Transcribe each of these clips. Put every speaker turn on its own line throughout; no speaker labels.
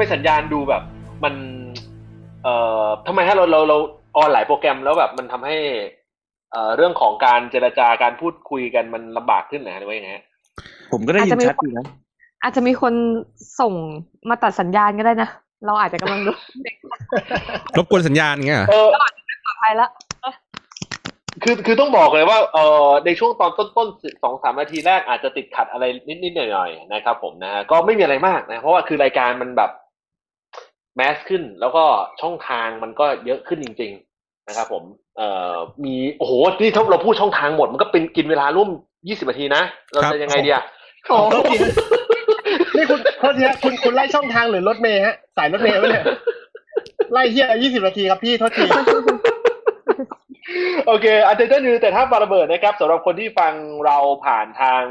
บิดนะฮะทำไมสัญญาณดูแบบ มัน เอ่อทำไมฮะเราเราเราออนหลายโปรแกรมแล้วแบบมันทำให้ เอ่อเรื่องของการเจรจาการพูดคุยกันมันลำบากขึ้นนะหรือว่ายังไงฮะ
ผมก็ได้ยินชัดอยู่นะ
อาจจะมีคนส่งมาตัดสัญญาณก็ได้นะ เราอาจจะกำลังดูเด็ก
รบกวนสัญญาณเงี้ยเหรอ
เออ
ปลอดภัยละ
คือคือต้องบอกเลยว่าเออในช่วงตอนต้นๆสองสามนาทีแรกอาจจะติดขัดอะไรนิดๆหน่อยๆนะครับผมนะฮะก็ไม่มีอะไรมากนะ เพราะว่าคือรายการมันแบบ mass ขึ้นแล้วก็ช่องทางมันก็เยอะขึ้นจริง ๆ นะครับ ผมเอ่อมีโอ้โหนี่ถ้าเราพูดช่องทางหมดมันก็เป็นกินเวลาร่วมยี่สิบนาทีนะ เราจะยังไงดีอะ
โอ้
โทษทีนี่คุณโทษทีฮะคุณคุณไล่ช่องทางหรือรถเมล์ฮะ สายรถเมล์ไว้เนี่ยไล่เฮียยี่สิบนาทีครับพี่โทษที
โอเคอันเดอร์นิวแต่ถ้าบาระเบิดนะครับสำหรับคนที่ฟังเราผ่านทาง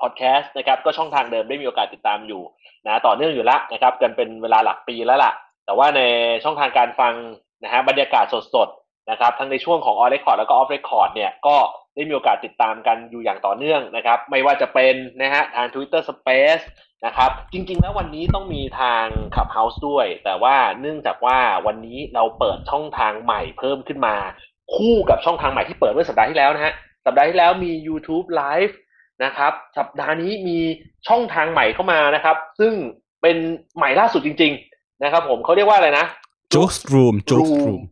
พอดแคสต์นะครับ ก็ช่องทางเดิมได้มีโอกาสติดตามอยู่ นะต่อเนื่องอยู่แล้วนะครับ กันเป็นเวลาหลักปีแล้วล่ะ แต่ว่าในช่องทางการฟังนะฮะบรรยากาศสดๆนะครับ ทั้งในช่วงของ On Record แล้วก็ Off Record เนี่ยก็ได้มีโอกาสติดตามกันอยู่อย่างต่อเนื่องนะครับ ไม่ว่าจะเป็นนะฮะทาง Twitter Space นะครับ จริงๆ แล้ววันนี้ต้องมีทาง Clubhouse ด้วย แต่ว่าเนื่องจากว่าวันนี้เราเปิดช่องทางใหม่เพิ่มขึ้นมา คู่กับช่องทางใหม่ที่เปิดเมื่อสัปดาห์ที่แล้วนะฮะสัปดาห์ที่แล้วมี YouTube Live นะครับ สัปดาห์นี้มีช่องทางใหม่เข้ามานะครับ ซึ่งเป็นใหม่ล่าสุดจริง ๆ นะครับ ผมเขาเรียกว่าอะไรนะ
JOOX ROOM
JOOX ROOM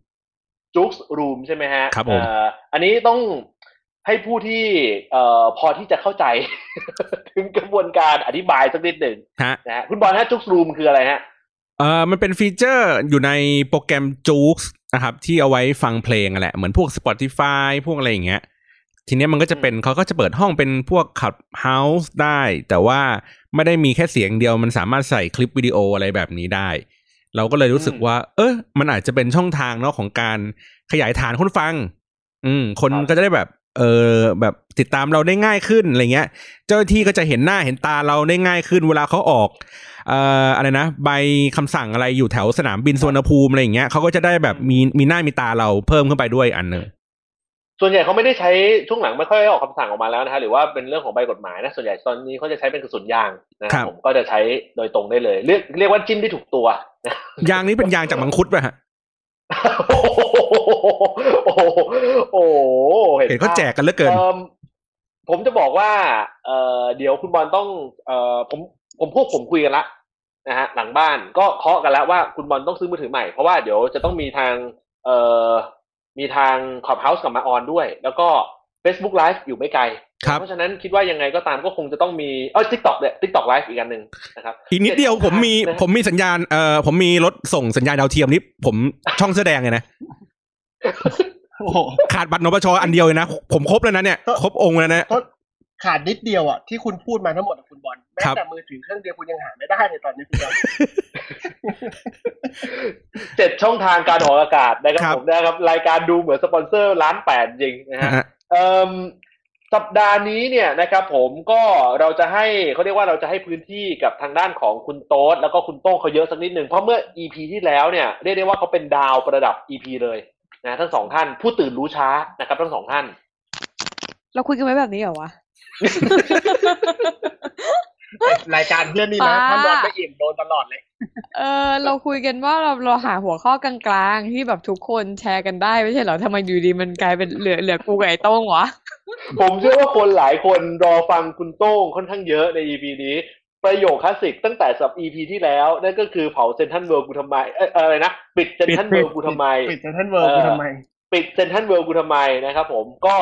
JOOX ROOM ใช่ไหมฮะ
ครับผม
เอ่ออันนี้ต้องให้ผู้ที่เอ่อพอที่จะเข้าใจ ถึงกระบวนการอธิบายสักนิดหนึ่ง
ฮะ
นะฮะคุณบอลฮะ JOOX ROOM คืออะไรฮะ
เอ่อมันเป็น feature อยู่ในโปรแกรม JOOX นะครับที่เอาไว้ฟังเพลงอะแหละเหมือนพวก Spotify พวกอะไรอย่างเงี้ย ทีเนี้ยมันก็จะเป็นเขาก็จะเปิดห้องเป็นพวกขับเฮาส์ได้ แต่ว่าไม่ได้มีแค่เสียงเดียวมันสามารถใส่คลิปวิดีโออะไรแบบนี้ได้ เราก็เลยรู้สึก
อืม
ว่า เออมันอาจจะเป็นช่องทางเนาะของการขยายฐานคนฟัง อืม คน
ครับ
ก็จะได้แบบ เออแบบติดตามเราได้ง่ายขึ้นอะไรเงี้ย เจ้าหน้าที่ก็จะเห็นหน้าเห็นตาเราได้ง่ายขึ้น เวลาเขาออก เอ่ออะไรนะใบคำสั่งอะไรอยู่แถวสนามบินสุวรรณภูมิอะไรอย่างเงี้ยเขาก็จะได้แบบมีมีหน้ามีตาเราเพิ่มขึ้นไปด้วยอันหนึ่ง
ส่วนใหญ่เขาไม่ได้ใช้ช่วงหลังไม่ค่อยออกคำสั่งออกมาแล้วนะฮะหรือว่าเป็นเรื่องของใบกฎหมายนะส่วนใหญ่ตอนนี้เขาจะใช้เป็นกระสุนยางนะครับผมก็จะใช้โดยตรงได้เลย เรียกเรียกว่าจิ้มได้ถูกตัวนะ
ยางนี้เป็นยางจากมังคุดป่ะฮะ
โอ้โหโอ้โหโอ้โห
เห็นเขาแจกกันเหลือเกิน
อิ่มผมจะบอกว่า เอ่อเดี๋ยวคุณบอลต้อง เอ่อผมผมพวกผมคุยกันละนะฮะหลังบ้านก็เคาะกันแล้วว่าคุณบอลต้องซื้อมือถือใหม่เพราะว่าเดี๋ยวจะต้องมีทาง เอ่อ มีทาง Clubhouse กลับมาออนด้วย แล้วก็ Facebook Live อยู่ไม่ไกล
ครับ
เพราะฉะนั้นคิดว่ายังไงก็ตามก็คงจะต้องมีเออ TikTok เนี่ย TikTok Live อีกอันหนึ่งนะครับ
อีกนิดเดียวผมมี
นะฮะ
ผมมีสัญญาณเอ่อผมมีรถส่งสัญญาณดาวเทียมนี้ผมช่องเสื้อแดงเลยนะ
โอ้โห
ขาดบัตรนปชอันเดียวเลยนะ ผมครบแล้วนะเนี่ย ครบองค์แล้วนะ
โทษ ขาดนิดเดียวอะที่คุณพูดมาทั้งหมดอะคุณบอลแม้
ครับ
แต่มือถือเครื่องเดียวคุณยังหาไม่ได้เลยตอนนี้คุณบอล
เจ็ดช่องทางการออกอากาศนะค
ครั
รับบผมนะครับ รายการดูเหมือนสปอนเซอร์ล้านแปดจริงนะฮะ
ฮะ
เอิ่มสัปดาห์นี้เนี่ยนะครับผมก็เราจะให้เขาเรียกว่าเราจะให้พื้นที่กับทางด้านของคุณโต๊ดแล้วก็คุณโต้งเขาเยอะสักนิดหนึ่งเพราะเมื่อ EP ที่แล้วเนี่ยเรียกได้ว่าเขาเป็นดาวประดับ EP เลยนะทั้งสองท่านผู้ตื่นรู้ช้านะครับ ทั้งสองท่าน
เราคุยกันไว้แบบนี้เหรอวะ
รายการเพื่อนนี่นะ
ป้า
ถ้านอนไม่อิ่มโดนตลอดเลย
เออ เราคุยกันว่าเราเราหาหัวข้อกลางๆ ที่แบบทุกคนแชร์กันได้ไม่ใช่เหรอทำไมอยู่ดีมันกลายเป็นเหลือเหลือกูกับไอ้โต้งวะ
ผมเชื่อว่าคนหลายคนรอฟังคุณโต้งค่อนข้างเยอะใน EP นี้ ประโยคคลาสสิกตั้งแต่สับ EP ที่แล้ว นั่นก็คือเผาเซ็นทรัลเวิลด์กูทำไมเอ้ยอะไรนะ ปิดเซ็นทรัลเวิลด์กูทำไม
ปิดเซ็นทรัลเวิลด์กูทำไม
ปิดเซ็นทรัลเวิลด์กูทำไมนะครับผมก็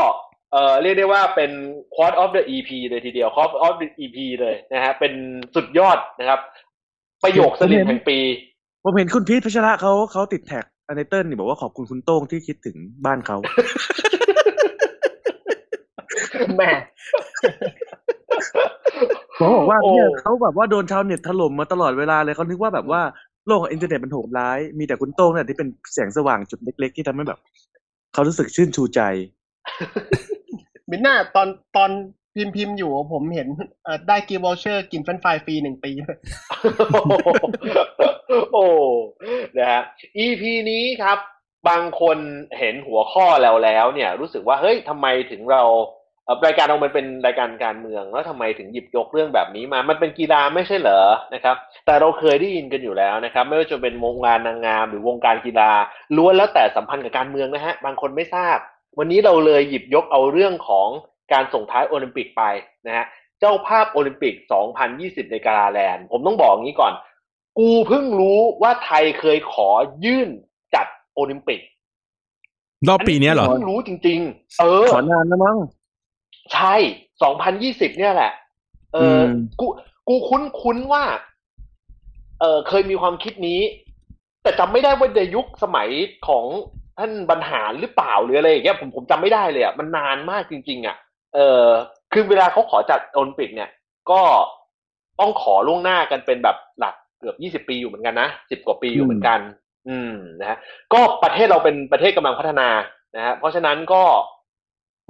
เอ่อเรียกได้ว่าเป็น Quote of the EP เลยทีเดียว Quote of the EP เลยนะฮะเป็นสุดยอดนะครับ ประโยคสลิ่มแห่งปี
ผมเห็นคุณพีทพัชระเขาเขาติดแท็กอันเนเติ้ลนี่บอกว่าขอบคุณคุณโต้งที่คิดถึงบ้านเขา
แม่
เขาบอกว่า
โอ้
เนี่ยเขาแบบว่าโดนชาวเน็ตถล่มมาตลอดเวลาเลยเขานึกว่าแบบว่าโลกของอินเทอร์เน็ตมันโหดร้าย มีแต่คุณโต้งเนี่ยที่เป็นแสงสว่างจุดเล็ก ๆ ที่ทำให้แบบเขารู้สึกชื่นชูใจ
มิน่าตอนตอนพิมพ์พิมพ์อยู่ผมเห็นได้ gift voucher กินเฟรนช์ฟรายฟรีหนึ่งปี
โอ้นะฮะ EP นี้ครับ บางคนเห็นหัวข้อแล้วแล้วเนี่ย รู้สึกว่าเฮ้ยทำไมถึงเรารายการเรามันเป็นรายการการเมือง แล้วทำไมถึงหยิบยกเรื่องแบบนี้มา มันเป็นกีฬาไม่ใช่เหรอนะครับ แต่เราเคยได้ยินกันอยู่แล้วนะครับ ไม่ว่าจะเป็นวงการนางงามหรือวงการกีฬาล้วนแล้วแต่สัมพันธ์กับการเมืองนะฮะ บางคนไม่ทราบ วันนี้เราเลยหยิบยกเอาเรื่องของการส่งท้ายโอลิมปิกไปนะฮะเจ้าภาพโอลิมปิก 2020 ในกาลาแลนด์ ผมต้องบอกอย่างนี้ก่อน กูเพิ่งรู้ว่าไทยเคยขอยื่นจัดโอลิมปิก
รอบปีเนี้ยเหรอ
เพิ่งรู้จริง ๆ เออ
ขอนานแล้วมั้ง
ใช่ 2020 เนี่ยแหละ เอออ
ม
กูกูคุ้นคุ้นว่า เออเคยมีความคิดนี้ แต่จำไม่ได้ว่าในยุคสมัยของ ท่านบรรหารหรือเปล่าหรืออะไรอย่างเงี้ยผมผมจำไม่ได้เลยอะมันนานมากจริง ๆ อะ เออคือเวลาเขาขอจัดโอลิมปิกเนี่ย ก็ต้องขอล่วงหน้ากันเป็นแบบหลักเกือบ20ปีอยู่เหมือนกันนะสิบกว่าปีอยู่เหมือนกัน อืมนะฮะก็ประเทศเราเป็นประเทศกำลังพัฒนานะฮะเพราะฉะนั้นก็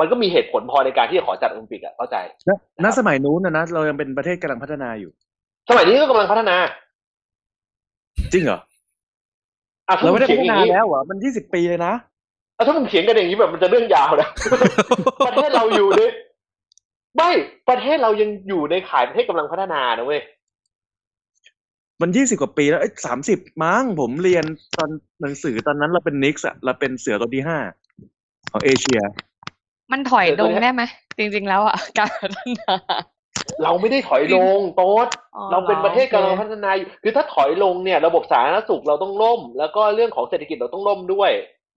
มันก็มีเหตุผลพอในการที่จะขอจัดโอลิมปิกอะเข้าใจ
ณณสมัยนู้นนะนะเรายังเป็นประเทศกำลังพัฒนาอยู่
สมัยนี้ก็กำลังพัฒนา
จริงเหรอ
อะถ้า
เรา
มึ
ไม่
ง
ได้
เถีย
พั
ง
ฒ
อย่า
นาง
นี้
แล้วเหรอมันยี่สิบปีเลยนะ
อะถ้ามึงเถียงกันอย่างนี้แบบมันจะเรื่องยาวนะ ประเทศเราอยู่ในไม่ประเทศเรายังอยู่ในข่ายประเทศกำลังพัฒนานะเว้ย
มันยี่สิบกว่าปีแล้วเอ้ยสามสิบมั้งผมเรียนตอนหนังสือตอนนั้นเราเป็นนิกส์อะเราเป็นเสือตัวที่ห้าของเอเชีย
มันถอยลงได้ไหมจริง ๆ แล้วอะ การพัฒนา
เราไม่ได้ถอยลงโต๊ด
อ๋อ
เราเป็นประเทศกำลังพัฒนาอยู่คือถ้าถอยลงเนี่ยระบบสาธารณสุขเราต้องล่ม แล้วก็เรื่องของเศรษฐกิจเราต้องล่มด้วย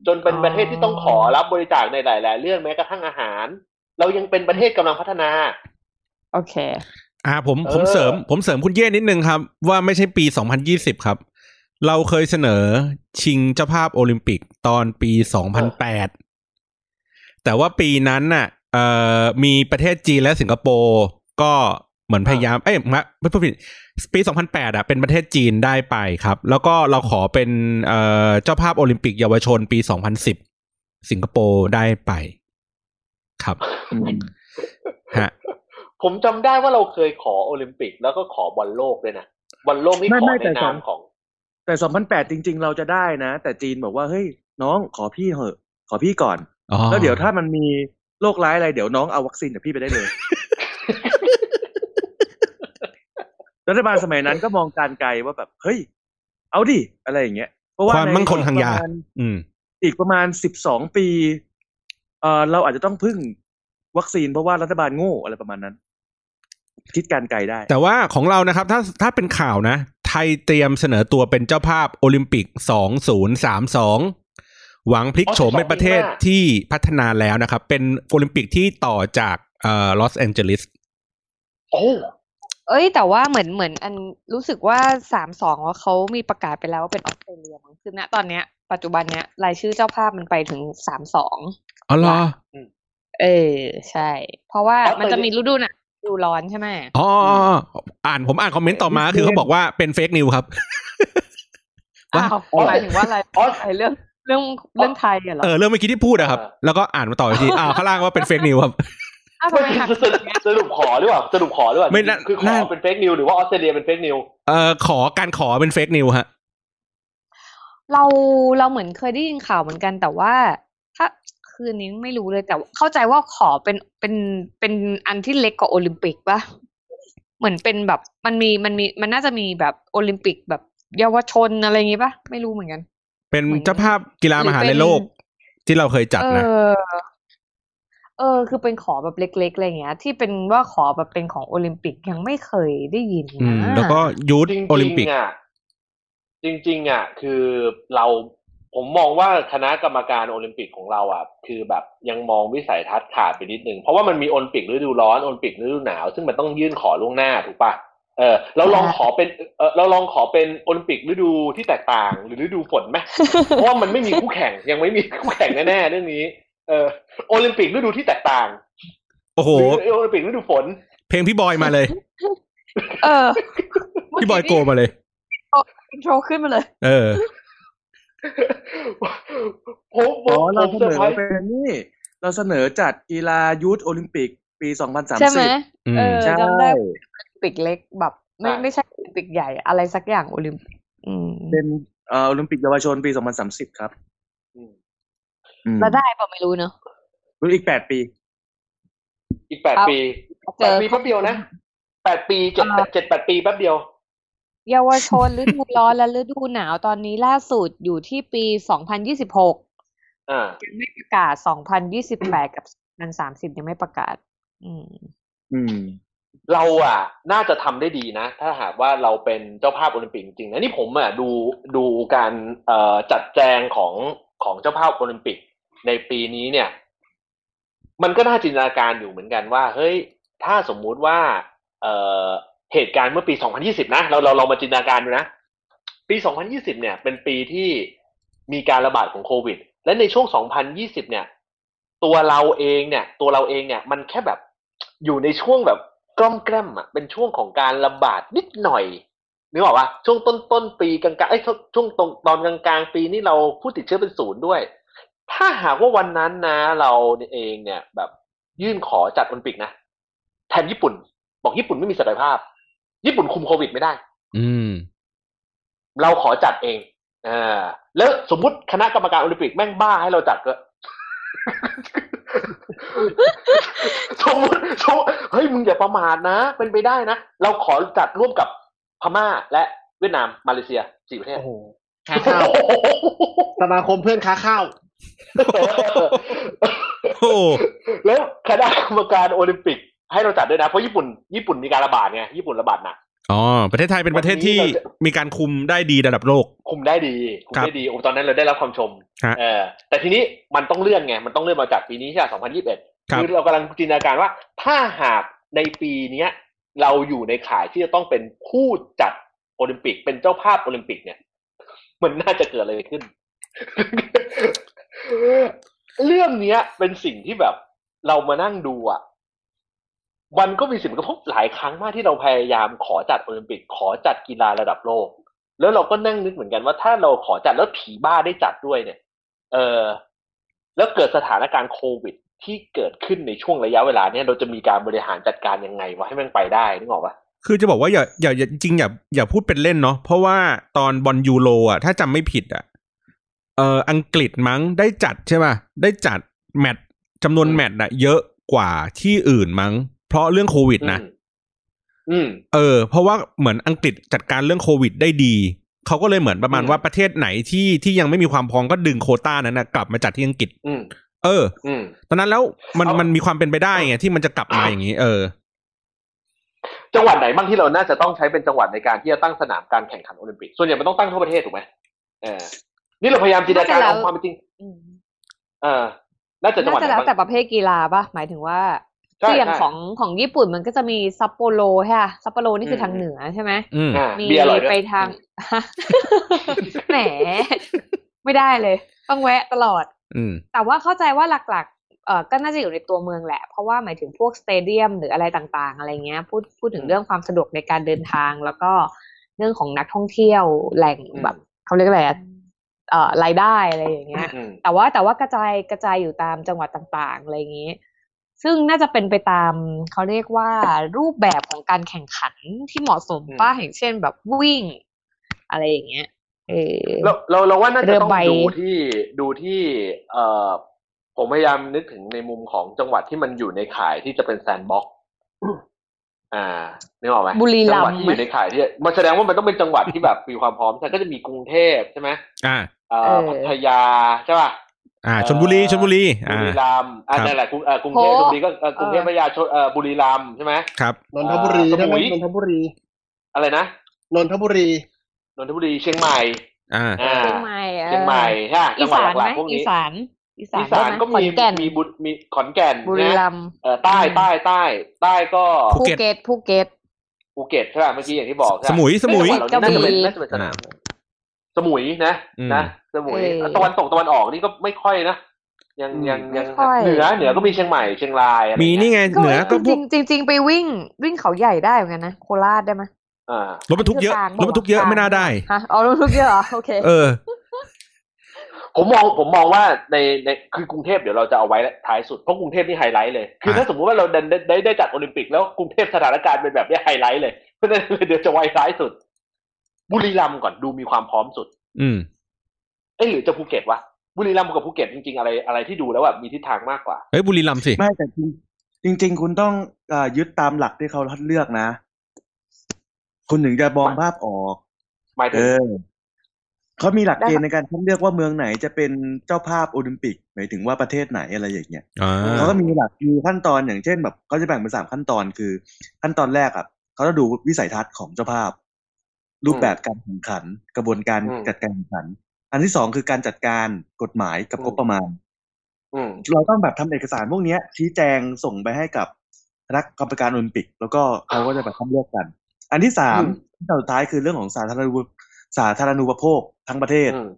จนเป็นประเทศที่ต้องขอรับบริจาคในหลาย ๆ เรื่องแม้กระทั่งอาหาร เรายังเป็นประเทศกำลังพัฒนา
โอเค
อ่าผม
เออ
ผมเสริม ผมเสริมคุณเย่นิดนึงครับ ว่าไม่ใช่ปี2020ครับ เราเคยเสนอชิงเจ้าภาพโอลิมปิกตอนปี2008แต่ว่าปีนั้นน่ะเอ่อมีประเทศจีนและสิงคโปร์ ก็เหมือนพยายาม เอ้ยไม่ไม่พูดผิดปี 2008 อะ เป็นประเทศจีนได้ไปครับ แล้วก็เราขอเป็นเอ่อเจ้าภาพโอลิมปิกเยาวชนปี 2010 สิงคโปร์ได้ไป ครับฮะ
ผมจำได้ว่าเราเคยขอโอลิมปิก แล้วก็ขอบอลโลกด้วยนะบอลโลกนี่
ไม่
ขอ
ไม่
ใน
แต่ส
นา
อง
มของ
แต่สองพันแปดจริง ๆ เราจะได้นะ แต่จีนบอกว่าเฮ้ยน้องขอพี่เหอะ ขอพี่ก่อน
อ๋อ
แล้วเดี๋ยวถ้ามันมีโรคร้ายอะไรเดี๋ยวน้องเอาวัคซีนจากพี่ไปได้เลย รัฐบาลสมัยนั้นก็มองการไกลว่าแบบเฮ้ย เอาดิอะไรอย่างเงี้ยเพราะว่า
ความ
ใน
มั่งคงทางยา
ประมณ
อืม
อีกประมาณสิบสองปีเอ่อเราอาจจะต้องพึ่งวัคซีนเพราะว่ารัฐบาลโง่อะไรประมาณนั้น คิดการไกลได้
แต่ว่าของเรานะครับ ถ้าถ้าเป็นข่าวนะ ไทยเตรียมเสนอตัวเป็นเจ้าภาพโอลิมปิก2032หวังพลิกโฉมเป็นประเทศที่พัฒนาแล้วนะครับ เป็นโอลิมปิกที่ต่อจากเอ่อลอสแอนเจลิส
โอ้
เอ้ย แต่ว่าเหมือนเหมือนอันรู้สึกว่าสามสองว่าเขามีประกาศไปแล้วว่าเป็นออสเตรเลียมั้งคือณตอนเนี้ย ปัจจุบันเนี้ยรายชื่อเจ้าภาพมันไปถึงสามสอง
อ๋อเหรอ
เออ ใช่ เพราะว่ามันจะมีฤดูหนาวฤดูร้อนใช่ไหม
อ๋ออ่านผมอ่านคอมเมนต์ต่อมาคือเขาบอกว่าเป็น fake news ครับว่า
อ้าวหมายถึงว่าอะไร
อ๋อ
ไอเรื่องเรื่องเรื่องไทยอะเหรอ
เออเรื่องเมื่อกี้ที่พูดอะครับ
เออ
แล้วก็อ่านมาต่ออีกทีอ้าวข้างล่างว่าเป็น fake news ครับ
อ้าวทำไมหัก
สรุปสรุปขอหรือเปล่าสรุปขอหรือเปล่า
ไม่น่า
คือขอ
น่า
เป็นเฟกนิวหรือว่าออสเตรเลียเป็นเฟกนิว
เอ่อขอการขอเป็นเฟกนิวฮะ
เราเราเหมือนเคยได้ยินข่าวเหมือนกันแต่ว่า ถ้าคืนนี้ไม่รู้เลยแต่เข้าใจว่าขอเป็นเป็นเป็นอันที่เล็กกว่าโอลิมปิกปะเหมือนเป็นแบบมันมีมันมีมันน่าจะมีแบบโอลิมปิกแบบเยาวชนอะไรอย่างงี้ปะไม่รู้เหมือนกัน
เป็น
เหมือน
เจ้าภาพกีฬามหา
หรือ
ลั
เป็
ย
น
โลกที่เราเคยจัด
เอ
นะ
อ เออ คือเป็นขอแบบเล็กๆอะไรอย่างเงี้ย ที่เป็นว่าขอแบบเป็นของโอลิมปิกยังไม่เคยได้ยิน
อืม
นะ
แล้วก็
youth
โอลิมปิกจริง
ๆอะจริง ๆ อะ คือเราผมมองว่าคณะกรรมการโอลิมปิกของเราอะ คือแบบยังมองวิสัยทัศน์ขาดไปนิดนึง เพราะว่ามันมีโอลิมปิกฤดูร้อนโอลิมปิกฤดูหนาว ซึ่งมันต้องยื่นขอล่วงหน้าถูกปะเออเราลองขอเป็นเออเราลองขอเป็นโอลิมปิกฤดูที่แตกต่างหรือฤดูฝนไหมเพราะว่ามันไม่มีคู่แข่งยังไม่มีคู่แข่งแน่ๆเรื่องนี้ เออโอลิมปิกฤดูที่แตกต่าง
โอ้โห
หรือโอลิมปิกฤดูฝน
เพลงพี่บอยมาเลย
เออ
พี่บอยโกมาเลย
อินโทรขึ้นมาเลย
เออ
ผมผ
อ๋อ
ม
เรา
ผม
เส
เซอนร์
อ
ไพรส์
เป็นนี่ เราเสนอจัดกีฬายูทโอลิมปิกปีสองพันสาม
ใช่ไหม
สิบ
อืม
เออ
ใช่
จำได้โอลิมปิกเล็กแบบไม่ไม่ใช่โอลิมปิกใหญ่อะไรสักอย่างโอลิมปิกอืม
เป็นเอ่อโอลิมปิกเยาวชนปีสองพันสามสิบครับ
อืม
อืม
แล้วได้เปล่าไม่รู้เนอะ
รุ่นอีกแปดปี
อีกแปด
เอา
ปี
เจ
แปด
อ
ปีแป๊บเดียวนะแปดปีเจ็ด
อ่า
เจ็ดแปดปีแป๊บเดียว
เยาวชนฤดูร้อนและฤดูหนาวตอนนี้ล่าสุดอยู่ที่ปี2026
อ่า
ยังไม่ประกาศ2028กับ2030ยังไม่ประกาศ อืม
อืม
เราอะ น่าจะทำได้ดีนะ ถ้าหากว่าเราเป็นเจ้าภาพโอลิมปิกจริงๆนะนี่ผมอะดูดูการเอ่อจัดแจงของของเจ้าภาพโอลิมปิก ในปีนี้เนี่ย มันก็น่าจินตนาการอยู่เหมือนกันว่า เฮ้ย ถ้าสมมุติว่า เอ่อเหตุการณ์เมื่อปี 2020 นะ เราเราเรามาจินตนาการดูนะ ปี 2020 เนี่ย เป็นปีที่มีการระบาดของโควิด และในช่วง 2020 เนี่ย ตัวเราเองเนี่ย ตัวเราเองเนี่ย มันแค่แบบอยู่ในช่วงแบบกล้อมแกล้มอะ เป็นช่วงของการระบาดนิดหน่อยนึกออกปะช่วงต้นต้นปีกลางๆไอ้ช่วงตรงตอนกลางกลางๆปีนี่เราผู้ติดเชื้อเป็นศูนย์ด้วย ถ้าหากว่าวันนั้นนะ เราเองเนี่ยแบบยื่นขอจัดโอลิมปิกนะแทนญี่ปุ่น บอกญี่ปุ่นไม่มีศักยภาพ ญี่ปุ่นคุมโควิดไม่ได้
อืม
เราขอจัดเองอ่าแล้วสมมุติคณะกรรมการโอลิมปิกแม่งบ้าให้เราจัดก็สมมติสมมติเฮ้ยมึงอย่าประมาทนะ เป็นไปได้นะ เราขอจัดร่วมกับพม่าและเวียดนามมาเลเซียสี่ประเทศ
โอ้โหค้าข้าวสมาคมเพื่อนค้าข้าว
โอ้
แล้วคณะกรรมการโอลิมปิก ให้เราจัดด้วยนะ เพราะญี่ปุ่นญี่ปุ่นมีการระบาดไงญี่ปุ่นระบาดหนัก
อ๋อประเทศไทยเป็นประเทศที่
วันนี้เราจะ
มีการคุมได้ดีระดับโลก
คุมได้ดีคุม
ครับ
ได้ดีโอ้ตอนนั้นเราได้รับความชม
ฮะ
เออแต่ทีนี้มันต้องเลื่อนไงมันต้องเลื่อนมาจากปีนี้ใช่ไหม2021
ครับ
คือเรากำลังจินตนาการว่า ถ้าหากในปีเนี้ย เราอยู่ในข่ายที่จะต้องเป็นผู้จัดโอลิมปิกเป็นเจ้าภาพโอลิมปิกเนี่ย มันน่าจะเกิดอะไรขึ้น เรื่องเนี้ย เป็นสิ่งที่แบบ เรามานั่งดูอะมันก็มีสิ่งกระทบหลายครั้งมากที่เราพยายามขอจัดโอลิมปิกขอจัดกีฬาระดับโลก แล้วเราก็นั่งนึกเหมือนกันว่าถ้าเราขอจัดแล้วผีบ้าได้จัดด้วยเนี่ย เออ แล้วเกิดสถานการณ์โควิดที่เกิดขึ้นในช่วงระยะเวลาเนี่ยเราจะมีการบริหารจัดการยังไงวะให้มันไปได้นึกออกปะ
คือจะบอกว่าอย่าอย่าจริงอย่าอย่าพูดเป็นเล่นเนาะเพราะว่าตอนบอลยูโรอะถ้าจำไม่ผิดอะ เอออังกฤษมั้งได้จัดใช่ป่ะได้จัดแมตช์จำนวนแมตช์อะเยอะกว่าที่อื่นมั้ง เพราะเรื่องโควิดนะ
อืมอืม
เออ เพราะว่าเหมือนอังกฤษจัดการเรื่องโควิดได้ดีเขาก็เลยเหมือนประมาณ
อืม
ว่าประเทศไหนที่ที่ยังไม่มีความพร้อมก็ดึงโควต้านั้นนะกลับมาจัดที่อังกฤษ
อืม
เออ
อืม
ตอนนั้นแล้วมัน
เอา
มันมีความเป็นไปได้ไงที่มันจะกลับมาอย่างนี้ เออ
จังหวัดไหนบ้างที่เราน่าจะต้องใช้เป็นจังหวัดในการที่จะตั้งสนามการแข่งขันโอลิมปิก ส่วนใหญ่มันต้องตั้งทั่วประเทศถูกไหมเออ นี่เราพยายามจินตนาการ
น่าจะแล้ว
เอาความเป็นจริง
อืม
เออน่าจะจังหวัด
น่า
ไหน
จะแล้ว
บ้าง
แต่ประเภทกีฬาป่ะหมายถึงว่า
ใช่
คืออย่าง
ใช่
ของของญี่ปุ่นมันก็จะมีซัปโปโรใช่ปะซัปโปโรนี่คือ
ม
ทางเหนือใช่ไหม
อืม
อ่า
มี
เบียร์อร่อยด้วย
ไปทางแหม ไม่ได้เลย ต้องแวะตลอด
อืม
แต่ว่าเข้าใจว่าหลักๆเอ่อก็น่าจะอยู่ในตัวเมืองแหละ เพราะว่าหมายถึงพวกสเตเดียมหรืออะไรต่างๆ อะไรเงี้ย พูดพูดถึงเรื่องความสะดวกในการเดินทางแล้วก็เรื่องของนักท่องเที่ยวแหล่ง
อืม
แบบเขาเรียกอะไรอะเอ่อ รายได้อะไรอย่างเงี้ย
อืม
แต่ว่าแต่ว่ากระจายกระจายอยู่ตามจังหวัดต่างๆอะไรอย่างนี้ ซึ่งน่าจะเป็นไปตามเขาเรียกว่ารูปแบบของการแข่งขันที่เหมาะสมป้าอย่างเช่นแบบวิ่ง อะไรอย่างเงี้ยเออ
เราเราเราว่าน่า
เรื
จะ
อ
ต้อง
ใบ
ดูที่ดูที่เอ่อผมพยายามนึกถึงในมุมของจังหวัดที่มันอยู่ในข่ายที่จะเป็นแซนด์บ็อกซ์อ่านึกออกไหม
บุรี
จั
รั
ง
ม
หวัด
ย์
ที่
ไห
อ
ม
ยู่ในข่ายที่มันแสดงว่ามันต้องเป็นจังหวัดที่แบบมีความพร้อมแต่ก็จะมีกรุงเทพใช่ไหม
อ่า
เอ่
เอ
อ
อ
พัทยาใช่ป่ะ
อ่าชนบุรีชนบุรี
บุ
อ่า
รีรัมย์อ่า
ครับ
นั่นแหละกรุงเอ่อกรุงเทพ
โห
ชลบุรีก็เอ่อกรุงเทพ
เออ
พัทยาชลเอ่อบุรีรัมย์ใช่ไหม
ครับ
นนทบุรี
อ่า
ได้ไหม
สมุย
นนทบุรี
อะไรนะ
นนทบุรี
นนทบุรีเชียงใหม่
อ่า
อ่า
เชียงใหม่ออ
เชียงใหม่ใช่จั
อี
งหวัด
สาน
หลั
ไหม
กๆพวก
อี
นี้
สานอีสาน
อีสาน
ได้ไห
ก็
ขอ
มี
นแก่น
มีบุมีขอนแก่น
บุรี
นะ
รัมย์
เอ่อใต้
อืม
ใต้ใต้ใต้ก็
ภู
ภู
เก็ต
เก็ตภูเก็ต
ภูเก็ตใช่ป่ะเมื่อกี้อย่างที่บอกใช่
สมุยสมุย
เอ้จังหวัดเหล่านี้น่าจะเป็น
กระบี่
น่าจะเป็นสนาม สมุยนะ
อืม
นะสมุย
เออ
ตะวันตกตะวันออกนี่ก็ไม่ค่อยนะยัง
อืม
ยังยัง
ไม่ค่อย
เหนือเหนือก็มีเชียงใหม่เชียงรายอะไร
มี
เงี้ย
นี่ไงเหนือก็พ
จ
ว
ริ
ก
งจริงจริงๆไปวิ่งวิ่งเขาใหญ่ได้เหมือนกันนะโคราชได้ไหม
อ่า
รถบรรทุกเยอะ
คืกลาง
รถบรรทุกเยอะ
กลง
ไม่น่าได้
ฮะอ๋อรถบรรทุกเยอะเหรอโอเค
เออ
ผมมองผมมองว่าในในคือกรุงเทพเดี๋ยวเราจะเอาไว้ท้ายสุดเพราะกรุงเทพนี่ไฮไลท์เลยคือ
อะ
ถ้าสมมติว่าเราได้ได้ได้จัดโอลิมปิกแล้วกรุงเทพสถานการณ์เป็นแบบนี้ไฮไลท์เลยเพราะฉะนั้นเดี๋ยวจะไว้ท้ายสุด บุรีรัมย์ก่อนดูมีความพร้อมสุด
อืม
เอ้ยหรือจะภูเก็ตวะบุรีรัมย์กับภูเก็ตจริงๆอะไรอะไรที่ดูแล้วแบบมีทิศทางมากกว่า
เฮ้ยบุรีรัมย์สิ
ไม่แต่จริงจริง ๆ คุณต้องอายึดตามหลักที่เขาคัดเลือกนะ คุณถึงจะมองภาพออก
หมายถึ
เองอเขามีหลักเกณฑ์ในการคัดเลือกว่าเมืองไหนจะเป็นเจ้าภาพโอลิมปิกหมายถึงว่าประเทศไหนอะไรอย่างเงี้ย
อ่า
เขาก็มีหลักมีขั้นตอนอย่างเช่นแบบเขาจะแบ่งเป็นสามขั้นตอนคือ ขั้นตอนแรกอะเขาจะดูวิสัยทัศน์ของเจ้าภาพ รูปแบบการแข่งขัน กระบวนการ
อืม
จัดการแข่งขัน อันที่สองคือการจัดการกฎหมายกับ
อืม
งบประมาณ
อืม
เราต้องแบบทำเอกสารพวกเนี้ยชี้แจงส่งไปให้กับคณะกรรมการโอลิมปิก แล้วก็เขาก็จะแบบคัดเลือกกัน อันที่สาม
อืม
ขั้นตอนสุดท้ายคือเรื่องของสาธารณูปสาธารณูปโภคทั้งประเทศ
อืม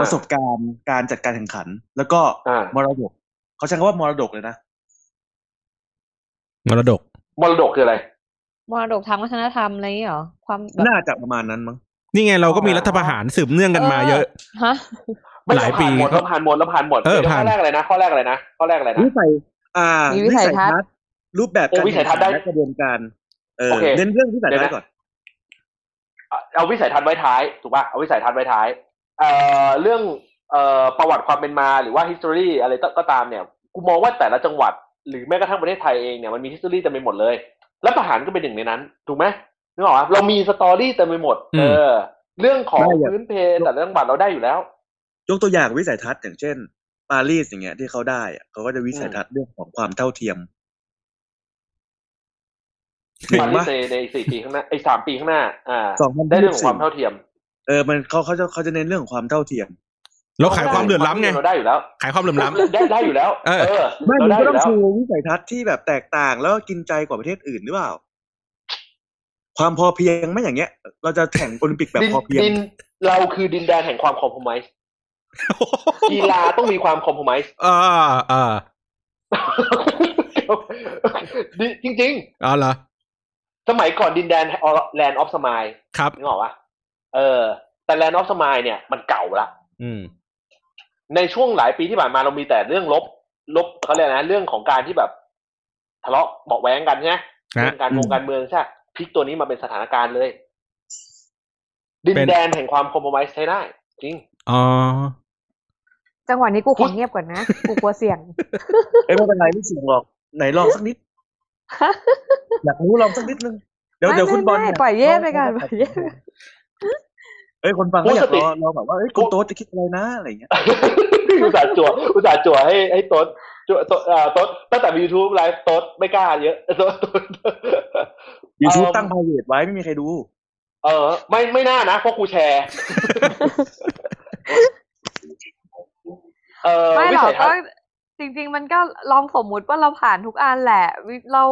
ประสบการณ์การจัดการแข่งขัน แล้วก็
อ่าม
รดกเขาใช้คำว่ามรดกเลยนะ
มรดก
มรดกคืออะไร
มรดกทางวัฒนธรรมอะไรอย่างเงี้ยเหรอความแบบ
น่าจะประมาณนั้นมั้ง
นี่ไงเราก็มีรัฐประหารสืบเนื่องกันมาเยอะ
ฮะ
ไม่
หลายปี
เราผ่านหมดเราผ่านหมดเราผ่านหมด
เออ
ดี๋ยว
ผ่าน
ข้อแรกอะไรนะข้อแรกอะไรนะข้อแรกอะไรนะ
วิสัยอ่า
มี
วิ
วิสั
สั
ย
ย
ทัศน์
ทัศน์รูปแบบ
โอ้
การ
วิสัยทัศน์ได้
และกระบวนการเออ
โอเค
เน้นเรื่องวิสัย
เดี๋ยว
ทัศ
นะ
น์ก่อน
เอาเอาวิสัยทัศน์ไว้ท้ายถูกป่ะเอาวิสัยทัศน์ไว้ท้ายเอ่อเรื่องเอ่อประวัติความเป็นมาหรือว่า history อะไรก็ตามเนี่ยกูมองว่าแต่ละจังหวัด หรือแม้กระทั่งประเทศไทยเองเนี่ยมันมี history เต็มไปหมดเลย แล้วประหารก็เป็นหนึ่งในนั้นถูกไหมนึกออกปะเรามีสตอรี่เต็มไปหมด
อืม
เออ เรื่องของ
ได้อย่าง
พื้นเพแต่ละจังหวัดเราได้อยู่แล้ว
ยกตัวอย่างวิสัยทัศน์อย่างเช่นปารีสอย่างเงี้ยที่เขาได้อะเขาก็จะวิสัยทัศน์เรื่องของความเท่าเทียมเห็น
ปารี
ปะ
สในในสี่ปีข้างหน้าไอ้สามปีข้างหน้า อ่า
สองพัน
ได้
ยี่
เรื่อง
สิ
ข
บ
องความเท่าเทียม
เออ มันเขาเขาจะเขาจะเน้นเรื่องของความเท่าเทียม
เราขายความเหลื่อมล้ำไง
เราได้อยู่แล้ว
ขายความเหลื่อมล้ำ
ได้ได้อยู่แล้ว
เออ
เออ
ไม่
เรา
มัน
ได้
ก็
อ
ต้อยู่ง
แล้ว
ชูวิสัยทัศน์ที่แบบแตกต่างแล้วก็กินใจกว่าประเทศอื่นหรือเปล่า ความพอเพียงไม่อย่างเงี้ย เราจะแข่งโอลิมปิกแบบ
ดิน
พอเพียง
ดินเราคือดินแดนแห่งความคอม p r o m i s e กีฬาต้องมีความ compromise
เออเออ
จริง
เอาเหรอ
ๆสมัยก่อนดินแดน land of smile
ครับ
นึกออกปะเออ แต่ land of smile เนี่ยมันเก่าละ
อืม
ในช่วงหลายปีที่ผ่านมาเรามีแต่เรื่องลบ ลบเขาเรียกนะเรื่องของการที่แบบ ทะเลาะเบาะแว้งกันใช่ไหม
ฮะ
เรื่องการวงการเมืองใช่ปะพลิกตัวนี้มาเป็นสถานการณ์เลย ดิน
เป็น
แดนแห่งความคอม p r o m i s e ใช้ได้ จริง
อ๋อ
จังหวะนี้กูขอเงียบก่อนนะกูกลัวเสี่ยง
เอ้ยไม่เป็นไรไม่เสี่ยงหรอกไหนลองสักนิดอยากรู้ลองสักนิดนึงเดี๋ยว
ไม่
เดี๋ยวคุณบอล
ไม่
เนี่ย
ปล่อยเย่ไปก่อน
ลง
ปล่อยเย่
เอ้ยคนฟัง
พู
ก็
ด
อยาก
สติ
รอรอแบบว่าเอ้ยคุณโต๊ดจะคิดอะไรนะอะไรอย่างเงี้ย
อุตส่าห์จั่วอุตส่าห์จั่วให้ให้โต๊ดจั่วโต๊ดเอ่อโต๊ดตั้งแต่มี YouTube ไลฟ์โต๊ดไม่กล้าเยอะโต๊ดโต๊ด
ยูทูบ
เอิ่ม
ตั้ง private ไว้ไม่มีใครดู
เออ ไม่ไม่น่านะเพราะกูแชร์เออ
ไม่
วิ
หรอก
สัยทั
ก็
ศน์
จริง ๆ มันก็ลองสมมุติว่าเราผ่านทุกอันแหละวิเรา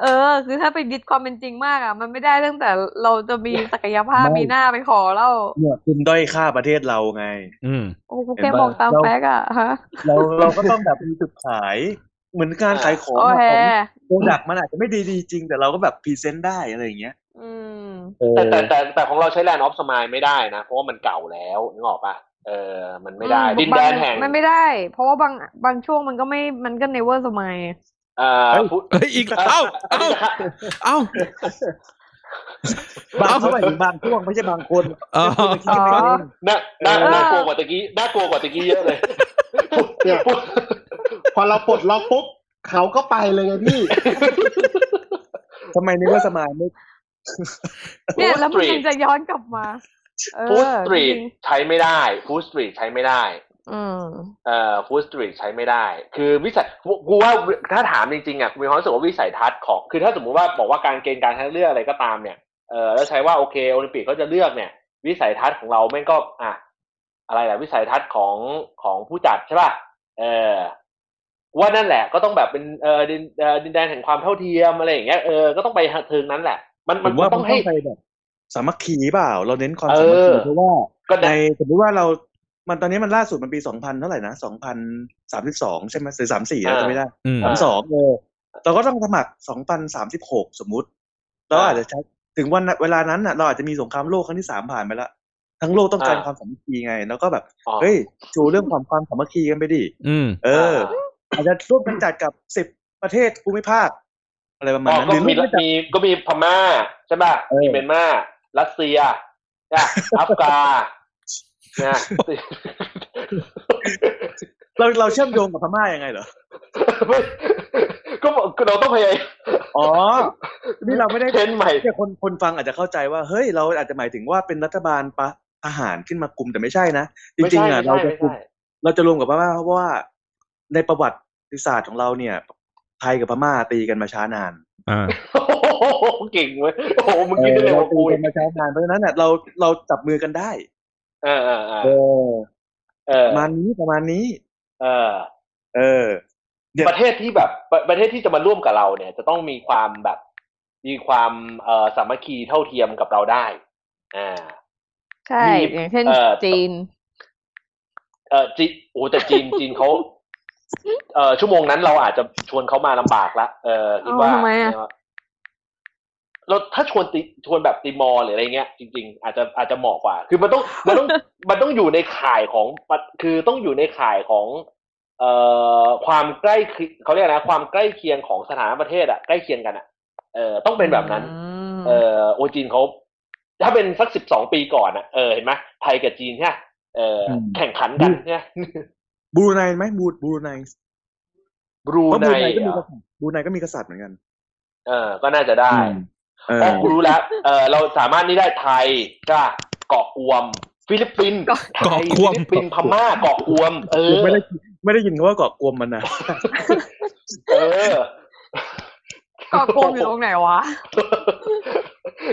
เออ
เออ คือถ้าไปยึดความเป็นจริงมากอะ มันไม่ได้ตั้งแต่เราจะมีศักยภาพ
ไม่
มีหน้าไปขอแล้ว
เนี่ยคุณด้อยค่าประเทศเราไง
อืม
โอ้กู
เห็น
แค่
ปะ
มองตาม
เรา
fact อะฮะ
เราเราก็ต้องแบบมีจุดขาย เหมือนการขายของ
โอ
อะ
เค
ของ product มันอาจจะไม่ดีดีจริง แต่เราก็แบบ present ได้อะไรอย่างเงี้ย
อืม
แต่แต่แต่แต่ของเราใช้ land of smile ไม่ได้นะ เพราะว่ามันเก่าแล้วนึกออกปะเออ มันไม่ได้
อืม
ดินแดนแห่ง
มันไม่ได้ เพราะว่าบางบางช่วงมันก็ไม่มันก็ never สมัย
เอ่อ
เฮ้ย
พูด
เฮ้ยอีกเอ้าเอ้าเอ้า
บาง
เอ้า
ช่วงถึงบางช่วงไม่ใช่บางคน
อ๋อ
คุณไปคิดกันเอง
น่าน่า
เออ
น่ากลัวกว่าตะกี้น่ากลัวกว่าตะกี้เยอะเลย
เนี่ย
พูด
พอเราปลดล็อกปุ๊บเขาก็ไปเลยไงพี่
ทำไมนึกว่าสมายไม่
เนี่ยแล้วมัน
Street
ยังจะย้อนกลับมาเอ
ฟู้ด
อ
สตรีท
จริง
ใช้ไม่ได้ฟู้ดสตรีทใช้ไม่ได้
อืม
เอ่อฟู้ดสตรีทใช้ไม่ได้ คือวิสัยกูกูว่าถ้าถามจริงๆอะกูมีความรู้สึกว่าวิสัยทัศน์ของ คือถ้าสมมุติว่าบอกว่าการเกณฑ์การคัดเลือกอะไรก็ตามเนี่ยเออแล้วใช้ว่าโอเคโอลิมปิกเขาจะเลือกเนี่ย วิสัยทัศน์ของเราแม่งก็อะอะไรแหละวิสัยทัศน์ของของผู้จัดใช่ป่ะเออว่านั่นแหละก็ต้องแบบเป็นเออดินเออดินแดนแห่งความเท่าเทียมอะไรอย่างเงี้ยเออก็ต้องไปเทิงนั้นแหละ มัน
ผ
มัน
มว่า
ต้
มั
อนง
ต้
ให้
องไปแบบสามัคคีเปล่า เราเน้นความ
เอ
สามัคคี
อ
เพราะว่า
ก็
ใน
ได้
สมมติว่าเรา มันตอนนี้มันล่าสุดมันปีสองพันเท่าไหร่นะสองพันสามสิบสองใช่ไหมหรือสามสี่จะไม่ได้
อืม
สามสองเออเราก็ต้องสมัครสองพันสามสิบหกสมมุติเราอาจจะใช้ถึงวันเวลานั้นน่ะ เราอาจจะมีสงครามโลกครั้งที่สามผ่านไปแล้วทั้งโลกต้องการ
อ่า
ความสามัคคีไง แล้วก็แบบ
อ๋อ
เฮ้ยชูเรื่องความความสามัคคีกันไปดิ
อืม
เออ อาจจะร่วมกันจัดกับสิบประเทศภูมิภาค อะไรประมาณ
อ๋อ
นั้น
ก็
หรือ
มี
ร่วมกันจัด
มีก็มีพม่าใช่ป่ะ
เออ
มีเมียนมารัสเซียนะอัฟกา นะ
เราเราเชื่อมโยงกับพม่ายังไงเหรอ
ไม่ก็บอกก็เราต้องพยายาม
อ๋อ นี่เราไม่ได้
เทรนด์ใหม่
เนี่ยคนคนฟังอาจจะเข้าใจว่า เฮ้ย เราอาจจะหมายถึงว่าเป็นรัฐบาลปะทหารขึ้นมากลุ่มแต่ไม่ใช่นะจ
ไม่
ริง
ใช่
ๆอะ
ไม่
เรา
ใช่
จะ
ไม่
กลุ่ม
ใช่
เราจะรวมกับพม่าเพราะว่าในประวัติศาสตร์ของเราเนี่ย ไทยกับพม่าตีกันมาช้านาน
อ่า
โอ้โหเก่งเว้ยโอ้โหมึงกินได้
เอ
เร็
อ
วก
เรา
ว่า
ตี
กู
กันมาช้านานเพราะฉะนั้นเนี่ยเราเราจับมือกันได้
เออเออเออ
เออ
เออ
ประมาณนี้ประมาณนี้
เออ
เออเดี๋ยว
ประเทศที่แบบประประเทศที่จะมาร่วมกับเราเนี่ย จะต้องมีความแบบมีความเอ่อสามัคคีเท่าเทียมกับเราได้อ่า
ใช่
มี
อย่างเช่น
เอ่อ
จีน
เออจีนโอ้แต่จีนจีนเขาเออชั่วโมงนั้นเราอาจจะชวนเขามาลำบากละเออคิดว่า
เอาทำไมอะ
เราถ้าชวนติชวนแบบติมอร์หรืออะไรเงี้ยจริง ๆ อาจจะอาจจะเหมาะกว่า คือมันต้องมันต้องมันต้องอยู่ในข่ายของคือต้องอยู่ในข่ายของเอ่อความใกล้เคียเขาเรียกนะความใกล้เคียงของสถานประเทศอะใกล้เคียงกันอะเออต้องเป็นแบบนั้น
อืม
เออโอจีนเขาถ้าเป็นสักสิบสองปีก่อนอะเออเห็นไหมไทยกับจีนใช่ไหมเอออ
ม
แข่งขันกันใช่ไหม
บรูไนไหมบรูบรูไน
บรู
เพราะบ
ไน
รูไนก็มี
เหร
ก
อ
ษัตริย์บรูไนก็มีกษัตริย์เหมือนกัน
เออ ก็น่าจะได้
เอ
อ๋อ
อ
กูรู้แล้วเออเราสามารถนี่ได้ไทยก็เกาะอวม ฟิลิปปินส์
เกาะ
ไทย
อวม
ฟิลิปปินส์พม่าเกาะอวม เออ
ไม่ได้ไม่ได้ยินคำว่าเกาะกวมมันนะ
เออ
เกาะกลมอยู่ตรงไหนวะ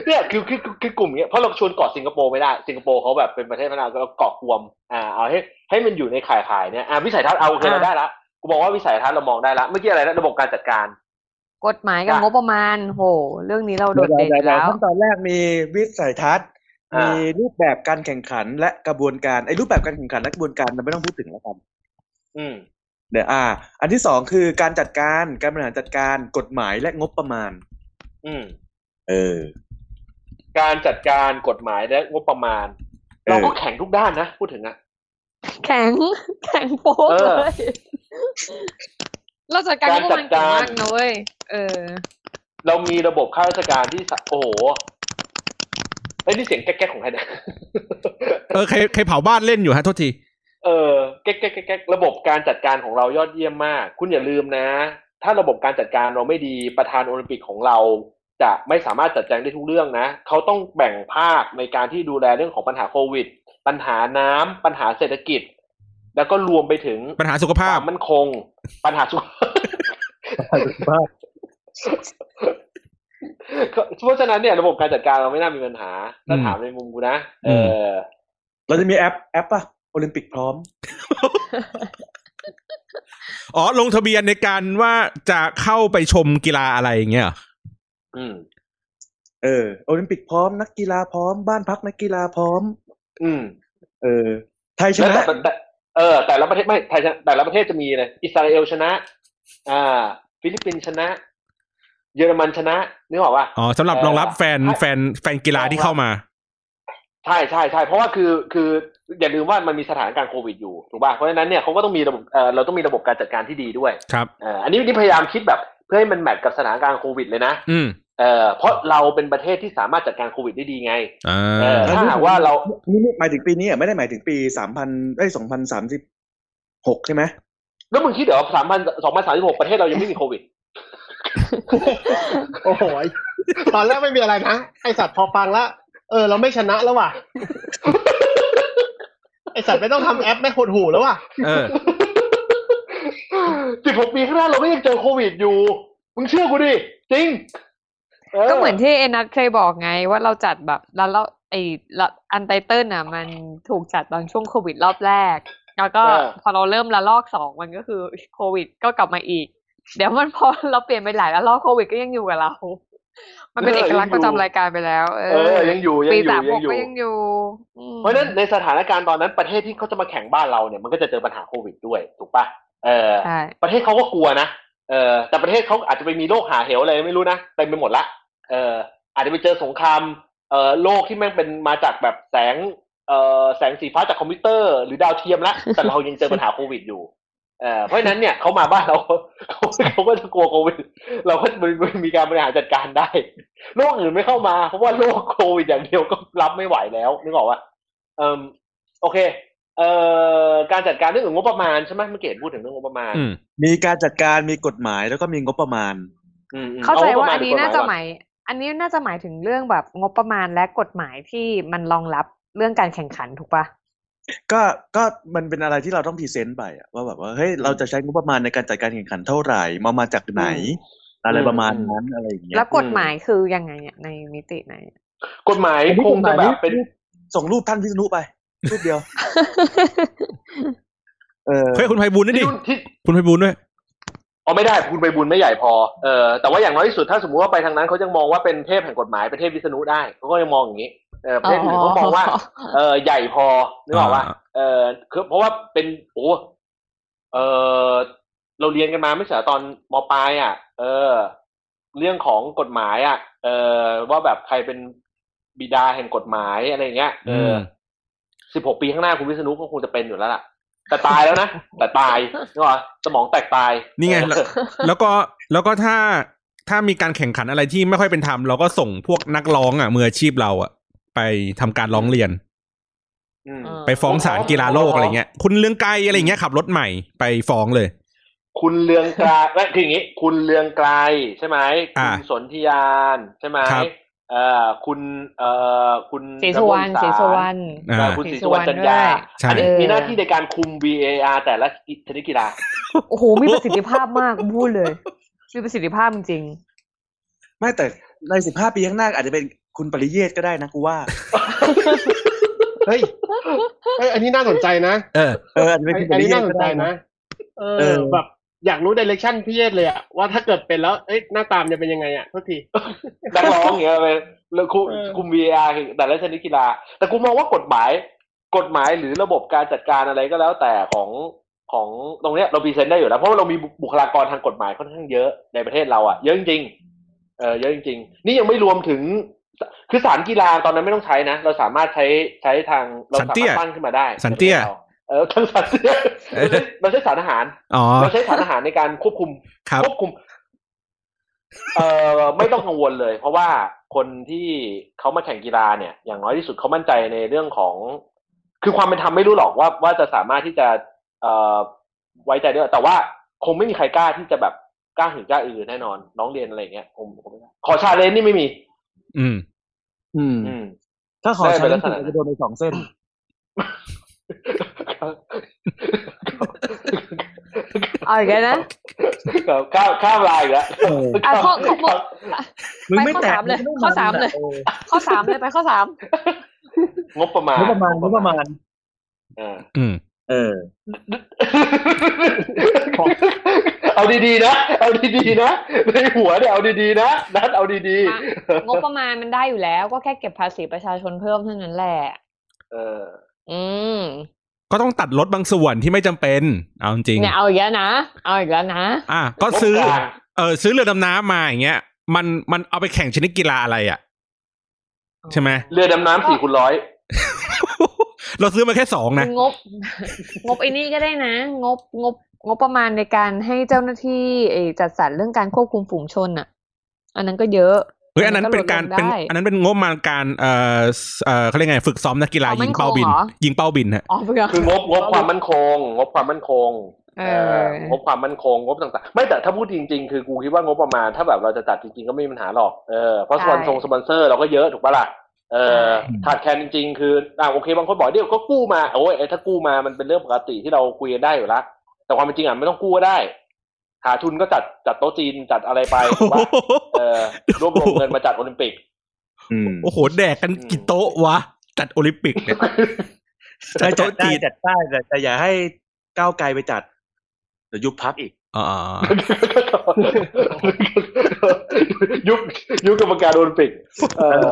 เนี่ยคือคือคือคือกลุ่มเนี้ยเพราะเราชวนเกาะสิงคโปร์ไม่ได้ สิงคโปร์เขาแบบเป็นประเทศพัฒนาก็เกาะกวม อ่าเอาให้ให้มันอยู่ในข่ายข่ายๆเนี่ยอ่าวิสัยทัศน์เอาโอเค
อ่า
เราได้ละกูบอกว่าวิสัยทัศน์เรามองได้ละเมื่อกี้อะไรนะระบบการจัดการ
กฎหมายกับ
ได้
งบประมาณ โห เรื่องนี้เราโดดเด่นอยู่
ดี๋ย
แล้ว
ขั้นตอนแรกมีวิสัยทัศน์
อ่ามี
มีรูปแบบการแข่งขันและกระบวนการไอ้รูปแบบการแข่งขันและกระบวนการเราไม่ต้องพูดถึงแล้วกัน
อืม
เดี๋ยวอ่า อันที่สองคือการจัดการการบริหารจัดการกฎหมายและงบประมาณ
อืม
เออ
การจัดการกฎหมายและงบประมาณ
เออ
เราก็แข่งทุกด้านนะพูดถึงอะ
แข็งแข็งโป๊ก
เอ
เล
อ
ย เราจัดการงบประมาณเก่งมากนะเว้ยเออ
เรามีระบบข้าราชการที่สะโอ้โหเอ้ยนี่เสียงแก๊กๆของใครเนี่ย
เออใครใครเผาบ้านเล่นอยู่ฮะโทษที
เออแก๊กแก๊กแก๊กแก๊กระบบการจัดการของเรายอดเยี่ยมมาก คุณอย่าลืมนะ ถ้าระบบการจัดการเราไม่ดีประธานโอลิมปิกของเราจะไม่สามารถจัดแจงได้ทุกเรื่องนะ เขาต้องแบ่งภาคในการที่ดูแลเรื่องของปัญหาโควิด ปัญหาน้ำปัญหาเศรษฐกิจ แล้วก็รวมไปถึง
ปัญหาสุข
ค
ภาพ
วามมั่นคง ปัญหาสุขเพราะฉะนั้นเนี่ยระบบการจัดการเราไม่น่ามีปัญหาถ้า
อืม
ถามในมุมกูนะ
อื
เอ
ม
อ
เราจะมีแอปแอปป่ะโอลิมปิกพร้อม
อ๋อ ลงทะเบียนในการว่าจะเข้าไปชมกีฬาอะไรอย่างเงี้ยเหรอ
อืม
เออ โอลิมปิกพร้อม นักกีฬาพร้อม บ้านพักนักกีฬาพร้อม
อืม
เออ ไทยช
แล้ว
นะ
แต่แต่ เออ แต่ละประเทศไม่ไทยชนะแต่ละประเทศจะมีเลยอิสราเอลชนะ อ่า ฟิลิปปินส์ชนะ เยอรมันชนะนึกออกป่ะ
อ๋อสำหรับ
เออ
รองรับแฟน
ให้
แฟนแฟนกีฬาที่เข้ามา
ใช่ใช่ใช่เพราะว่าคือคืออย่าลืมว่ามันมีสถานการณ์โควิดอยู่ถูกป่ะเพราะฉะนั้นเนี่ยเขาก็ต้องมีระบบเออเราต้องมีระบบการจัดการที่ดีด้วย
ครับ
เอออันนี้นี่พยายามคิดแบบเพื่อให้มันแมทกับสถานการณ์โควิดเลยนะ
อืม
เออเพราะเราเป็นประเทศที่สามารถจัดการโควิดได้ดีไง
อ่า
เออถ้าหากว่าเรา
นี่นี่หมายถึงปีนี้อะไม่ได้หมายถึงปีสามพันไอ้สองพันสามสิบหกใช่ไหม
แล้วมึงคิดเดี๋ยวสามพันสองพันสามสิบหกประเทศเรายังไม่มีโควิด
โอ้โหยตอนแรกไม่มีอะไรนะ ไอสัตว์พอฟังแล้วเออ เราไม่ชนะแล้วว่ะ ไอสัตว์ไม่ต้องทำแอปไม่หดหูแล้วว่ะ
เออ
สิบหกปีข้างหน้าเราไม่ยังเจอโควิดอยู่ มึงเชื่อกูดิ จริง
ก็เหมือนที่เอนัทเคยบอกไง ว่าเราจัดแบบแล้วเราไอ้ละอันไตเติลน่ะ มันถูกจัดตอนช่วงโควิดรอบแรก แล้วก็
เออ
พอเราเริ่มละลอกสองมันก็คือโควิดก็กลับมาอีก เดี๋ยวมันพอเราเปลี่ยนไปหลายละลอกโควิดก็ยังอยู่กับเรา มันเป็นเอกลักษณ์ประจำรายการไปแล้ว เอ
เออยังอยู่ยัง
ปี
อยู่
สามห
ยัง
ก
อยู่
ก็ยังอยู่อืม
เพราะฉะนั้นในสถานการณ์ตอนนั้นประเทศที่เขาจะมาแข่งบ้านเราเนี่ยมันก็จะเจอปัญหาโควิดด้วยถูกปะเออ
ใช่
ประเทศเขาก็กลัวนะเออแต่ประเทศเขาอาจจะไปมีโรคหาเหวอะไรไม่รู้นะเต็มไปหมดละ เอออาจจะไปเจอสงครามเอ่อโลกที่แม่งเป็นมาจากแบบแสงเอ่อแสงสีฟ้าจากคอมพิวเตอร์หรือดาวเทียมละแต่เรายังเจอปัญหาโควิดอยู่เออเพราะฉะนั้นเนี่ยเขามาบ้านเราเขาเขาก็จะกลัวโควิด เราก็มีมีการบริหารจัดการได้โรคอื่นไม่เข้ามา เพราะว่าโรคโควิดอย่างเดียวก็รับไม่ไหวแล้วนึกออกว่าเออโอเคเอ่อการจัดการเรื่องของงบประมาณใช่ไหมเมื่อกี้เห็นพูดถึงเรื่องงบประมาณ
อืม
มีการจัดการมีกฎหมายแล้วก็มีงบประมาณ
อืมอืม
เข้าใจ
งบป
ว่า
ระมณ
อันนี้
หรื
น่าจะ
กฎ
หมาย อันนี้น่าจะหมายถึงเรื่องแบบงบประมาณและกฎหมายที่มันรองรับเรื่องการแข่งขันถูกปะ
ก็ก็มันเป็นอะไรที่เราต้องพรีเซนต์ไปอะว่าแบบว่าเฮ้ยเราจะใช้งบประมาณในการจัดการแข่งขันเท่าไหร่มามาจากไหน อะไรประมาณนั้นอะไรอย่างเงี้ย
แล้วกฎหมายคือยังไงเนี่ยในมิติไหน
กฎหมายคงจะแบบเป็น
ส่งรูปท่านพิษณุไปรูปเดียวเออ
เฮ้ยคุณไพบูลย์ด้วยดิ
ที่นู่นที่
คุณไพบูลย์ด้วย
อ๋อไม่ได้คุณไปบุญไม่ใหญ่พอเออแต่ว่าอย่างน้อยที่สุดถ้าสมมุติว่าไปทางนั้นเขาจะมองว่าเป็นเทพแห่งกฎหมายเป็นเทพวิษณุได้เขาก็จะมองอย่างนี้เออประเทศอื่นเขามองว่าเออใหญ่พอนึกออกว่าเออคือเพราะว่าเป็นโอ้เออเราเรียนกันมาไม่ใช่เหรอตอนมปลายอะ เออ เรื่องของกฎหมายอะ เออว่าแบบใครเป็นบิดาแห่งกฎหมายอะไรเงี้ยเออสิบหกปีข้างหน้าคุณวิษณุก็คงจะเป็นอยู่แล้วล่ะ แต่ตายแล้วนะแต่ตายนึกออกปะสมองแตกตาย
นี่ไง
เออ
แล้วก็แล้วก็ถ้าถ้ามีการแข่งขันอะไรที่ไม่ค่อยเป็นธรรมเราก็ส่งพวกนักร้องอะมืออาชีพเราอะ ไปทำการร้องเรียน
อืม
เออ
ไปฟ้องศาลกีฬาโลกอะไรเงี้ย คุณเรื่องไกลอะไรเงี้ยขับรถใหม่ไปฟ้องเลย
คุณเลืองไกลไม่คืออย่างนี้ คุณเลืองไกลใช่ไหม
อ่า
คุณสนธิยานใช่ไหม
ครับ
เอ่อคุณเอ่อคุณ
ศรีสุวรรณศรีสุวรรณ
อ่า
เอ่อคุณศรีสุวรรณจันยา
ใช่
อันนี้
เออ
มีหน้าที่ในการคุม VAR แต่ละชนิดกีฬา
โอ้โห มีประสิทธิภาพมากพูดเลย มีประสิทธิภาพจริง
ไม่แต่ในสิบห้าปีข้างหน้าอาจจะเป็นคุณปริเยศก็ได้นะกูว่า
เฮ้ยเฮ้ย อันนี้น่าสนใจนะ
เออ
เอออาจจะเป็นคุณป
อัน
ริ
นี้
เยศ
น่าส
ก็
นใจ
ได้นะ
นะเอ
เอ
อ
อ
แบบ อยากรู้ดิเรกชันพี่เยศเลยอะว่าถ้าเกิดเป็นแล้วเอ้ยหน้าตามนจะเป็นยังไงอะทุกที
นักร้องอย่างเงี้ยไปแล้วคุม
เออ
คุม VAR คือแต่ละชนิดกีฬา แต่กูมองว่ากฎหมาย กฎหมายหรือระบบการจัดการอะไรก็แล้วแต่ของของตรงเนี้ยเรา present ได้อยู่แล้วเพราะว่าเรามีบุคลากรทางกฎหมายค่อนข้างเยอะในประเทศเราอะเยอะจริงๆเออเยอะจริงๆ นี่ยังไม่รวมถึง คือศาลกีฬาตอนนั้นไม่ต้องใช้นะ เราสามารถใช้ใช้ทางเราศาล
เตี้ยสา
มารถตั้งขึ้นมาได้
ศาลเตี้ย
เออทั้งศาลเตี้ย
เออ
เราใช้สารอาหาร
อ๋อ
เราใช้สารอาหารในการควบคุม
ครับ
ควบคุม เอ่อไม่ต้องกังวลเลย เพราะว่าคนที่เขามาแข่งกีฬาเนี่ย อย่างน้อยที่สุดเขามั่นใจในเรื่องของ คือความเป็นธรรมไม่รู้หรอกว่าว่าจะสามารถที่จะ เอ่อไว้ใจได้แต่ว่าคงไม่มีใครกล้าที่จะแบบกล้าหือกล้าอือแน่นอน น้องเรียนอะไรอย่างเงี้ยผมผมไม่ได้ขอชาเลนจ์นี่ไม่มี
อืม
อืม
อืม
ถ้าขอ
ได้
ใช้
เป็นลั
ลั
ก
ก
ษ
ษ
ณะ
ณะจะโดนไปสองเส้น
ๆ เอาอีกแล้วนะ
ข้ามข้ามลายอีกแล้ว
เออ
อะข้อข้อข้อ
มึงไม่
ไปข้อ
แตะ
สามเลย
งไต้ง
ข้อสามเลย
ออ
ข้อสามเลยไปข้อสาม
งบประมาณ
งบประมาณงบประมาณ
เออ
อืม
เออ
เอาดีๆนะ เอาดีๆนะ ในหัวเนี่ยเอาดีๆนะ นัดเอาดี
อะงบประมาณมันได้อยู่แล้ว ก็แค่เก็บภาษีประชาชนเพิ่มเท่านั้นแหละ
ๆเออ
อืม
ก็ต้องตัดลดบางส่วนที่ไม่จำเป็น เอาจริง
เนี่ยเอาอีกแล้วนะ เอาอีกแล้วนะ
อะก็ซื้อ
งบกลาง
เออซื้อเรือดำน้ำมาอย่างเงี้ย มันมันเอาไปแข่งชนิดกีฬาอะไรอะ ใช่ไหม
เรือดำน้ำสี่คูณร้อย
เราซื้อมาแค่สองนะ
งบ งบไอ้นี่ก็ได้นะ งบงบ งบประมาณในการให้เจ้าหน้าที่เออจัดสรรเรื่องการควบคุมฝูงชนอะ อันนั้นก็เยอะ
เฮ้ยอันนั้นเป็นการ
ลดลง
เป็น
ได้
อันนั้นเป็นงบมาการเอ่อเอ่อเขาเรียกไงฝึกซ้อมนักกีฬา
ความมั่
ยิ
น
งเป้าบิน
คงเหรอ
ยิงเป้าบินฮะ
อ๋อเพื่อ
คืองบงบความมั่นคง งบความมั่นคง
เอ
เอ
อ
องบความมั่นคงงบต่างๆ ไม่แต่ถ้าพูดจริง ๆ คือกูคิดว่างบประมาณถ้าแบบเราจะจัดจริง ๆ ก็ไม่มีปัญหาหรอกเออเพราะสปอนซงสปอนเซอร์เราก็เยอะถูกปะล่ะเออขาดแคลนจริง ๆ คืออ่าโอเคบางคนบอกเดี๋ยวก็กู้มาโอ้ยไอ้ถ้ากู้มามันเป็นเรื่องปกติที่เราคุยกันได้อยู่แล้วแต่ความเป็นจริงอะไม่ต้องกู้ก็ได้ หาทุนก็จัดจัดโต๊ะจีนจัดอะไรไปถูกปะเออรวบรวมเงินมาจัดโอลิมปิก
อืม
โอ้โหแดกกันกี่โต๊ะวะ จัดโอลิมปิกเนี่ย
ใช่จั
โต๊ะ
ดได้
จีน
จัดได้แต่แต่อย่าให้ก้าวไกลไปจัดเดี๋ยวยุบพักอีก
อ๋อ
ยุคยุคกรรมการโอลิมปิกเออ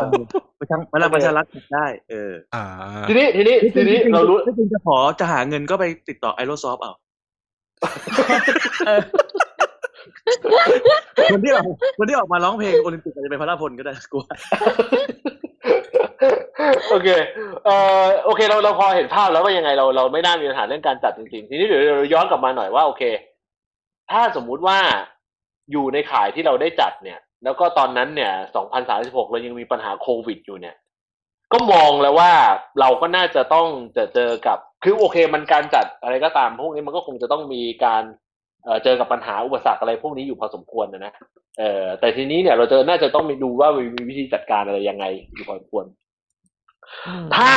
ประชังพลังประชารัฐจัดได้เออ
อ่า
ทีนี้ทีนี้ทีนี้เรารู้
ถ้าคุณจะขอจะหาเงินก็ไปติดต่อไอโรซอฟเอา คนที่ออกคนที่ออกมาร้องเพลงโอลิมปิกอาจจะเป็นพระราพลก็ได้กูว่า
โอเคเอ่อโอเคเราเราพอเห็นภาพแล้วว่ายังไงเราเราไม่น่ามีปัญหาเรื่องการจัดจริงๆ ทีนี้เดี๋ยวเราย้อนกลับมาหน่อยว่าโอเค ถ้าสมมุติว่าอยู่ในข่ายที่เราได้จัดเนี่ย แล้วก็ตอนนั้นเนี่ย2036เรายังมีปัญหาโควิดอยู่เนี่ย ก็มองแล้วว่าเราก็น่าจะต้องจะเจอกับ คือโอเค มันการจัดอะไรก็ตามพวกนี้มันก็คงจะต้องมีการ เอ่อเจอกับปัญหาอุปสรรคอะไรพวกนี้อยู่พอสมควรนะนะเออแต่ทีนี้เนี่ยเราจะน่าจะต้องมีดูว่ามีวิธีจัดการอะไรยังไงอยู่พอสมควร ถ้า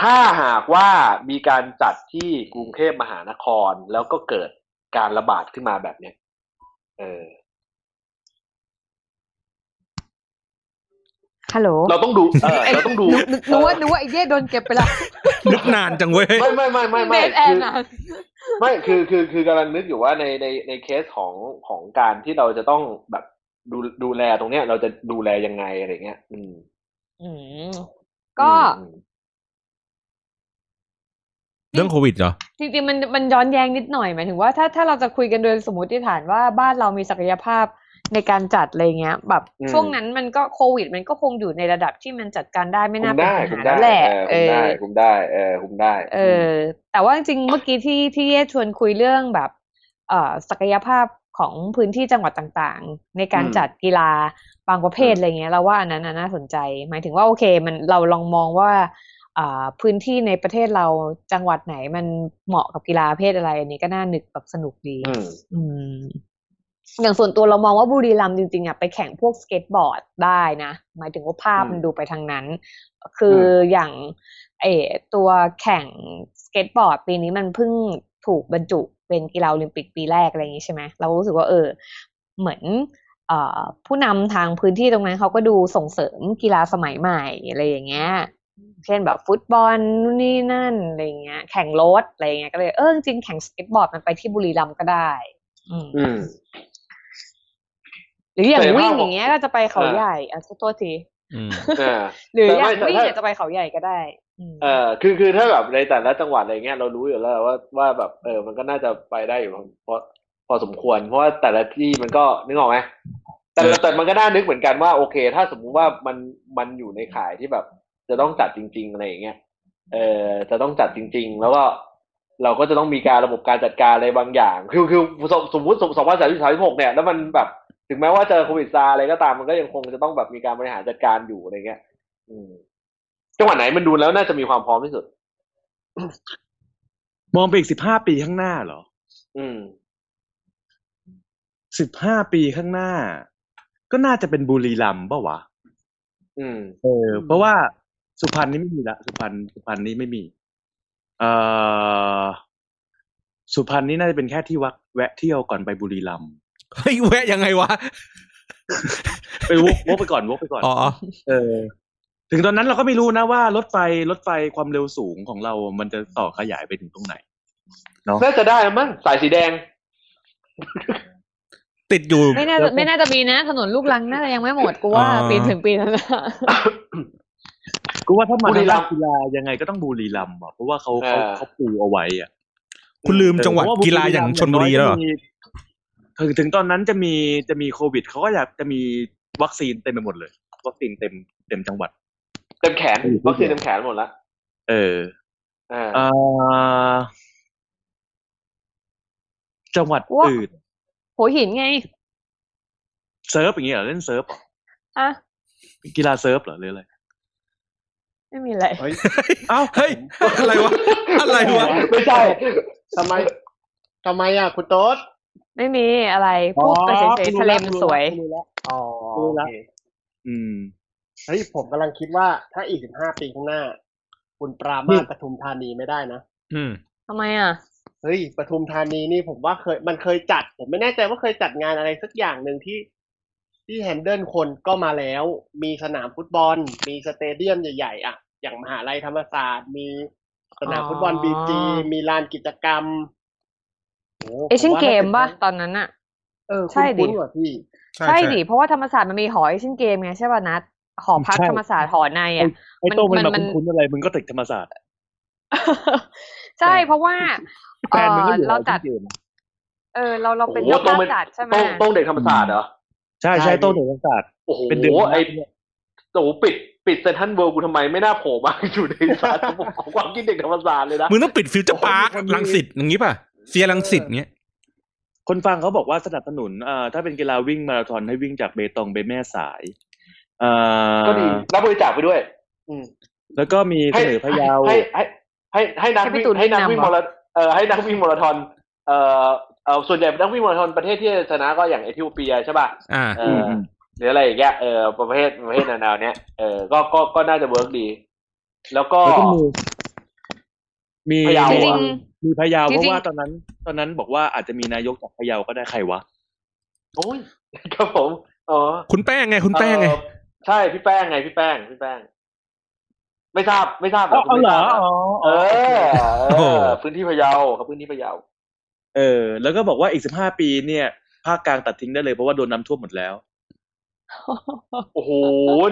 ถ้าหากว่ามีการจัดที่กรุงเทพมหานครแล้วก็เกิดการระบาดขึ้นมาแบบเนี้ยเออ
ฮัลโหล
เราต้องดูเออเราต้องดู
นึกนึกว่านึกว่าไอ้เย่โดนเก็บไปแล้ว
นึกนานจังเว้ย
ไม่ไม่ไม่ไม่
เด
ไม่
ทแอ
คื
น
อ
อะ
ไม่คือคือคือกำลังนึกอยู่ว่าในในในเคสของของการที่เราจะต้องแบบดูดูแลตรงเนี้ย เราจะดูแลยังไงอะไรเงี้ย อืม
อืมก็
อืม
เรื่องโควิดเหรอ
จริงๆมันมันย้อนแย้งนิดหน่อยหมายถึงว่าถ้าถ้าเราจะคุยกันโดยสมมติฐานว่าบ้านเรามีศักยภาพ ในการจัดอะไรเงี้ย แบบ
อืม
ช่วงนั้นมันก็โควิด มันก็คงอยู่ในระดับที่มันจัดการได้ไม่
คุ
น่ามเป็น
ได้
ปัญ
คุ
หาม
ได้
แล้วแหละ
เออ
เอ
คุม
อ
ได้คุมได้เออคุมได้
เออ แต่ว่าจริงๆเมื่อกี้ที่ที่เย่ชวนคุยเรื่องแบบ เอ่อศักยภาพของพื้นที่จังหวัดต่างๆ ในการจัดกีฬาบางประเภทอะไรเงี้ยเราว่าอันนั้นน่ะน่าสนใจ หมายถึงว่าโอเค มันเราลองมองว่าอ่าพื้นที่ในประเทศเราจังหวัดไหนมันเหมาะกับกีฬาประเภทอะไร อันนี้ก็น่านึกแบบสนุกดี
อืม
อืมอย่างส่วนตัวเรามองว่าบุรีรัมย์จริงๆอะไปแข่งพวกสเก็ตบอร์ดได้นะ หมายถึงว่าภาพ
อืม
มันดูไปทางนั้น คืออย่างเออตัวแข่งสเก็ตบอร์ดปีนี้มันเพิ่งถูกบรรจุเป็นกีฬาโอลิมปิกปีแรกอะไรอย่างนี้ใช่ไหมเรารู้สึกว่าเออ เหมือนเอ่อผู้นำทางพื้นที่ตรงนั้นเขาก็ดูส่งเสริมกีฬาสมัยใหม่อะไรอย่างเงี้ยเช่นแบบฟุตบอลนู่นนี่นั่นอะไรเงี้ย แข่งรถอะไรเงี้ยก็เลยเออจริงๆแข่งสเก็ตบอร์ดมันไปที่บุรีรัมย์ก็ได้ อืม
อืม
หรืออย่าง
แต่
วิ่ง
ถ้า
อย่างเงี้ยก็จะไปเขา
อ่า
ใหญ่อะขอโทษที
อืม
เออ
หรือ
แต่
อ
ไม่
ย่าง
แต่
วิ่ง
ถ้า
เนี่ยจะไปเขาใหญ่ก็ได้อืม
เออคือคือถ้าแบบในแต่ละจังหวัดอะไรเงี้ยเรารู้อยู่แล้วว่าว่าแบบเออมันก็น่าจะไปได้อยู่พอพอสมควร เพราะว่าแต่ละที่มันก็นึกออกไหมแต่
เออ
แต่มันก็น่านึกเหมือนกันว่าโอเค ถ้าสมมุติว่ามันมันอยู่ในข่ายที่แบบ จะต้องจัดจริง ๆ อะไรอย่างเงี้ยเออจะต้องจัดจริง ๆ แล้วก็เราก็จะต้องมีการระบบการจัดการอะไรบางอย่าง คือคือสมสมมติสองพันสามสิบสามสิบหกเนี่ยแล้วมันแบบ ถึงแม้ว่าเจอโควิดซาอะไรก็ตามมันก็ยังคงจะต้องแบบมีการบริหารจัดการอยู่อะไรเงี้ย อืมจังหวัดไหนมันดูแล้วน่าจะมีความพร้อมที่สุด
มองไปอีกสิบห้าปีข้างหน้าเหรอ
อืม
สิบห้าปีข้างหน้า ก็น่าจะเป็นบุรีรัมย์ปะวะ
อืม
เออ เพราะว่าสุพรรณนี่ไม่มีละสุพรรณสุพรรณนี่ไม่มี เอ่อสุพรรณนี่น่าจะเป็นแค่ที่วักแวะเที่ยวก่อนไปบุรีรัมย์
เฮ้ยแวะยังไงวะ
ไปวกวกไปก่อนวกไปก่อน
อ๋อ
เออ ถึงตอนนั้นเราก็ไม่รู้นะว่ารถไฟรถไฟความเร็วสูงของเรามันจะต่อขยายไปถึงตรงไหนเนาะ
น่าจะได้มั้งสายสีแดง
ติดอยู่
ไม่น่าจะไม่น่าจะมีนะถนนลูกรังน่าจะยังไม่หมดกูว่า
อ่า
ปีถึงปีนั้นนะ
กูว่าถ้ามา
บุรี
ทาง
รั
ด้ามน
ย์
กีฬายังไงก็ต้องบุรีรัมย์อะเพราะว่าเขาเขา
เออ
เขาปูเอาไว้อะ
คุณลืมจังหวัด
เออเพระ
กีฬาอย่างชนบุรีแล้ว เหรอ
มีถึงถึงตอนนั้นจะมีจะมีโควิดเขาก็อยากจะมีวัคซีนเต็มไปหมดเลย วัคซีนเต็มเต็มจังหวัด
เต็มแขน
อืม
วัคซีนเต็มแขนหมดละ
เออ
อ่า
เอ่อจังหวัด
ว่า
อื่น
หัวหินไง
เซิร์ฟอย่างเงี้ยเหรอเล่นเซิร์ฟเหรอ
อะ
กีฬาเซิร์ฟเหรอหรืออะไร
ไม่มีอะไร
เฮ้ย
เอ้า
เฮ้ยอะไรวะอะไรวะ
ไม่ใช่
ทำไมทำไมอะคุณโต๊ด
ไม่มีอะไรพูดไปเฉยๆทะเลมันสวย
รู้แล้วอ๋อ
รู้แล้ว
เค
อืม
เฮ้ยผมกำลังคิดว่าถ้าอีกสิบห้าปีข้างหน้า คุณปรามาสปทุมธานีไม่ได้นะ
อืม
ทำไมอะ
เฮ้ยปทุมธานีนี่ผมว่าเคย มันเคยจัด ผมไม่แน่ใจว่าเคยจัดงานอะไรสักอย่างหนึ่งที่ ที่แฮนเดิลคนก็มาแล้ว มีสนามฟุตบอล มีสเตเดียมใหญ่ๆอะอย่างมหาลัยธรรมศาสตร์ มีสนามฟุตบอล
อ๋อ
บีจีมีลานกิจกรรมโอ้
เอเชียน
ผว่า
เกม
ถ้า
ป่ะ
ป็น
ตอนนั้นอะ
เออ
ใช่ดิ
คุ้นๆว่ะพี่
ใช่ดิเพราะว่าธรรมศาสตร์มันมีหอเอเชียนเกมไงใช่ป่ะนัดหอพัก
ใช่
ธรรมศาสตร์หอในอะ
ไอ้โต้ง
มั
มัน
น
มา
มัน
คุ้นๆอะไรมึงก็ติดธรรมศาสตร์อะ
ใช่เพราะว่า
แฟนมึงก็อยู่
เเราจัด
ที่เกม
เออเราเราเป็น
โอ้โห
เจ้า
ต้อง
ภาพ
เป็น
จัดใช่ไหม
ต้องต้องเด็กธรรมศาสตร์เหรอ
ใช่
ใช่
ใช่โต้งเด็กธรรมศาสตร์
โอ้โห
เป็นเดือน
ไอโอ้โหปิดปิดเซนทันเวิลด์กูทำไมไม่น่าโผล่มาอยู่ในสารของความคิดเด็กธรรมศาสตร์เลยนะ
มึงต้องปิดฟิวเจอร์พาร์ค
โอ้โห
ลังสิตอย่างงี้ป่ะ เซียรังสิตเงี้ย
คนฟังเขาบอกว่าสนับสนุนเอ่อถ้าเป็นกีฬาวิ่งมาราธอนให้วิ่งจากเบตงไปแม่สายเอ่อ
ก็ดีรับบริจาคไปด้วย อืม
แล้วก็มีเสนอพะเยา
ให้ให้ให้ให้นัก
ให้พี่ตูนแนะนำ
วิ่ง
เหร
อ ให้นักวิ่งมาราเอ่อให้นักวิ่งมาราธอนเอ่อเอ่อส่วนใหญ่นักวิ่งมาราธอนประเทศที่ชนะก็อย่างเอธิโอเปียใช่ป่ะ
อ่า
เอออหรืออะไรอย่างเงี้ยเออประเภทประเภทแนวๆเนี้ยเออก็ก็ก็น่าจะ work ดี แล้วก็
แล้วก็ มีมี
พะเยา
จริง
มีพะเยา
จริงๆ
เพราะว่าตอนนั้น ตอนนั้นบอกว่าอาจจะมีนายกจากพะเยาก็ได้ใครวะ
โอ้ยครับผมอ๋อ
คุณแป้งไง คุณแป้งไง
เอ่อใช่พี่แป้งไงพี่แป้งพี่แป้ง ไม่ทราบไม่ทราบ
อ๋อ
คุณไม่ทราบ
เหรออ๋อ
เออ
โอ้โห
เออพื้นที่พะเยาครับพื้นที่พะเยา
เออ แล้วก็บอกว่าอีกสิบห้าปีเนี่ยภาคกลางตัดทิ้งได้เลยเพราะว่าโดนน้ำท่วมหมดแล้ว
โอ้โห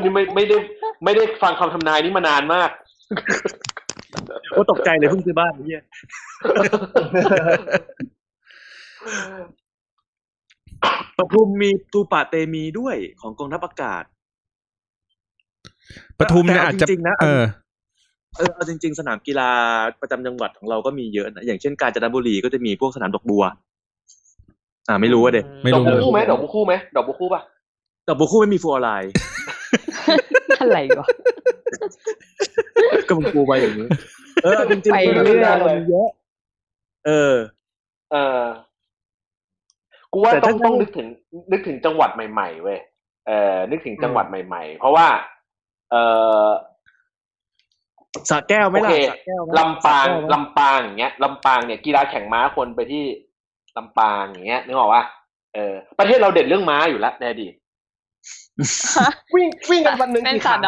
นี่ไม่ไม่ได้ ไม่ได้ฟังคำทำนายนี้มานานมาก
โอ้ตกใจเลยเพิ่งซื้อบ้านเนี่ยปทุมมีตูปะเตมีด้วยของกองทัพอากาศ
ปทุมเนี่ย
แต่เอา
อาจจะ
จริงๆนะ
เออ
เออเอาจริง ๆ สนามกีฬาประจำจังหวัดของเราก็มีเยอะนะอย่างเช่นกาญจนบุรีก็จะมีพวกสนามดอกบัว อ่า ไม่รู้ว่าเด็ก
ไม่
ดอ
รู้
กบัวคู่ไหมดอกบัวคู่ไหมดอกบัวคู่ป่ะ
ดอกบัวคู่ไม่มีฟลูออไรด์
อะไรวะ
ก็มันกูไปอย่างนี้ เออจริงๆ
ไป
กีฬา
เรื่อย
เรามีเยอะเออ
เออกูว่า
แต่
ต้อ
ถ้าง
ต้องนึกถึง นึกถึงจังหวัดใหม่ๆเว้ยเออนึกถึงจังหวัดใหม่ๆ เพราะว่า เออ
สระแก้วไหม
โอ
ล่ะ
เค
สระแก้วไหม
ลำปาง
สระแก้วไหม
ลำปางอย่างเงี้ยลำปางเนี่ยกีฬาแข่งม้าคนไปที่ลำปางอย่างเงี้ยนึกออกว่าเออประเทศเราเด่นเรื่องม้าอยู่แล้วในอดีต
วิ่งวิ่งกันวันหนึ่ง
เป็น
กี่
สั
ขา
ตว์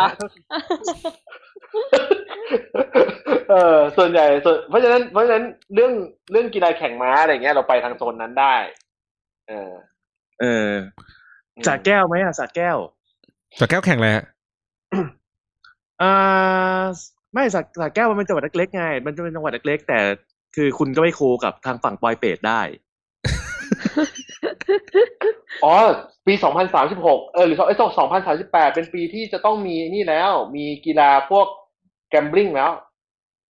เหรอ
เออส่วนใหญ่ส่วนเพราะฉะนั้นเพราะฉะนั้นเรื่องเรื่องกีฬาแข่งม้าอะไรเงี้ยเราไปทางโซนนั้นได้ เออ
เออสระแก้วไหมอะสระแก้ว
สระแก้วแข่งอะไรฮะ
อ่าไม่สระสระแก้วมันเป็นจังหวัดเล็กๆไงมันจะเป็นจังหวัดเล็กๆแต่คือคุณก็ไม่โคกับทางฝั่งปอยเปตได้
อ๋อ ปีสองพันสามสิบหกเออหรือไอ้สองพันสามสิบแปดเป็นปีที่จะต้องมีนี่แล้ว มีกีฬาพวก แกมบลิงแล้ว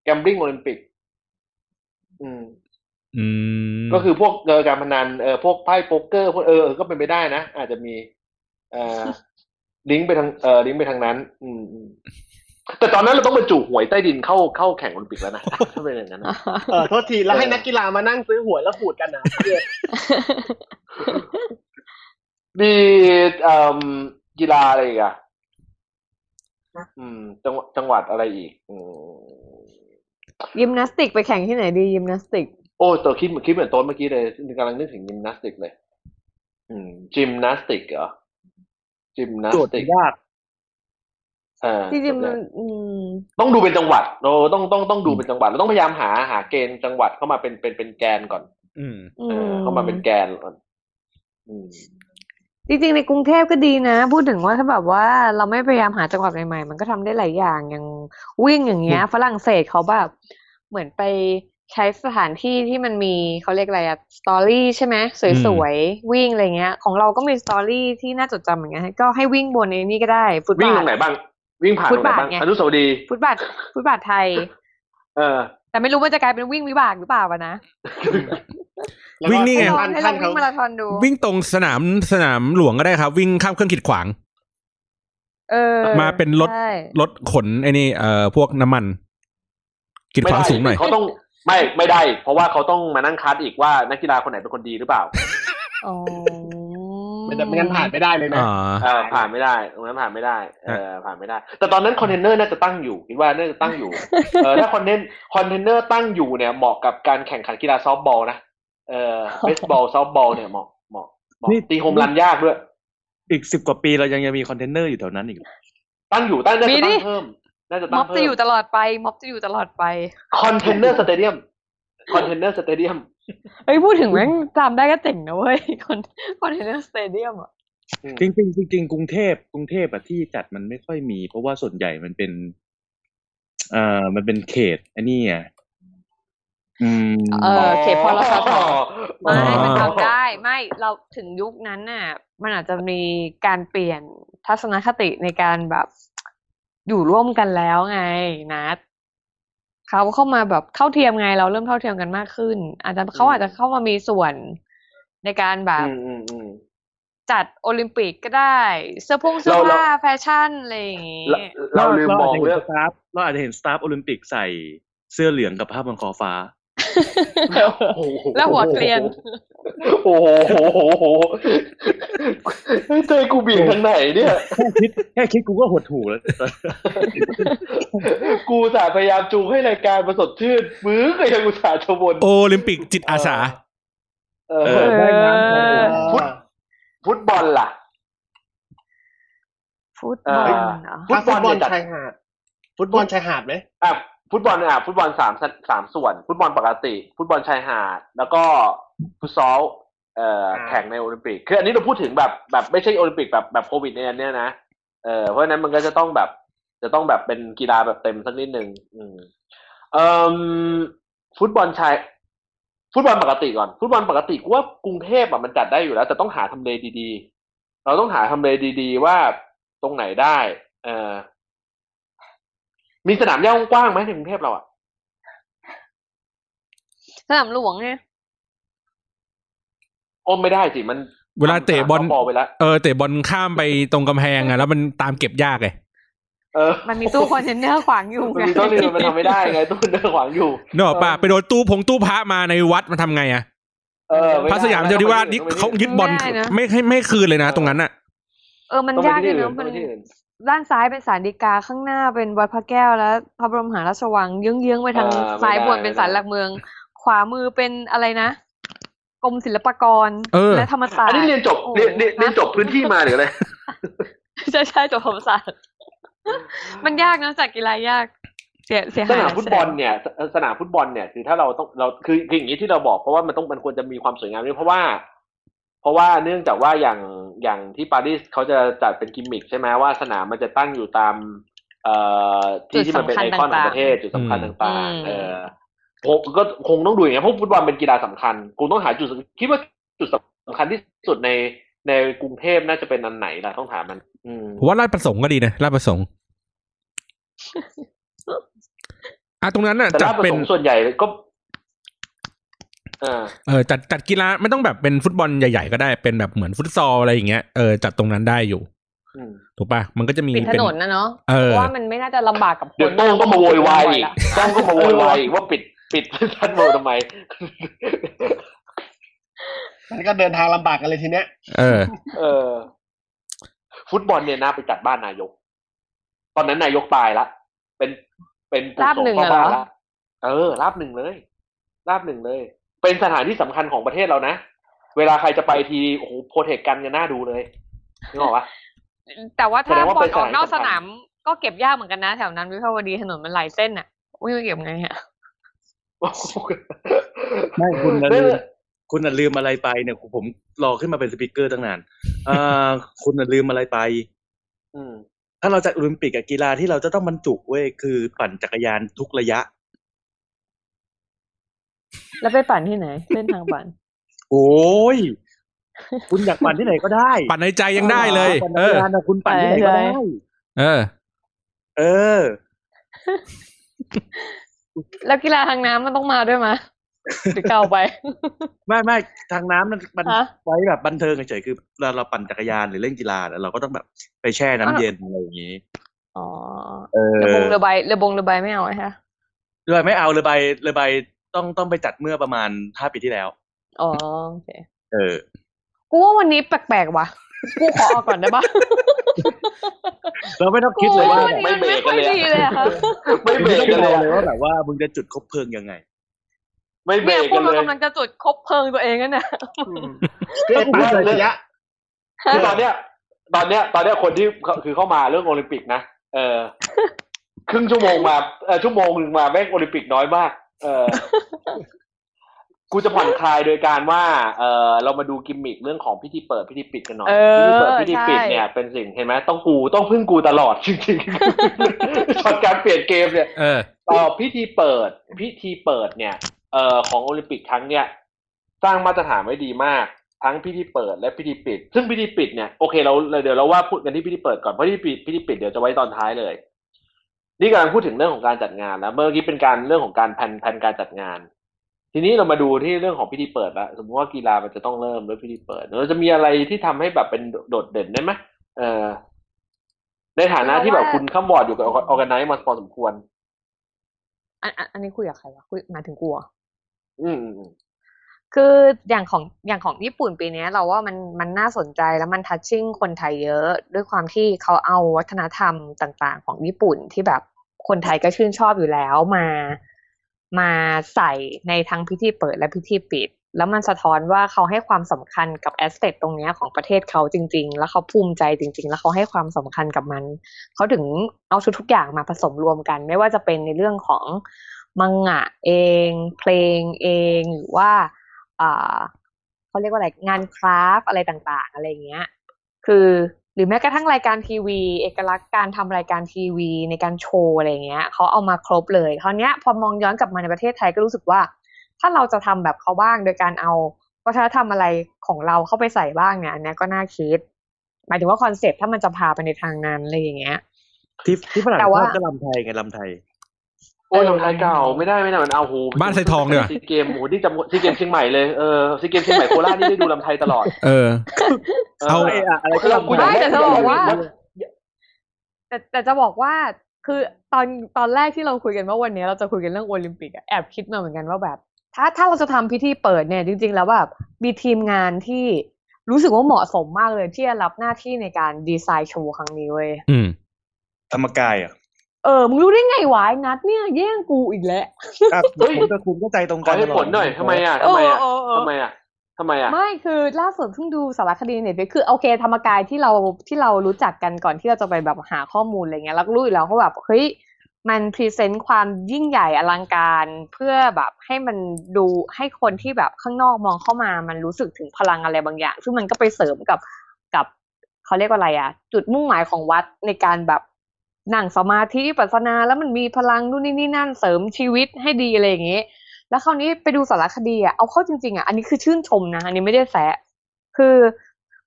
แกมบลิงโอลิมปิก อืม
อืม
ก็คือพวกเออการพนันเออพวกไพ่โป๊กเกอร์พวกเออเออก็เป็นไปได้นะ อาจจะมีเอ่อลิงก์ไปทางเออลิงก์ไปทางนั้นอืมอืมแต่ตอนนั้นเราต้องบรรจุหวยใต้ดินเข้าเข้าแข่งโอลิมปิกแล้วนะถ้าเป็นอย่างนั้นนะ
เออโทษทีแล้วให้นักกีฬามานั่งซื้อหวยแล้วขูดกันนะเพื่อน
มีเอ่อกีฬาอะไรอีกอะ อืม จังหวัดจังหวัดอะไรอีก อืม
ยิมนาสติกไปแข่งที่ไหนดียิมนาสติก
โอ้ตัวคิดเหมือนคิดเหมือนต้นเมื่อกี้เลยกำลังนึกถึงยิมนาสติกเลย อืม จิมนาสติกเหรอจิมนา
โจ
ส
ทย์
ติก
ยาก
อ่า
ที่จริงมันอืม
ต้องดูเป็นจังหวัดเราต้องต้องต้องดูเป็นจังหวัดเราต้องพยายามหาหาเกณฑ์จังหวัดเข้ามาเป็นเป็นเป็นแกนก่อน
อืม
อื
เออ
ม
เข้ามาเป็นแกนก่อน อืม
จริงๆ ในกรุงเทพก็ดีนะ พูดถึงว่าถ้าแบบว่าเราไม่พยายามหาจังหวัดใหม่ๆ มันก็ทำได้หลายอย่างอย่างวิ่งอย่างเงี้ย ฝรั่งเศสเขาแบบเหมือนไปใช้สถานที่ที่มันมีเขาเรียกอะไรอะสตอรี่ใช่ไหมสวยๆ วิ่งอะไรเงี้ย ของเราก็มีสตอรี่ที่น่าจดจำเหมือนกันก็ให้วิ่งบนไอ้นี่ก็ได้ ฟุต
วิ่ง
บา
ตร
ท
งไหนบ้าง วิ่งผ่านต
ฟุ
ร
ต
งไหน
บาท
บ้าง
ไง
อนุสาวรีย์
ฟุตบาทฟุตบาทไทย
เออ
แต่ไม่รู้ว่าจะกลายเป็นวิ่งวิบากหรือเปล่าวะนะ
แล้ วก็
วิ่งนี่ไง
ท่าน
ให้ล
ท่า
อนง
เขา
วิ่งมาราธอนดู
วิ่งตรงสนามสนามหลวงก็ได้ครับ วิ่งข้ามเครื่องขีดขวาง
เออ
มาเป็นรถ
ใช่
รถขนไอ้นี่เอ่อพวกน้ำมันขีด
ไม่
ขวาง
ได้
สูงหน่อย
เขาต้องไม่ไม่ได้ เพราะว่าเขาต้องมานั่งคัดอีกว่านักกีฬาคนไหนเป็นคนดีหรือเปล่า
อ๋อ
ไม่ได้ไม่งั้นผ่านไม่ได้เลยนะ
อ่า
เออผ่านไม่ได้ตรงนั้นผ่านไม่ได้เออผ่านไม่ได้ แต่ตอนนั้นคอนเทนเนอร์น่าจะตั้งอยู่คิดว่าน่าจะตั้งอยู่เออถ้าคอนเทนคอนเทนเนอร์ตั้งอยู่เนี่ยเหมาะกับการแข่งขันกีฬาซอฟต์บอลนะ เออเบสบอลซอฟต์บอลเนี่ยเหมาะเหมาะเหมาะ
นี่
ตีโฮมรันยากด้วย
อีกสิบกว่าปีเรายังยังมีคอนเทนเนอร์อยู่แถวนั้นอีก
ตั้งอยู่ตั้งน่า
มี
จะ
ดิ
ตั้งเพิ่มน่าจะ
ม็
ตั้
องบ
เพิ่
จะ
ม
อยู่ตลอดไป ม็อบจะอยู่ตลอดไป
คอนเทนเนอร์สเตเดียมคอนเทนเนอร์สเตเดียม
เฮ้ยพูดถึงแม่งจำได้ก็เจ๋งนะเว้ยคอนคอนเทนเนอร์สเตเดียมอะ
จริงๆจริงๆกรุงเทพกรุงเทพอะที่จัดมันไม่ค่อยมี เพราะว่าส่วนใหญ่มันเป็น เอ่อมันเป็นเขตอันนี้ไงอืม
เออเขตพลสตไม่
อ๋อ
มันทำได้ไม่เราถึงยุคนั้นน่ะ มันอาจจะมีการเปลี่ยนทัศนคติในการแบบอยู่ร่วมกันแล้วไงนะเขาเข้ามาแบบเท่าเทียมไง เราเริ่มเท่าเทียมกันมากขึ้น อาจจะเขาอาจจะเข้ามามีส่วนในการแบบ
อืมอืมอืม
จัดโอลิมปิกก็ได้ เสื้อผงเสื้อ
เราเรา
ผ้าแฟชั่นอะไรอย่างงี้
เราเราลืมมองา
จจะ
เรื่อนง
staff เราอาจจะเห็น staff โอลิมปิกใส่เสื้อเหลืองกับผ้าบนคอฟ้า
โอ้โแล้
วหัวเกรียน
โอ้โหโอ้โหโอ้โหเฮ้ยเจอกูเบี่ยงทางไหนเนี่ย
แค่คิดแค่คิดกูก็หดหูแล้ว
กูอุตสาห์พยายามจูงให้รายการประสดชื่นมือก็ยังอุตส่าห์ชวน
โอลิมปิกจิตอาสา
เอ
เอ
อ
อได้น้ำ
เออ
ฟุตฟุตบอลล่ะ
ฟุตบอลเหรอ
ฟุ
ถ้า
ตบ
ฟุ
อ
ต
ล
บอล
เนี่ยจัด
ชายหาด ฟุตบอลชายหาดไหม
อะ ฟุตบอลอะฟุตบอลสามสามส่วน ฟุตบอลปกติ ฟุตบอลชายหาด แล้วก็ฟุตซอลเอ่อแข่งในโอลิมปิกคืออันนี้เราพูดถึงแบบแบบไม่ใช่โอลิมปิกแบบแบบโควิดเนี่ยเนี่ยนะเออเพราะฉะนั้นมันก็จะต้องแบบ จะต้องแบบเป็นกีฬาแบบเต็มสักนิดหนึ่งอืมเอ่อฟุตบอลชาย ฟุตบอลปกติก่อน ฟุตบอลปกติกูว่ากรุงเทพอะมันจัดได้อยู่แล้ว แต่ต้องหาทำเลดีๆ เราต้องหาทำเลดีๆ ว่าตรงไหนได้ เออ มีสนามหญ้ากว้างๆไหมในกรุงเทพเราอะ
สนามหลวงไง
โอ้ไม่ได้สิมัน
เวลาเตะบอล
ทำสนามไปแล้ว
เออเตะบอลข้ามไปตรงกำแพงอะแล้วมันตามเก็บยากไง
เออ
มันมีตู้คอนเทนเนอร์ขวางอยู่
มัน
ไง
มีต้นนี้มันทำไม่ได้ไงตู้เดินขวางอยู่
เนกอะป่ะไปโดนตู้ผงตู้พระมาในวัดมันทำไงอะ
เออไได้
พระสยามเจ้าที่ว่านี่
ต้องไป
เขา
ที่
ยึดบอลไม่ให้ไม่คืนเลยนะ ตรงนั้นอะ
เออมัน
ต้องไป
ยาก
ที่
เลย
อื่
เน
น
อะ
ต้
มั
อนงไปที่อื่น
ด้านซ้ายเป็นศาลฎีกาข้างหน้าเป็นวัดพระแก้วแล้วพระบรมมหาราชวังเยื้องๆไปทาง
อ่าไม่
ซ้ายบน
ได้
เป็น
ไม่ได้
ศาลหลักเมือง ขวามือเป็นอะไรนะกรมศิลปากร
เออ
และธรรมศาสต
อัน
ร์
นี้เรียนจบ
โอ้
เรียนเรียน
ฮะ
เรียนจบพื้นที่มาหรืออะไร
ใช่ใช่จบธรรมศาสตร์ มันยากนะจัดกีฬายาก เสียเสีย
ส
หาย
นามฟุตบอลเนี่ยสสนามฟุตบอลเนี่ยคือถ้าเราต้องเราคือคืออย่างนี้ที่เราบอกเพราะว่ามันต้องมันควรจะมีความสวยงามด้วยเพราะว่า เพราะว่าเนื่องจากว่าอย่างอย่างที่ปารีสเขาจะจัดเป็นกิมมิคใช่ไหมว่าสนามมันจะตั้งอยู่ตามเอ่อที่ที่มันเป็นไอคอนของประเทศจุดสำคัญต่างๆ เออผมก็คงต้องดูอย่างนี้ยเพราะฟุตบอลเป็นกีฬาสำคัญกูต้องหาจุดคิดว่าจุดสำคัญที่สุดในในกรุงเทพน่าจะเป็นอันไหนล่ะต้องถามมันอืม
ผมว่าลาดประสงค์ก็ดีนะลาดประสงค์อะตรงนั้นน่ะ
แต่
จัด
ลาดประ
เป็
ส
น
งค์ส่วนใหญ่ก็ เออ
เออจัดจัดกีฬาไม่ต้องแบบเป็นฟุตบอลใหญ่ ๆ ก็ได้เป็นแบบเหมือนฟุตซอลอะไรอย่างเงี้ยเออจัดตรงนั้นได้อยู่
อืม
ถูกป่ะมันก็จะมี
ปิดถ
เป็น
นนนะเนาะ
เออ
เพราะว่ามันไม่น่าจะลำบากกับคน
เดี๋ยวโต้งก็มาโวยวายอีก
ละ
โต้งก็มาโวยวายอีกว่าปิดปิดทันโมทำไม
แล้วก็เดินทางลำบากกันเลยทีเนี้ย
เออ
เออ ฟุตบอลเนี่ยน่าไปจัดบ้านนายก ตอนนั้นนายกตายละเป็นเป็นปู่
ลาบ
โสม
หนึ่ง
เข้า
อะเหร
บ้า
อน
ละเออลาบหนึ่งเลยลาบหนึ่งเลย เป็นสถานที่สำคัญของประเทศเรานะ เวลาใครจะไปทีโอ้โห protect กันกันน่าดูเลยนึกออกปะ
แต่ว่าถ้า
แสดงว่า
บอ
เป็
ล
น
ออกนอก
ส
ส
นาม
นาม ก็เก็บยากเหมือนกันนะ แถวนั้นวิภาวดีถนนมันหลายเส้นอะวิ่งไปเก็บไงอะ
ไม่คุณน่ะ
ไม่
ลืมคุณน่ะลืมอะไรไปเนี่ยผมรอขึ้นมาเป็น speaker ตั้งนานอ่าคุณน่ะลืมอะไรไป
อืม
ถ้าเราจัดโอลิมปิกกับกีฬาที่เราจะต้องบรรจุเว้ยคือปั่นจักรยานทุกระยะ
แล้วไปปั่นที่ไหน เส้นทางปั่น
โอ้ย คุณอยากปั่นที่ไหนก็ได้
ปั่นในใจยังได้เลย
ปั่น
เอ
จัก
อ
รยานนะคุณปั่นที่ไหนก็ได้
เออ
เออ
แล้วกีฬาทางน้ำมันต้องมาด้วยมะหรือเก่าไป
ไม่ไม่ทางน้ำมันมัน
ฮะ
ไว้แบบบันเทิงเฉยๆคือเราเราปั่นจักรยานหรือเล่นกีฬาแล้วเราก็ต้องแบบไปแช่น้ำเย็นอะไรอย่างนี้
อ๋อ
เออ
เรือบงเรือใบเรือบงเรือใบไม่เอาใช่ไหม
เรือไม่เอาเรือใบเรือใบ ต้องต้องไปจัดเมื่อประมาณห้าปีที่แล้ว
อ๋อโอเค
เออ
กูว่าวันนี้แปลกๆว่ะ กูขอออกก่อนได้ปะ
เราไม่ต้องคิดเลยว่า
กูวันนี้มันไม่ค่อยดีเลยอะค่ะ
ไม่เบร
ไม่
ก
ต้อง
กันเลยอะ
รอเลยว่าแบบว่ามึงจะจุดคบเพลิงยังไง
ไม่เบร
เนี่ย
ก
พว
กั
ก
น
เรา
เลย
กำลังจะจุดคบเพลิงตัวเองกันเนี่ย
คือไอ้ปั่นระยะ
คือตอนเนี้ย ตอนเนี้ย ตอนเนี้ยคนที่คือเข้ามาเรื่องโอลิมปิกนะเออครึ่งชั่วโมงมาเออชั่วโมงหนึ่งมาแม่งโอลิมปิกน้อยมาก เออกูจะผ่อนคลายโดยการว่า เออเรามาดูกิมมิคเรื่องของพิธีเปิดพิธีปิดกันหน่อย
เอ
พิธีเปิด
อ
พิธีปิด
ใช่
เนี่ยเป็นสิ่งเห็นไหมต้องกูต้องพึ่งกูตลอดจริงๆช็อตการเปลี่ยนเกมเนี่ย
เออ
เอ่อพิธีเปิดพิธีเปิดเนี่ยเอ่อของโอลิมปิกครั้งเนี่ยสร้างมาตรฐานไว้ดีมาก ทั้งพิธีเปิดและพิธีปิด ซึ่งพิธีปิดเนี่ยโอเคเราเดี๋ยวเราว่าพูดกันที่พิธีเปิดก่อนเพราะพิธีปิดพิธีปิดเดี๋ยวจะไว้ตอนท้ายเลย นี่กำลังพูดถึงเรื่องของการจัดงานแล้วเมื่อกี้เป็นการเรื่องของการแผนแผนการจัดงาน ทีนี้เรามาดูที่เรื่องของพิธีเปิดละสมมติว่ากีฬามันจะต้องเริ่มด้วยพิธีเปิดเราจะมีอะไรที่ทำให้แบบเป็นโดดเด่นได้ไหมเออในฐานะที่แบบคุณข้ามบอร์ดอยู่กับออแกไนซ์มาพอสมควร
อันอันอันนี้คุยกับใครวะคุยหมายถึงกูเหรอ
อืมอืมอืม
คืออย่างของอย่างของญี่ปุ่นปีนี้เราว่ามันมันน่าสนใจแล้วมันทัชชิ่งคนไทยเยอะ ด้วยความที่เขาเอาวัฒนธรรมต่างๆ ของญี่ปุ่นที่แบบคนไทยก็ชื่นชอบอยู่แล้วมามาใส่ในทั้งพิธีเปิดและพิธีปิด แล้วมันสะท้อนว่าเขาให้ความสำคัญกับแอสเ t ตตรงนี้ของประเทศเขาจริง ๆ แล้วเขาภูมิใจจริง ๆ แล้วเขาให้ความสำคัญกับมัน เขาถึงเอาชุดทุกอย่างมาผสมรวมกัน ไม่ว่าจะเป็นในเรื่องของมังงะเอง เพลงเองหรือว่า เขาเรียกว่าอะไรงานคราฟต์อะไรต่างๆ อะไรอย่างเงี้ย คือหรือแม้กระทั่งรายการทีวี เอกลักษณ์การทำรายการทีวีในการโชว์อะไรอย่างเงี้ยเขาเอามาครบเลยคราวเนี้ยพอมองย้อนกลับมาในประเทศไทยก็รู้สึกว่า ถ้าเราจะทำแบบเขาบ้างโดยการเอาวัฒนธรรมอะไรของเราเข้าไปใส่บ้างเนี่ยอันเนี้ยก็น่าคิด หมายถึงว่าคอนเซ็ปต์ถ้ามันจะพาไปในทางนั้นอะไรอย่างเงี้ย
ที่ที่ฝรั่ง
แต่
ช
ว่า
อบก็ลำไทยไงลำไทย
โอ้ยลำไทยเก่าไม่ได้ไม่ได้มันเอาหู
บ้านไซทองเนี่ย
ซีเกมโหที่จำซีเกมเชียงใหม่เลยเออซีเกมเชียงใหม่โคราชนี่ได้ดูลำไทยตลอด
เออเอา
ไอ้อะอะไรก็ลำไทย
ไม่แต่จะบอกว่า
ไม่
แต่แต่จะบอกว่าคือตอนตอนแรกที่เราคุยกันว่าวันนี้เราจะคุยกันเรื่องโอลิมปิกอะแอบคิดมาเหมือนกันว่าแบบ ถ้าถ้าเราจะทำพิธีเปิดเนี่ยจริง ๆ แล้วแบบมีทีมงานที่รู้สึกว่าเหมาะสมมากเลยที่จะรับหน้าที่ในการดีไซน์โชว์ครั้งนี้เว้ย
อืม
ธรรมกายอะ
เออ มึงรู้ได้ไงวะไอ้นัทเนี่ยแย่งกูอีกแล้ว
อะ
เฮ้ย
ผมกับคุณก็ใจตรงกั
นขอเหตุผลหน่อยทำไมอะทำไมอะ
เออเออเออ
ทำไมอะทำไมอะ
ไม่คือล่าสุดเพิ่งดูสารคดีเน็ตไปคือโอเค ธรรมกายที่เราที่เรารู้จักกันก่อนที่เราจะไปแบบหาข้อมูลอะไรเงี้ยเราก็รู้อยู่แล้วเขาแบบเฮ้ยมัน present ความยิ่งใหญ่อลังการเพื่อแบบให้มันดูให้คนที่แบบข้างนอกมองเข้ามามันรู้สึกถึงพลังอะไรบางอย่าง ซึ่งมันก็ไปเสริมกับกับเขาเรียกว่าอะไรอะจุดมุ่งหมายของวัดในการแบบ นั่งสมาธิปัสนาแล้วมันมีพลังนู่นนี่นี่นั่นเสริมชีวิตให้ดีอะไรอย่างเงี้ยแล้วคราวนี้ไปดูสารคดีอะเอาเข้าจริงๆอะอันนี้คือชื่นชมนะอันนี้ไม่ได้แซะคือ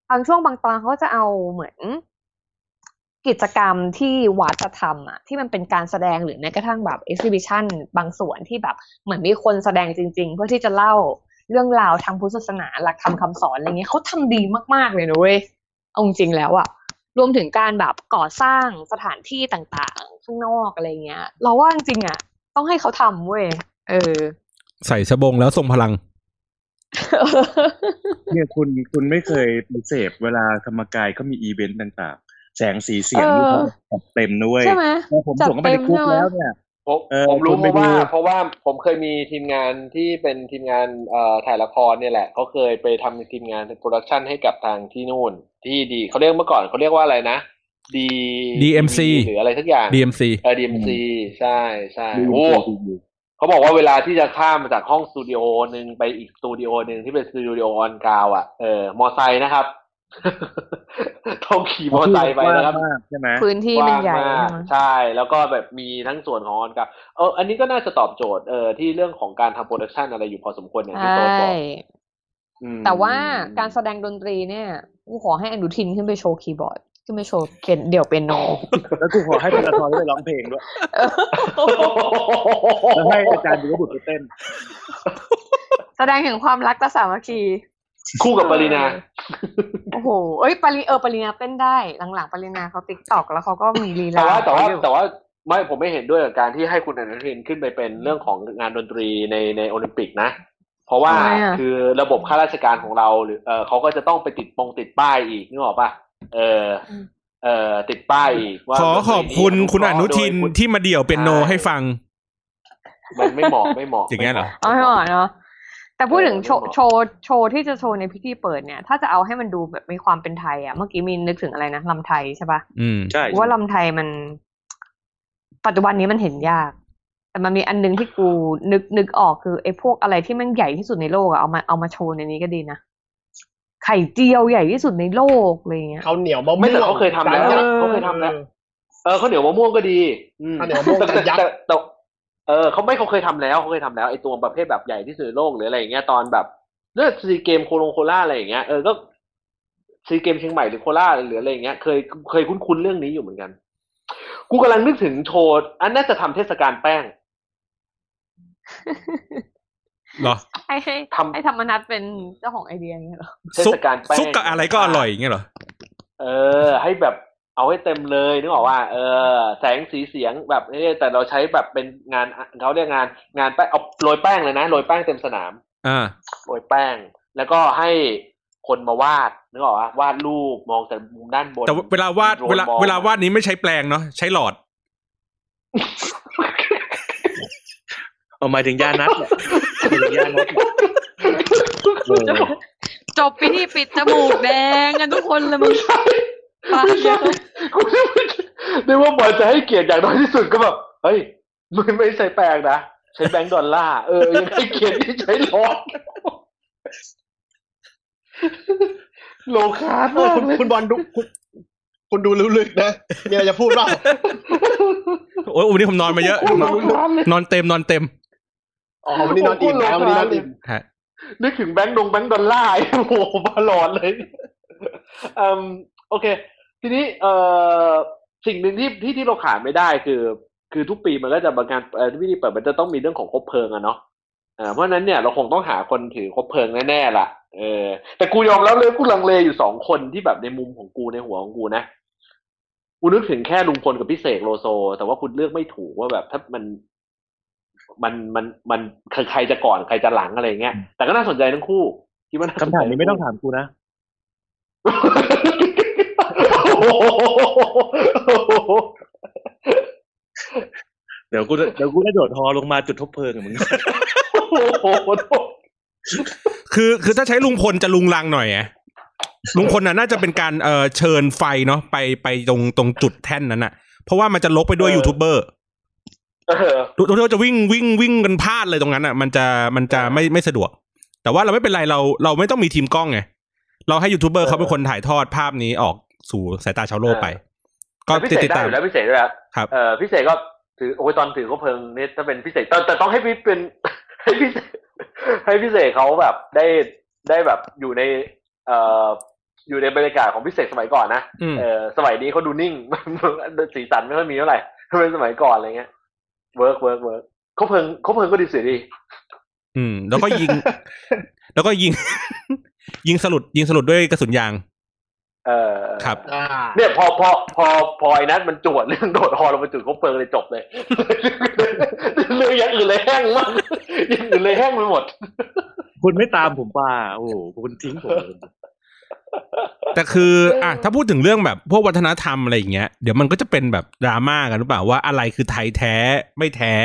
บางช่วงบางตอนเขาจะเอาเหมือน กิจกรรมที่วัดจะทำอะ ที่มันเป็นการแสดงหรือแม้กระทั่งแบบเอ็กซิบิชันบางส่วนที่แบบ เหมือนมีคนแสดงจริง ๆ เพื่อที่จะเล่าเรื่องราวทางพุทธศาสนาหลักธรรมคำสอนอะไรเงี้ยเขาทำดีมากๆเลยนะเว้ยเอาจริงๆแล้วอะ รวมถึงการแบบก่อสร้างสถานที่ต่างๆ ข้างนอกอะไรเงี้ย เราว่าจริงๆอะ ต้องให้เขาทำเว้ยเออ
ใส่สบงแล้วทรงพลัง
เนี่ยคุณคุณไม่เคยไปเสพเวลาธรรมกายเขามีอีเวนต์ต่างๆ แสงสีเสียง
เออ
นี่เขาจัดเต็มนะเว้ย
ใช่ไหม
พอผมส่งเข้าไปในกรุ๊ป
จัดเต็มใช่ไหม
แล้วเนี่ย
ผม
เออ
ผมรู้
คุณ
เพราะว่าไป
ดู
เพราะว่าผมเคยมีทีมงานที่เป็นทีมงานเอ่อถ่ายละครเนี่ยแหละเขาเคยไปทำทีมงาน production ให้กับทางที่นู่น ที่ดีเขาเรียกเมื่อก่อนเขาเรียกว่าอะไรนะ D
DMC
หรืออะไรสักอย่าง
DMC
เออ DMC ใช่ใช่
ดู
โอ้
ดูดู
เขาบอกว่าเวลาที่จะข้ามมาจากห้องสตูดิโอหนึ่งไปอีกสตูดิโอหนึ่งที่เป็นสตูดิโอ on ground อะเออมอไซค์นะครับ ต้องขี่มอไซค์ไปนะครับ
กว้างมากใช่ไหม
พื้นที่มันใหญ่
กว้าง
ใช่
มาก
ไหม
ใช่ แล้วก็แบบมีทั้งส่วนของ on ground เอออันนี้ก็น่าจะตอบโจทย์เออที่เรื่องของการทำ production อะไรอยู่พอสมควรอย่างที่
ใช่
โต๊ะบอกอืม
แต่ว่าการแสดงดนตรีเนี่ยกูขอให้อนุทินขึ้นไปโชว์คีย์บอร์ดขึ้นไปโชว์เขียนเดี่ยวเปียโน
แล้วกูขอให้ธนาธรได้ไปร้องเพลงด้วยแล้วให้อาจารย์ดูว่าบุตรไปเต้น
แสดงถึงความรักและสามัคคี
คู่กับปารีณา
โอ้โหเอ้ยปารีเออปารีณาเต้นได้หลังๆปารีณาเขา TikTok แล้วเขาก็มีลีลาแต่
ว่าแต่ว่า
อยู่
แต่ว่าไม่ผมไม่เห็นด้วยกับการที่ให้คุณอนุทินขึ้นไปเป็นเรื่องของงานดนตรีในในโอลิมปิกนะ เพราะว่า
ทำไมอะ
คือระบบข้าราชการของเราหรือเออเขาก็จะต้องไปติดปงติดป้ายอีกนึกออกปะเออเออติดป้ายอีกว่า
ขอขอบคุณคุณอนุทิน
โดยคุณ
ที่มาเดี่ยวเปียโนให้ฟัง
มันไม่เหมาะไม่เหมาะ
อย่างเงี้ยเหรอ
เอาให้หน่อยเนาะ แต่พูดถึงโชว์
เออไม่เหมาะ
โชว์โชว์ที่จะโชว์ในพิธีเปิดเนี่ย ถ้าจะเอาให้มันดูแบบมีความเป็นไทยอะเมื่อกี้มีนึกถึงอะไรนะลำไทยใช่ปะ
อืม
ใช่
ว่าลำไทยมัน ปัจจุบันนี้มันเห็นยาก แต่มันมีอันนึงที่กูนึกนึกออกคือไอ้พวกอะไรที่มันใหญ่ที่สุดในโลกอะเอามาเอามาโชว์ในนี้ก็ดีนะไข่เจียวใหญ่ที่สุดในโลกอะไรเงี้ย
เขาวเหนียวมะม่วง
ไม่แต่เขาเคยทำแล้ว
เออ
เขาเคยทำแล้วเออข้าวเหนียวมะม่วงก็ดีอืม
ข้าวเหนียวมะม่วง
แต่แต่
ยักษ์
แต่แต่ เออเขาไม่เขาเคยทำแล้วเขาเคยทำแล้วไอ้ตัวประเภทแบบใหญ่ที่สุดในโลกหรืออะไรอย่างเงี้ยตอนแบบเลือกซีเกมโคโลงโคล่าอะไรอย่างเงี้ยเออก็ซีเกมเชียงใหม่หรือโคราชหรืออะไรอย่างเงี้ยเคยเคยคุ้นๆเรื่องนี้อยู่เหมือนกัน กูกำลังนึกถึงโชว์อันน่าจะทำเทศกาลแป้ง
เหรอ
ให้ให้
ทำ
ให้ธรรมนัทเป็นเจ้าของไอเดียอย่างเงี้ยเหรอ
เทศกาลแป้ง
ซุปกับอะไรก็อร่อยอย่างเงี้ยเหรอ
เออ ให้แบบ เอาให้เต็มเลยนึกออกว่าเออแสงสีเสียงแบบนี้แต่เราใช้แบบเป็นงานเขาเรียกงานงานแป้งเอาโรยแป้งเลยนะโรยแป้งเต็มสนาม
อ่า
โรยแป้ง แล้วก็ให้คนมาวาดนึกออกว่าวาดรูปมองจากมุมด้านบน
แต่เวลาวาด
โรย
เวลาม
อง
เวลาวาดนี้ไม่ใช้แปลงเนาะใช้หลอด
เอาหมายถึงยานัดแหละหมายถึงยานัดแหละเออ
จบปีนี้ปิดจมูกแดงกันทุกคนเลยมึง ปาเยอะ
กูนึกว่านึกว่าบอยจะให้เกียรติอย่างน้อยที่สุดก็แบบเฮ้ยมึงไม่ใช้แปลงนะใช้แบงก์ดอลลาร์เออยังให้เกียรติที่ใช้หลอดโลคาร์ด
เออ
มาก
คุณ
เลย
คุณบอลดูคุณคุณดูลึกๆนะมีอะไรจะพูดเปล่า
โอ้ยวันนี้ผมนอนมาเยอะ
โคตร
น
โล
อน
คาร์ดเลย
นอนเต็มนอนเต็ม
อ๋อวันนี้นอนอิ่มแล้ววันนี้นอนอิ่ม
ฮะ
นึกถึงแบงก์ดงแบงก์ดอลลาร์โอ้โหมาหลอดเลยอืม โอเค ทีนี้เอ่อสิ่งหนึ่งที่ที่ที่เราขาดไม่ได้คือ คือทุกปีมันก็จะบางการเอ่อพิธีเปิดมันจะต้องมีเรื่องของคบเพลิงอะเนาะอ่าเพราะฉะนั้นเนี่ยเราคงต้องหาคนถือคบเพลิงแน่ๆล่ะเออแต่กูยอมแล้วเลยกูลังเลอยู่สองคนที่แบบในมุมของกูในหัวของกูนะกูนึกถึงแค่ลุงพลกับพี่เสกโลโซ แต่ว่าคุณเลือกไม่ถูกว่าแบบถ้ามันมันมันมันใครจะก่อนใครจะหลังอะไรเงี้ยแต่ก็น่าสนใจทั้งคู่คิดว่าน่สนใจ
คำถามนี้ไม่ต้องถามกูนะ
โอ้โห
เดี๋ยวกูจะเดี๋ยวกูได้โดดฮอลงมาจุดทบเพลิงกับมึง
โอ้โห
คือคือถ้าใช้ลุงพลจะลุงลังหน่อยไงลุงพลน่ะน่าจะเป็นการเอ่อเชิญไฟเนาะไปไปตรงตรงจุดแท่นนั้นน่ะ เพราะว่ามันจะลกไปด้วยยูทูบเบอร์
เออ
ทุกทุกจะวิ่งวิ่งวิ่งกันพลาดเลยตรงนั้นอะ มันจะมันจะไม่ไม่สะดวก แต่ว่าเราไม่เป็นไรเราเราไม่ต้องมีทีมกล้องไงเราให้ยูทูบเบอร์เขาเป็นคนถ่ายทอดภาพนี้ออก สู่สายตาชาวโลกไป ก็
พิ
ติด
เศษ
ติด
ได้
ตาม
อยู่แล้วพิเศษด้วยครับ
ครับ
เออพิเศษก็ถือโอ้ยตอนถือก็เพลิงนี่ถ้าเป็นพิเศษแต่แต่ต้องให้พี่เป็นให้พิเศษให้พิเศษเขาแบบได้ได้แบบอยู่ใน เอ่ออยู่ในบรรยากาศของพิเศษสมัยก่อนนะ
อืม
เออสมัยนี้เขาดูนิ่งสีสันไม่ค่อยมีเท่าไหร่ถ้าเป็นสมัยก่อนอะไรเงี้ยเวิร์กเวิร์กเวิร์กเขาเพลิงเขาเพลิงก็ดีเสียดี
อืม แล้วก็ยิง แล้วก็ยิง ยิงสลุดยิงสลุดด้วยกระสุนยาง
เออ
ครับ
อ่า
เนี่ยพอพอพอพอไอ้นัทมันจวดเรื่องโดดฮอลงไปจุดเขาเพลิงเลยจบเลยเรื่องอย่างอื่นเลยแห้งมากอย่างอื่นเลยแห้งไปหมด
คุณไม่ตามผมป่าโอ้โหคุณทิ้งผมเลย
แต่คืออะถ้าพูดถึงเรื่องแบบพวกวัฒนธรรมอะไรอย่างเงี้ยเดี๋ยวมันก็จะเป็นแบบดราม่ากันหรือเปล่าว่าอะไรคือไทยแท้ไม่แท้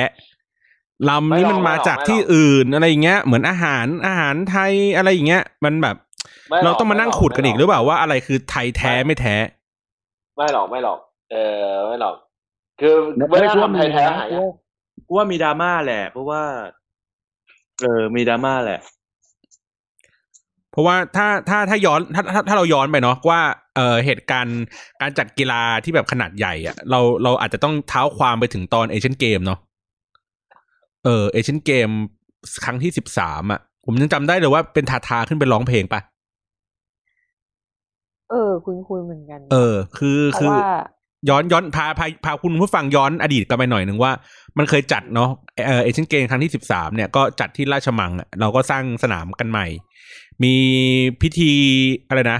ลำนี้มันมาจากที่อื่นอะไรอย่างเงี้ย เหมือนอาหารอาหารไทยอะไรอย่างเงี้ย มันแบบ
ไม่หร
เราต้องมานั่งขุดกันอีกหรือเปล่าว่าอะไรคือไทยแท้ไม่แท้
ไม่หรอกไม่หรอก เออไม่หรอก คือวัฒนธรรมไทยแท้หายาก
กูว่ามีดราม่าแหละ เพราะว่า เออมีดราม่าแหละ
เพราะว่าถ้าถ้าถ้าย้อนถ้าถ้าถ้าเราย้อนไปเนาะว่าเออเหตุการณ์การจัดกีฬาที่แบบขนาดใหญ่อะเราเราอาจจะต้องเท้าความไปถึงตอนเอเชียนเกมเนาะเออเอเชียนเกมครั้งที่สิบสามอะผมยังจำได้เลยว่าเป็นทาทาขึ้นไปร้องเพลงปะ
เออ คุณคุยเหมือนกัน
เออ คือ
เพ
คื
ราะ
อ
ว่า
ย้อนย้อนพาพาพาคุณผู้ฟังย้อนอดีตกันไปหน่อยหนึ่งว่า มันเคยจัดเนาะเออเอเชียนเกมครั้งที่สิบสามเนี่ยก็จัดที่ราชมังอะเราก็สร้างสนามกันใหม่ มีพิธีอะไรนะ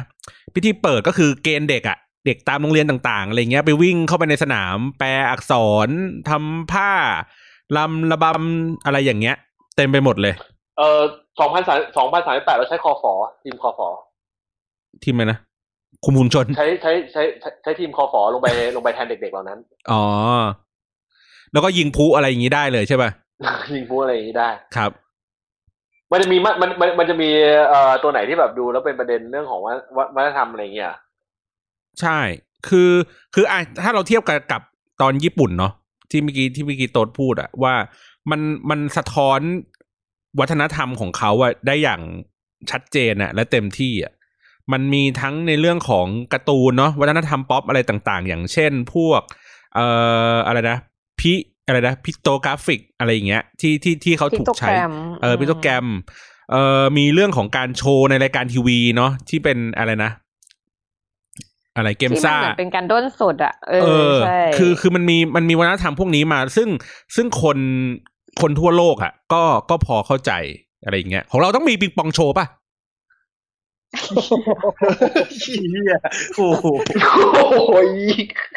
พิธีเปิดก็คือเกณฑ์เด็กอะเด็กตามโรงเรียนต่างๆอะไรเงี้ยไปวิ่งเข้าไปในสนาม แปลอักษรทำผ้าลำระบำอะไรอย่างเงี้ย เต็มไปหมดเลย
เออสองพันสามสองพันสามแปดเราใช้คอฟอทีมคอฟอ
ทีมอะไรนะ คุมฝูงชน
ใช้ใช้ใช้ใช้ใช้ทีมคอฟอลงไปลงไปแทนเด็กๆเหล่านั้น
อ๋อ แล้วก็ยิงพลุอะไรอย่างงี้ได้เลยใช่ป่ะ
ยิงพลุอะไรอย่างนี้ได้
ครับ
มันจะมีมันมันมันมันจะมีเอ่อตัวไหนที่แบบดูแล้วเป็นประเด็นเรื่องของวัฒวัฒนธรรมอะไรอย่างเงี้ย
ใช่ คือคืออะถ้าเราเทียบกับกับตอนญี่ปุ่นเนาะที่เมื่อกี้ที่เมื่อกี้โต๊ดพูดอะว่ามันมันสะท้อนวัฒนธรรมของเขาอะได้อย่างชัดเจนอะและเต็มที่อะ มันมีทั้งในเรื่องของการ์ตูนเนาะวัฒนธรรมป๊อปอะไรต่างๆ อย่างเช่นพวกเอ่ออะไรนะพิอะไรนะ pictographic อะไรอย่างเงี้ยที่ที่ที่เขาถูกใช้
Pictogram
เออ pictogram เอ่อมีเรื่องของการโชว์ในรายการทีวีเนาะที่เป็นอะไรนะ อะไรเกม
ที่มัน
ซ่า
เหมือนเป็นการด้นสดอะเอ
เอ
อ
อ
ใช่
คือคือมันมีมันมีวัฒนธรรมพวกนี้มา ซึ่งซึ่งคนคนทั่วโลกอะก็ก็พอเข้าใจอะไรอย่างเงี้ยของเราต้องมีปิงปองโชว์ป่ะ
เฮียโอ้โห
โอ้ย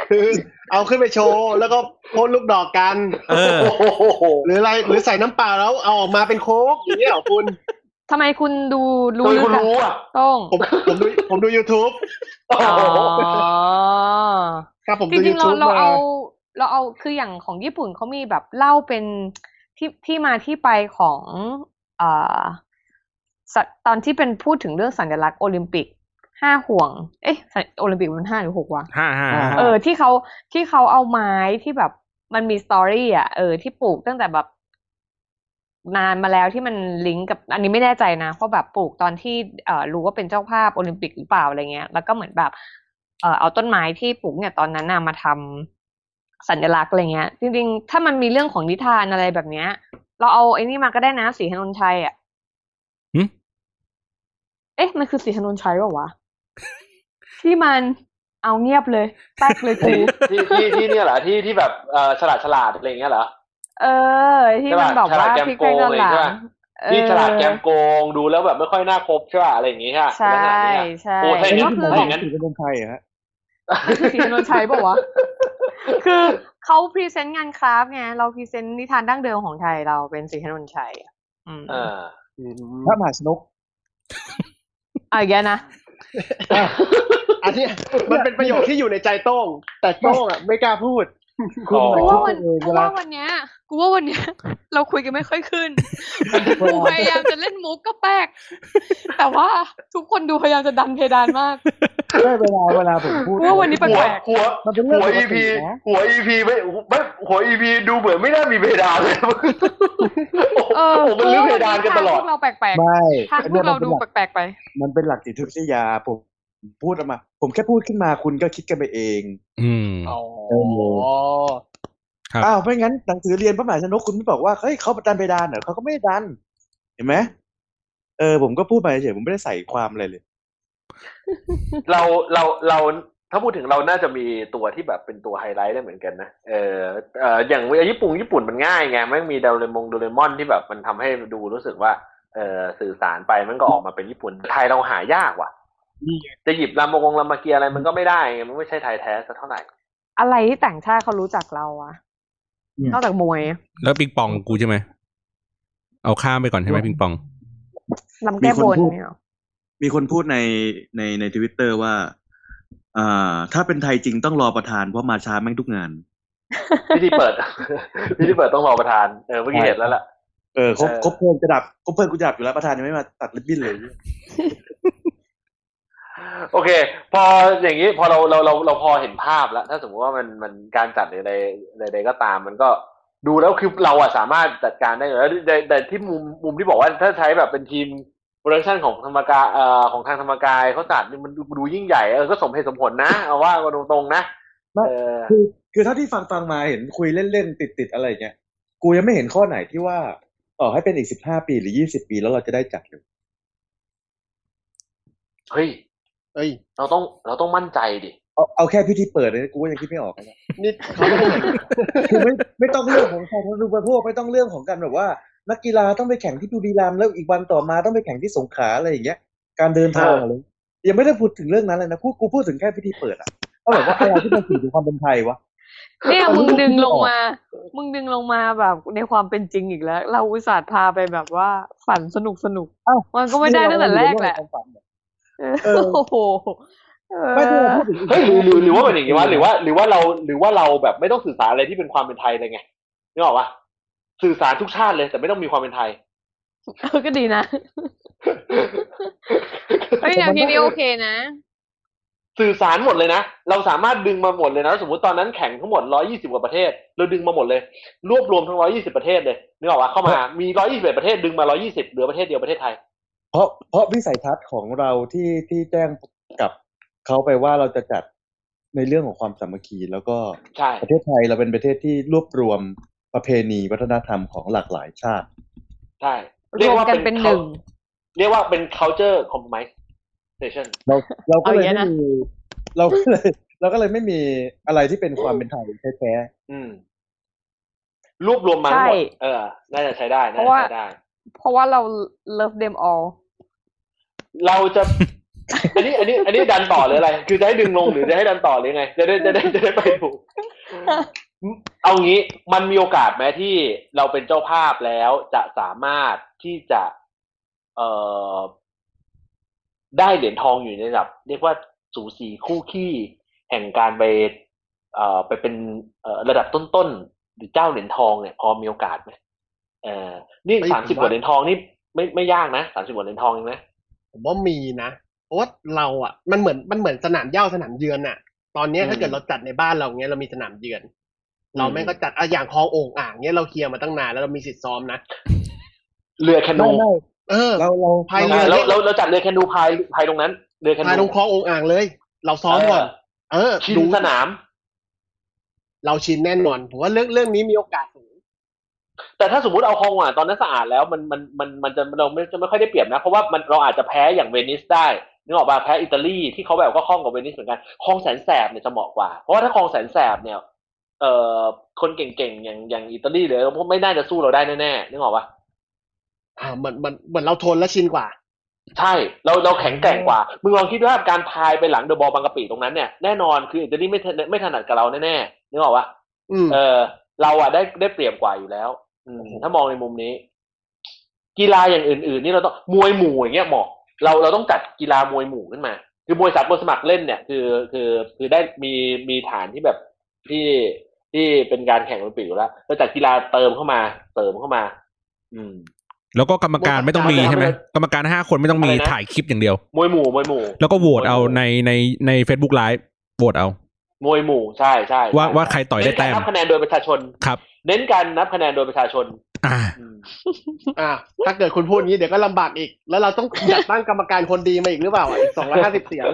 คือเอาขึ้นไปโชว์ แล้วก็พ่นลูกดอกกัน
โอ้โห
หรืออะไรหรือใส่น้ำเปล่าแล้วเอาออกมาเป็นโค้กอย่างเงี้ยเหรอคุณ
ทำไมคุณดูรู้
คุณรู้อะ
ต้อง
ผมผมดูผมดู YouTube
อ๋
อ
ครับผม
จ
ดู
ริงๆเรา
YouTube
เราเอาเราเอาคืออย่างของญี่ปุ่นเขามีแบบเล่าเป็นที่ที่มาที่ไปของ เอ่อ ตตอนที่เป็นพูดถึงเรื่องสัญลักษณ์โอลิมปิกห้าห่วง เอ๊ะสัญโอลิมปิกมันห้าหรือหกวะ
ห้าห้าห้า
เออที่เขาที่เขาเอาไม้ที่แบบมันมีสตอรี่อะเออที่ปลูกตั้งแต่แบบนานมาแล้วที่มันลิงก์กับ อันนี้ไม่แน่ใจนะเพราะแบบปลูกตอนที่เอ่อรู้ว่าเป็นเจ้าภาพโอลิมปิกหรือเปล่าอะไรเงี้ย แล้วก็เหมือนแบบ เอ่อเอาต้นไม้ที่ปลูกเนี่ยตอนนั้นน่ะมาทำสัญลักษณ์อะไรเงี้ย จริง ๆ ถ้ามันมีเรื่องของนิทานอะไรแบบเนี้ย เราเอาไอ้นี่มาก็ได้นะสีหนนชัยอะ
หึ
เอ๊ะมันคือสีหนนชัยเปล่าวะ ที่มันเอาเงียบเลยแป๊กเลยกู
ที่ที่ที่เนี่ยเหรอที่ที่แบบเอ่อฉลาดฉลาดอะไรอย่างเงี้ยเหรอ
เออ ที่มัน
ฉลาด
แบบว่า
ฉลาดแกม
พลิก
โก
ไป
ง
ด้านหลั
อะไร
ง
ใช่ปะที่ฉลาดแกมโกงดูแล้วแบบไม่ค่อยน่าคบใช่ป่ะอะไรอย่างงี้ค่ะ
ใช่
ลักษณะนี้อะ
ใช่
โอ้ถ้าอย่าง
ก็
นั้น
คือ
ถ้าอย่างนั้น
ถือเป็นคนไทยอะฮะ
มันคือศรีธนญชัยเปล่าวะคือเขา present งาน craft ไงเรา present นิทานดั้งเดิมของไทยเราเป็นศรีธนญชัยอะอืม
เออ
พระมหาชนก
อะอย่างเงี้ยนะ
อันเนี้ยมันเป็นประโยคที่อยู่ในใจโต้ง แต่โต้งอะไม่กล้าพูด
อ๋อ
กูว่าวัน
เอง
กู
เวลา
ว่าวันเนี้ย กูว่าวันเนี้ย เราคุยกันไม่ค่อยขึ้นกูพยายามจะเล่นมุกก็แปลกแต่ว่าทุกคนดูพยายามจะดันเพดานมาก
ได้เวลาเวลาผมพูด
กูว่าวันนี้แป
หัว
ลก
หัว
มันเป็นเรื่อง
หัว
ปก
อี
ติ
พี
นะ
หัวอีพีไม่ไม่หัวอีพีดูเหมือนไม่น่ามีเพดานเลยโอ้โห
ๆเออ
มันลื้อเพดานกันตลอด
ทางพวกเราแปลก
ไม่
ๆทาง
อัน
พ
เนี้
วยกเรา
มันเป็น
ดู
หลัก
แปลกๆไป
มันเป็นหลักจิตวิทยาผมพูดออกมา ผมแค่พูดขึ้นมาคุณก็คิดกันไปเอง
อืม
อ๋อ
ครับ
อ้าวไม่งั้นหนังสือเรียนพระมหาชนกคุณไม่บอกว่าเฮ้ยเขาดันเพดานเหรอเขาก็ไม่ได้ดัน เห็นไหมเออผมก็พูดไปเฉยผมไม่ได้ใส่ความอะไรเลย
เราเราเราถ้าพูดถึงเราน่าจะมีตัวที่แบบเป็นตัวไฮไลท์ได้เหมือนกันนะ เออเอออย่างญี่ปุ่นญี่ปุ่นมันง่ายไงมันมีโดเรมงโดเรมอนที่แบบมันทำให้ดูรู้สึกว่า เออสื่อสารไปมันก็ออกมาเป็นญี่ปุ่น ไทยเราหายากว่ะ
นี่ไง
จะหยิบรามงรามเกียร์อะไรมันก็ไม่ได้ไงมันไม่ใช่ไทยแท้สักเท่าไหร่
อะไรที่ต่างชาติเขารู้จักเราอะ นอกจากมวย
แล้วปิงปองกูใช่ไหม เอาข้ามไปก่อนใช่ไหมปิงปอง
ลำแก้บน
มีคนพูด
เนี่ยหรอ
มีคนพูดในในในทวิตเตอร์ว่า อ่า ถ้าเป็นไทยจริงต้องรอประธานเพราะมาช้าแม่งทุกงาน
พิธีเปิดพิธีเปิดต้องรอประธานเออเมื่อกี้เห็นแล้วล่ะ
เออครบ
เออ
ครบเพลิงจะดับครบเพลิงกูจะดับอยู่แล้วประธานยังไม่มาตัดริบบิ้นเลย
โอเค พออย่างนี้พอเราเราเราเราพอเห็นภาพแล้ว ถ้าสมมติว่ามันมันการจัดอะไรใดๆก็ตาม มันก็ดูแล้วคือเราอะสามารถจัดการได้อยู่แล้วแต่แต่ที่มุมมุมที่บอกว่าถ้าใช้แบบเป็นทีม production ของธรรมกายเอ่อของทางธรรมกายเขาจัดนี่มันดูดูยิ่งใหญ่เออก็สมเหตุสมผลนะเอาว่ากันตรงๆนะ
ไม่
เออ
คือคือเท่าที่ฟังฟังมาเห็นคุยเล่นๆติดติดๆอะไรอย่างเงี้ยกูยังไม่เห็นข้อไหนที่ว่าต่อให้เป็นอีกสิบห้าปีหรือยี่สิบปีแล้วเราจะได้จัดเลย
เฮ้ย
เอ้ย
เราต้องเราต้องมั่นใจดิ
เอาเอาแค่พิธีเปิดเลยกูก็ยังคิดไม่ออกนะ
นี่เขาไม่ได้
คือไม่ไม่ต้องเรื่องของการดูประโภคไม่ต้องเรื่องของการแบบว่า นักกีฬาต้องไปแข่งที่บุรีรัมย์แล้วอีกวันต่อมาต้องไปแข่งที่สงขลาอะไรอย่างเงี้ย การเดินทางอะไรยังไม่ได้พูดถึงเรื่องนั้นเลยนะกูกูพูดถึงแค่พิธีเปิดอะก็แบบว่าอะไรที่มันสื่อถึงความเป็นไทยวะ
เนี่ย
ตอนนี้
มึงดึง
ผมคิดไม่
ลง
ออก
มา มึงดึงลงมาแบบในความเป็นจริงอีกแล้ว เราอุตส่าห์พาไปแบบว่าฝันสนุกสนุก
เอ้า
มันก็ไม่ได้ตั้งแต่แรกแหละ
นี่เราอยู่ใน โลกของความฝันเนี่ย
เออ
เออ
โอ้โหเออ
ไม่ที่เราพูดถึง
เฮ้ยหรือหรือหรือว่าเป็นอย่างนี้วะหรือว่า หรือว่าเราหรือว่าเราแบบไม่ต้องสื่อสารอะไรที่เป็นความเป็นไทยเลยไงนึกออกปะสื่อสารทุกชาติเลย แต่ไม่ต้องมีความเป็นไทย
เออก็ดีนะเฮ้ยแนวคิดนี้โอเคนะ
สื่อสารหมดเลยนะ เราสามารถดึงมาหมดเลยนะ สมมติตอนนั้นแข่งทั้งหมด120กว่าประเทศ เราดึงมาหมดเลย รวบรวมทั้ง120ประเทศเลยนึกออกปะเข้ามามี121ประเทศดึงมา120เหลือประเทศเดียวประเทศไทย
เพราะเพราะวิสัยทัศน์ของเราที่ที่แจ้งกับเขาไปว่าเราจะจัดในเรื่องของความสามัคคี แล้วก็
ใช่
ประเทศไทยเราเป็นประเทศที่รวบรวมประเพณีวัฒนธรรมของหลากหลายชาติ
ใช่
รวมกันเป็นหนึ่ง
เรียกว่าเป็น culture compromisation
เราเราก็เลย
เอาอย่างนี้
ไม่
นะ
มีเราก็เลยเราก็เลยไม่มีอะไรที่เป็นความเป็นไทยแท้
อืมรวบรวมมาทั้งหมด
ใช่
เออ น่าจะใช้ได้
เพ
น่า
ราะ
จะ
ว่า
ใช้ได้
เพราะว่าเรา love them all
เราจะ อันนี้ อันนี้ อันนี้ดันต่อหรืออะไร คือจะให้ดึงลงหรือจะให้ดันต่อหรือไง จะได้จะได้จะได้ไปถูก เอางี้มันมีโอกาสไหมที่เราเป็นเจ้าภาพแล้วจะสามารถที่จะ เอ่อ ได้เหรียญทองอยู่ในระดับ เรียกว่าสูสีคู่ขี้แห่งการไปเอ่อไปเป็นเอ่อระดับต้นๆหรือเจ้าเหรียญทองเนี่ย พอมีโอกาสไหมเออนี่
เฮ้ย
สามสิบ
ผม
ก
ว่า
ว่าเหรียญทองนี่ไม่ไม่ยากนะสามสิบกว่าเหรียญทองเองนะ
ผมว่ามีนะเพราะว่าเราอะมันเหมือนมันเหมือนสนามเหย้าสนามเยือนอะ ตอนเนี้ย
อืม
ถ้าเกิดเราจัดในบ้านเราเนี้ยเรามีสนามเยือน
อืม
เราแม่งก็จัดอะอย่างคลองโอ่งอ่างเนี้ยเราเคลียร์มาตั้งนานแล้วเรามีสิทธิ์ซ้อมนะ
เรือแค
ไม่
นู
ไม่
เออ
เราเรา
พายเรื
อ่า
อ
เราเราเราจัดเรือแคนูพายพายตรงนั้นเรือแคนู
พายลงคลองโอ่งอ่างเลย เราซ้อมก่อนเออ
ชิน
ดู
สนาม
เราชินแน่นอนผมว่าเรื่องเรื่องนี้มีโอกาสสูง
แต่ถ้าสมมติเอาคลองอะตอนนั้นสะอาดแล้วมันมันมันมันจะเราไม่จะไม่ค่อยได้เปรียบนะ เพราะว่ามันเราอาจจะแพ้อย่างเวนิสได้นึกออกป่ะแพ้อิตาลีที่เขาแบบก็คล่องกับเวนิสเหมือนกันคลองแสนแสบเนี่ยจะเหมาะกว่า เพราะว่าถ้าคลองแสนแสบเนี่ยเอ่อคนเก่งๆอย่างอย่างอิตาลีเลยไม่น่าจะสู้เราได้แน่ๆนึกออกป่ะ
อ่าเหมือนเหมือนเหมือนเราทนและชินกว่า
ใช่เราเราแข็งแกร่งกว่ามึงลองคิดว่าการพายไปหลังเดอะบอลบางกะปิตรงนั้นเนี่ยแน่นอนคืออิตาลีไม่ถนัดไม่ถนัดกับเราแน่ๆนึกออกป่ะ
อืม
เออเราอะได้ได้เปรียบกว่าอยู่แล้วอืม ถ้ามองในมุมนี้ กีฬาอย่างอื่น ๆ นี่เราต้องมวยหมู่อย่างเงี้ยเหมาะเราเราต้องจัดกีฬามวยหมู่ขึ้นมา คือมวยสากลสมัครเล่นเนี่ย คือคือคือได้มีมีฐานที่แบบที่ที่เป็นการแข่งโอลิมปิกอยู่แล้วเราจัดกีฬาเติมเข้ามา เติมเข้ามา อืม
แล้วก็กรรมการไม่ต้องมีใช่ไหมกรรมการห้าคนไม่ต้องมี
อะไรนะ
ถ่ายคลิปอย่างเดียว
มวยหมู่มวยหมู่
แล้วก็โหวตเอาในในใน Facebook Live โหวตเอา
มวยหมู่ใช่ใช่
ว่า
ใช่
ว่าใครต่อยได้แต้ม
เน้นการนับคะแนนโดยประชาชน
ครับ
เน้นการนับคะแนนโดยประชาชน
อ่า
อืม
อ่า ถ้าเกิดคุณพูดงี้เดี๋ยวก็ลำบากอีก แล้วเราต้องจัดตั้งกรรมการคนดีมาอีกหรือเปล่าอะอีกสองร้อยห้าสิบเสียง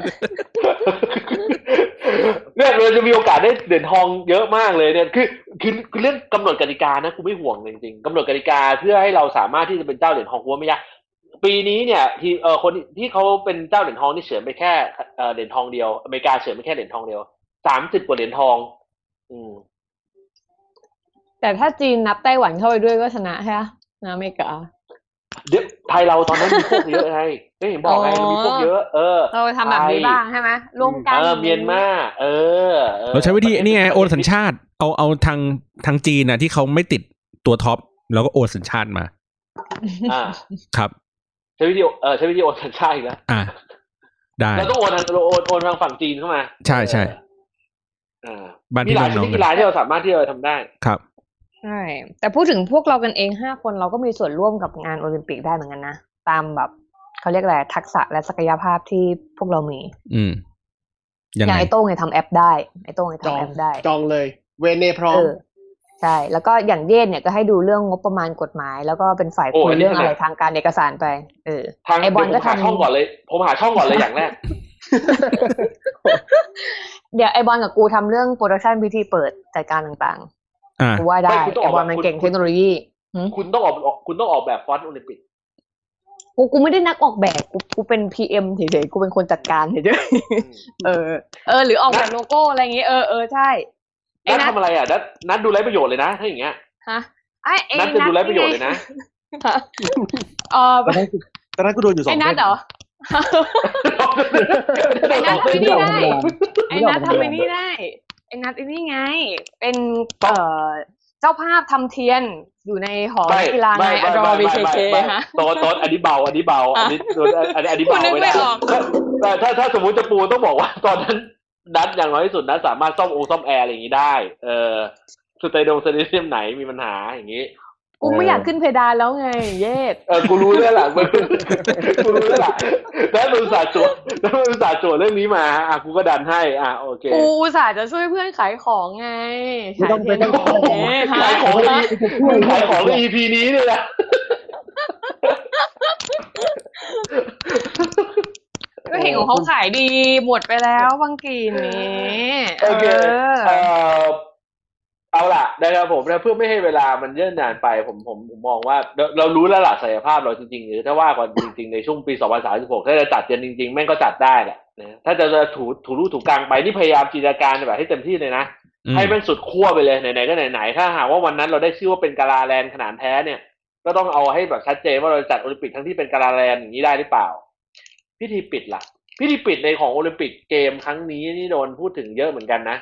เนี่ยเราจะมีโอกาสได้เหรียญทองเยอะมากเลยเนี่ยคือคือคือเรื่องกำหนดกติกานะกูไม่ห่วงเลยจริงๆกำหนดกติกาเพื่อให้เราสามารถที่จะเป็นเจ้าเหรียญทองกูว่าไม่ยากปีนี้เนี่ยทีเออคนที่เขาเป็นเจ้าเหรียญทองนี่เฉือนไปแค่เออเหรียญทองเดียวอเมริกาเฉือนไปแค่เหรียญทองเดียว สามสิบกว่าเหรียญทอง อืม
แต่ถ้าจีนนับไต้หวันเข้าไปด้วยก็ชนะใช่ไหมนะอเมริกา
เดี๋ยวไทยเราตอนนั้นมีพวกเยอะไงไม่เห็นบอกไง
อ๋อ
เรามีพวกเยอะ เออ
เราทำแบบนี้บ้างใช่ไหมร่วมกัน
เออเมียนมาเออออ
เราใช้วิธีนี่ไงโอนสัญชาติ เอาเอาทางทางจีนน่ะที่เขาไม่ติดตัวท็อปแล้วก็โอนสัญชาติมา
อ่า
ครับ
ใช้วิธีเออใช้วิธีโอนสัญชาติอีกแล้ว
อ่าได้
แล้วก็โอนทางโอนโอนทางฝั่งจีนเข้ามา
ใช่ใช่
เออ
บ้าน
มี
พี่
หลายช
น้อง
นิด
ๆกั
กี
น
ฬาที่เราสามารถที่จะทำได้
ครับ
ใช่แต่พูดถึงพวกเรากันเองห้าคนเราก็มีส่วนร่วมกับงานโอลิมปิกได้เหมือนกันนะตามแบบเขาเรียกอะไรทักษะและศักยภาพที่พวกเรามี
อืมยัง
อย่าง
ไง
ไอ้โต้งเนี่ยทำแอปได้ไอ้โต้งเนี่ย
จอง
ทำแอปได้
จองเลย เวเนพร้อ
เอ
ม
อใช่ แล้วก็อย่างเยนเนี่ยก็ให้ดูเรื่องงบประมาณกฎหมาย แล้วก็เป็นฝ่าย
โอ้
คุย
อันนี้
เรื่อง
ถนัด
อะไรทางการเอกสารไปเออ
ทาง
ไอบอล
เดี๋ยวผม
ก็
หา
ทำ
ช่องก่อนเลย ผมหาช่องก่อนเลยอย่างแรก
เดี๋ยวไอบอลกับกูทำเรื่องโปรดักชันพิธีเปิดจัดการต่าง
อ่า
ๆกูว่าได้
ไม่คุณต้อง
ไอ
ออก
บอลมัน
คุณ
เก่ง
คุณ
เทคโนโลยีหึ
คุณต้องออกคุณต้องออกแบบฟอนต์โอลิมปิก
กูกูไม่ได้นักออกแบบกูกูเป็น PM เฉยๆกูเป็นคนจัดการเฉยๆเออ เออ หรือออกแบบโลโก้อะไรอย่างงี้เออเออใช่ไอ้
นัด
นัท
ทำอะไรอะนัดนัดดูไร้ประโยชน์เลยนะถ้าอย่างเงี้ย
ฮะไอ้ไอ้
นัดจะดูไร้ประโยชน์เลยนะ
เออ
ตอนนั้นตอนนั้นกูโดนอยู่สอง
ไอ้นัทเหรอ ไอ้นัททำไอ้นี่ได้ไอ้นัททำไอ้นี่ได้ไอ้นัทไอ้นี่ไง เป็นเอ่อเจ้าภาพทำเทียนอยู่ในหอ
ไม่
กีฬาใน
ไม่
อ
ไม่
ดอ
ไม่
บีเคเคฮะ
โตนโตนอันนี้เบาอันนี้เบาอันนี้อันนี้อันนี้เบาไม่
ไม่
ได้
ออก
แต่ถ้าถ้าสมมติจะปูต้องบอกว่า ตอนนั้นนัดอย่างน้อยที่สุดนัดสามารถซ่อมโอซ่อมแอร์อะไรอย่างนี้ได้ เออสเตเดียมสเตเดียมไหนมีปัญหาอย่างนี้
กูไม่อยากขึ้นเพดานแล้วไง เยศ
เออกูรู้แล้วล่ะมึงกูรู้แล้วล่ะแล้วมึงสาห์โจทย์แล้วมึงสาห์โจทย์เรื่องนี้มาอะกูก็ดันให้อะโอเค
กูอุตส่าห์จะช่วยเพื่อนขายของไง
ไม่ต้อง
ขายเทียน
ไม่ต้อง
ของเอ๊ะ
ขายของเลย
ฮะ
มึงขายของใน EP นี้เลยนะ
ก็เห็นของเขาขายดีหมดไปแล้วบางกีนี้
โอเค
เอ
เอ
อ
อเอาล่ะนะครับผมนะเพื่อไม่ให้เวลามันเยื่นนานไปผมผมผมมองว่าเราเรารู้แล้วล่ะศักยภาพเราจริงๆหรือถ้าว่ากันจริงๆในช่วงปี 2036 ถ้าจะจัดกันจริงๆ แม่งก็จัดได้แหละนะถ้าจะจะถูถูลู่ถูกังไปนี่พยายามจินตนาการแบบให้เต็มที่เลยนะ
อืม
ให้แม่งสุดขั้วไปเลยไหนๆก็ไหนๆถ้าหากว่าวันนั้นเราได้ชื่อว่าเป็นกะลาแลนด์ขนาดแท้เนี่ย ก็ต้องเอาให้แบบชัดเจนว่าเราจะจัดโอลิมปิกทั้งที่เป็นกะลาแลนด์อย่างนี้ได้หรือเปล่า พิธีปิดล่ะพิธีปิดในของโอลิมปิกเกมครั้งนี้นี่โดนพูดถึงเยอะเหมือนกันนะ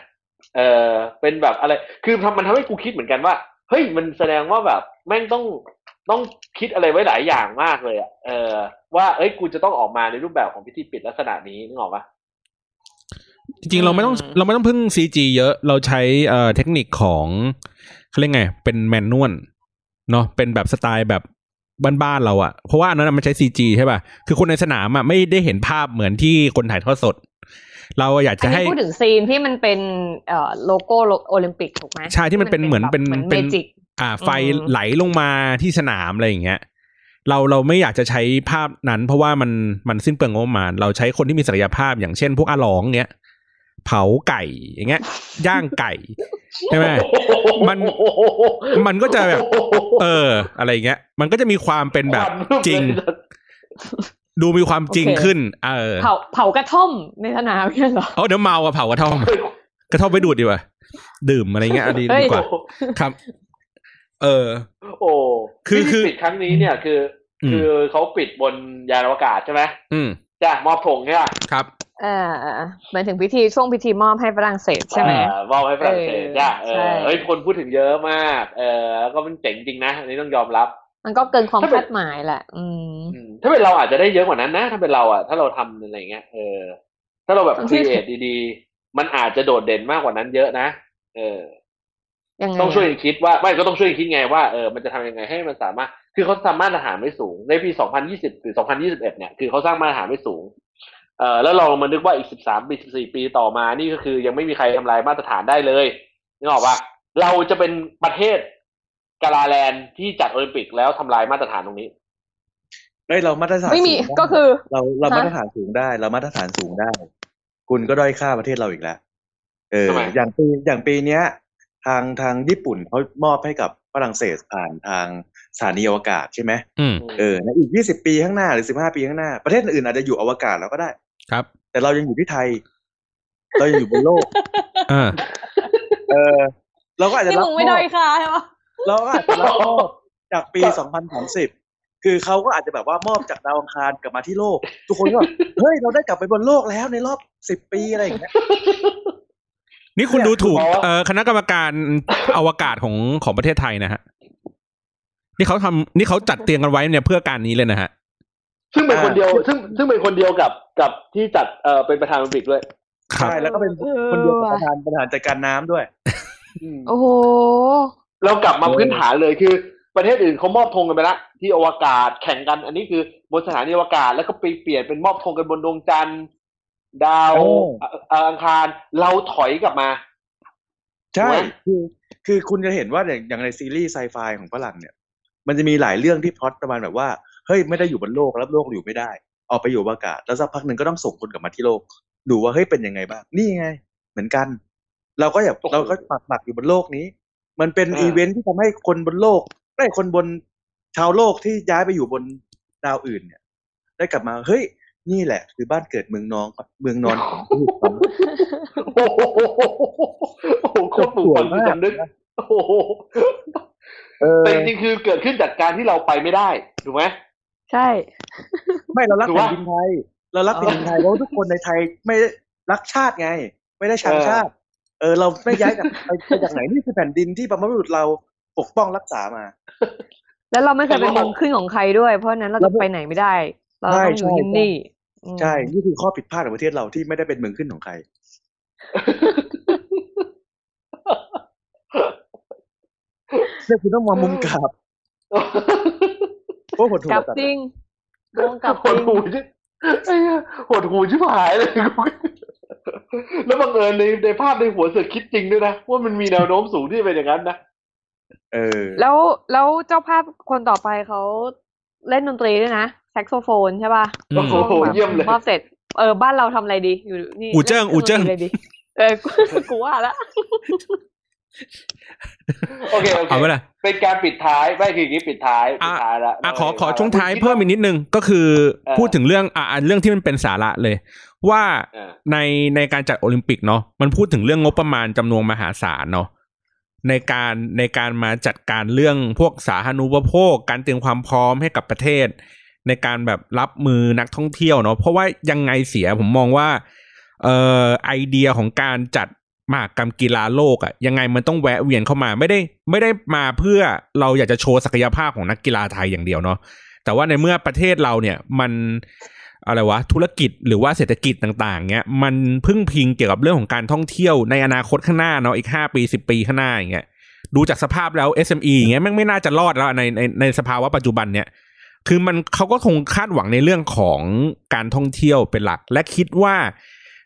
เออเป็นแบบอะไร คือทำมันทำให้กูคิดเหมือนกันว่า เฮ้ย มันแสดงว่าแบบ แม่งต้องต้องคิดอะไรไว้หลายอย่างมากเลยอะเออ ว่า เอ้ย กูจะต้องออกมาในรูปแบบของพิธีปิดลักษณะนี้นึกออกปะ
จริงๆ เราไม่ต้อง
อืม
เราไม่ต้องพึ่งซีจีเยอะ เราใช้เอ่อเทคนิคของเขาเรียกไง เป็นแมนนวลเนาะ เป็นแบบสไตล์แบบบ้านๆเราอะเพราะว่าอันนั้นนะมันใช้ซีจีใช่ป่ะ คือคนในสนามอะไม่ได้เห็นภาพเหมือนที่คนถ่ายทอดสด เราอยาก
อั
จะ
น
ให้
นี้พูดถึงซีนที่มันเป็นเอ่อโลโก้โอลิมปิกถูกไหม
ใช่ที่มันเป็นเหมือนเป็น
แบบ
เป็น
เมจิก
อ่าไฟ
อืม
ไหลลงมาที่สนามอะไรอย่างเงี้ยเราเราไม่อยากจะใช้ภาพนั้นเพราะว่ามันมันสิ้นเปลืองงบประมาณเราใช้คนที่มีศักยภาพอย่างเช่น พวกอาหลองเนี้ยเผาไก่อย่างเงี้ย ย่างไก่ใช่ไหมมันมันก็จะแบบ เออ อะไรอย่างเงี้ย มันก็จะมีความเป็นแบบจริง ดูมีความจริงขึ้น เออ
เผาเผากระท่อมในสนามเนี่ยเหรอ
เอาเดี๋ยวเมาอะเผากระท่อม กระท่อมไปดูดดีกว่าดื่มอะไรเงี้ยเอาดี
เฮ้ย
ดีกว่าครับ เออ
โอ้
คือ
พิธี
คือ
ปิดครั้งนี้เนี่ยคือ
อืม
คือเขาปิดบนยานอวกาศใช่ไหม
อืม
จ้ะมอบธงใช่ปะ
ครับ
อ่าอ่าหมายถึงพิธีช่วงพิธีมอบให้ฝรั่งเศสใช่ไหม
อ่ามอบให้ฝรั่งเศส
เออ
จ้ะเอ
ใช่
อเฮ้ยคนพูดถึงเยอะมาก เออแล้วก็มันเจ๋งจริงนะอันนี้ต้องยอมรับ
มันก็เกินความ
ถ้าเป็น
คาดหมายแหละอืม
อืม ถ้าเป็นเราอาจจะได้เยอะกว่านั้นนะ ถ้าเป็นเราอะ ถ้าเราทำอะไรเงี้ย เออ ถ้าเราแบบ
ต้อง
ค
ที่
รีเอทดีๆ มันอาจจะโดดเด่นมากกว่านั้นเยอะนะ เออ
ยังไง
ต้องช่วย
อะ
กันคิดว่า ไม่ก็ต้องช่วยกันคิดไงว่า เออ มันจะทำยังไงให้มันสามารถ คือเขาทำมาตรฐานไว้สูง ในปี 2020 หรือ 2021 เนี่ย คือเขาสร้างมาตรฐานไว้สูง เอ่อแล้วเรามานึกว่าอีก 13 ปี 14 ปีต่อมา นี่ก็คือยังไม่มีใครทำลายมาตรฐานได้เลยนึกออกปะเราจะเป็นประเทศ กาลาแลนด์ที่จัดโอลิมปิกแล้วทำลายมาตรฐานตรงนี้
เฮ้ยเรามาตรฐาน
ไม่มี
สูงด้
ก็คือ
เราเรา
ฮะ
มาตรฐานสูงได้ เรามาตรฐานสูงได้ คุณก็ด้อยค่าประเทศเราอีกแล้วเออ
ทำไม
อย่างปีอย่างปีเนี้ย ทางทางญี่ปุ่นเขามอบให้กับฝรั่งเศสผ่านทางสถานีอวกาศใช่ไหม
อืม
เออในอีกยี่สิบปีข้างหน้าหรือสิบห้าปีข้างหน้าประเทศอื่นอาจจะอยู่อวกาศแล้วก็ได้
ครับ
แต่เรายังอยู่ที่ไทย เรายังอยู่บนโลก
เออ
เออเราก็อาจจะ
นี่
รับ
มึงไม่
มอ
ด้
บ
อยค่าใช่ปะ
เราก็อาจจะรับมอบจากปี 2030 คือเขาก็อาจจะแบบว่ามอบจากดาวอังคารกลับมาที่โลก ทุกคนก็เฮ้ย เราได้กลับไปบนโลกแล้วในรอบ10ปีอะไรอย่างเงี้ย
นี่คุณดูถูก
เพราะว่า
เอ่อคณะกรรมการอวกาศของของประเทศไทยนะฮะ นี่เขาทำนี่เขาจัดเตียงกันไว้เนี่ยเพื่อการนี้เลยนะฮะ
ซึ่งเป็นคนเดียว ซึ่งซึ่งเป็นคนเดียวกับกับที่จัดเอ่อเป็นประธานโอลิมปิกด้วย
ครับ
ใช่แล้วก็เป็น
เออ
คนเดียวกับ
ว่ะ
ประธานประธานจัดการน้ำด้วย
โอ้โห
เรากลับมาพื้นฐานเลยคือประเทศอื่นเขามอบธงกันไปละที่อวกาศแข่งกัน อันนี้คือบนสถานีอวกาศแล้วก็ไปเปลี่ยนเป็นมอบธงกันบนดวงจันทร์ดาว
โอ้
เอ่อเอ่ออังคารเราถอยกลับมา
ใช่
ถูกไหม
คือคือคุณจะเห็นว่าอย่างอย่างในซีรีส์ไซไฟของฝรั่งเนี่ย มันจะมีหลายเรื่องที่พล็อตประมาณแบบว่าเฮ้ยไม่ได้อยู่บนโลกแล้วโลกอยู่ไม่ได้ ออกไปอยู่อวกาศแล้วสักพักหนึ่งก็ต้องส่งคนกลับมาที่โลก ดูว่าเฮ้ยเป็นยังไงบ้างนี่ไง เหมือนกัน เราก็อยาก
โอ้โห
เราก็ปักหลักอยู่บนโลกนี้ มันเป็น
อ่า
อีเวนท์ที่ทำให้คนบนโลกได้คนบนชาวโลกที่ย้ายไปอยู่บนดาวอื่นเนี่ย ได้กลับมาเฮ้ยนี่แหละ คือบ้านเกิดเมืองนอนเมืองนอนของผู้ถูกต้อง
โอ้โหโอ้โหโคตรปลูกฝังจิตสำนึกโอ้โห
เออ
แต่จริงๆคือเกิดขึ้นจากการที่เราไปไม่ได้ถูกไหม
ใช่
ไม่เรารัก
ถือ
แผ่
ว่า
นดินไทยเรารักแผ่นดินไทยเพราะว่าทุกคนในไทยไม่ได้รักชาติไง ไม่ได้ชัง
เออ
ชาติ เออเราไม่ย้ายจากไปไปจากไหนนี่คือแผ่นดินที่บรรพบุรุษเราปกป้องรักษามา
แล้วเราไม่เคยเป็นเมืองขึ้นของใครด้วย เพราะฉะนั้นเรา
เรา
จะ
ไม่
ไปไหนไม่ได้ เรา
ใช่
ต้องอยู่
ใช่
ที่นี่อืม
ใช่นี่คือข้อผิดพลาดของประเทศเราที่ไม่ได้เป็นเมืองขึ้นของใครเนี่ยคือต้องมองมุมกลับเพราะผมถูก
กลับ
ตัด
จริงโดนกลับ
ห
จริ
ด
ง
หูชิไอ้เหี้ยหดหูชิบหายเลยกู แล้วบังเอิญในในภาพในหัวเสือกคิดจริงด้วยนะ ว่ามันมีแนวโน้มสูงที่จะเป็นอย่างนั้นนะ
เออ
แล้วแล้วเจ้าภาพคนต่อไปเขาเล่นดนตรีด้วยนะแซกโซโฟนใช่ป่ะ
อืม
โอ้โห
แบบ
เยี่ยมเลย
มอบเสร็จเออบ้านเราทำอะไรดีอยู่นี่
อู่เจิ้ง
ล่น
อู่เจิ้ง
ดนตรีอะไรดีเออกูว่าละ
โอเคโอเค
เอาไว้ละ
เป็นการปิดท้ายไม่คืออย่างนี้ปิดท้ายปิดท้ายละ
อะขอขอช่วงท้ายเพิ่มอีกนิดนึงก็คือ
เออ
พูดถึงเรื่องอะอะเรื่องที่มันเป็นสาระเลย ว่า
เออ
ในในการจัดโอลิมปิกเนาะมันพูดถึงเรื่องงบประมาณจำนวนมหาศาลเนาะในการในการมาจัดการเรื่องพวกสาธารณูปโภค การเตรียมความพร้อมให้กับประเทศ ในการแบบรับมือนักท่องเที่ยวเนาะเพราะว่ายังไงเสียผมมองว่าเอ่อไอเดียของการจัด มากรรมกีฬาโลกอะยังไงมันต้องแวะเวียนเข้ามาไม่ได้ไม่ได้มาเพื่อเราอยากจะโชว์ศักยภาพของนักกีฬาไทยอย่างเดียวเนาะแต่ว่าในเมื่อประเทศเราเนี่ยมันอะไรวะธุรกิจหรือว่าเศรษฐกิจต่างๆเนี้ยมันพึ่งพิงเกี่ยวกับเรื่องของการท่องเที่ยวในอนาคตข้างหน้าเนาะอีกห้าปีสิบปีข้างหน้าอย่างเงี้ยดูจากสภาพแล้ว SME อย่างเงี้ยแม่งไม่น่าจะรอดแล้วในในในสภาวะปัจจุบันเนี่ยคือมันเขาก็คงคาดหวังในเรื่องของการท่องเที่ยวเป็นหลัก และคิดว่า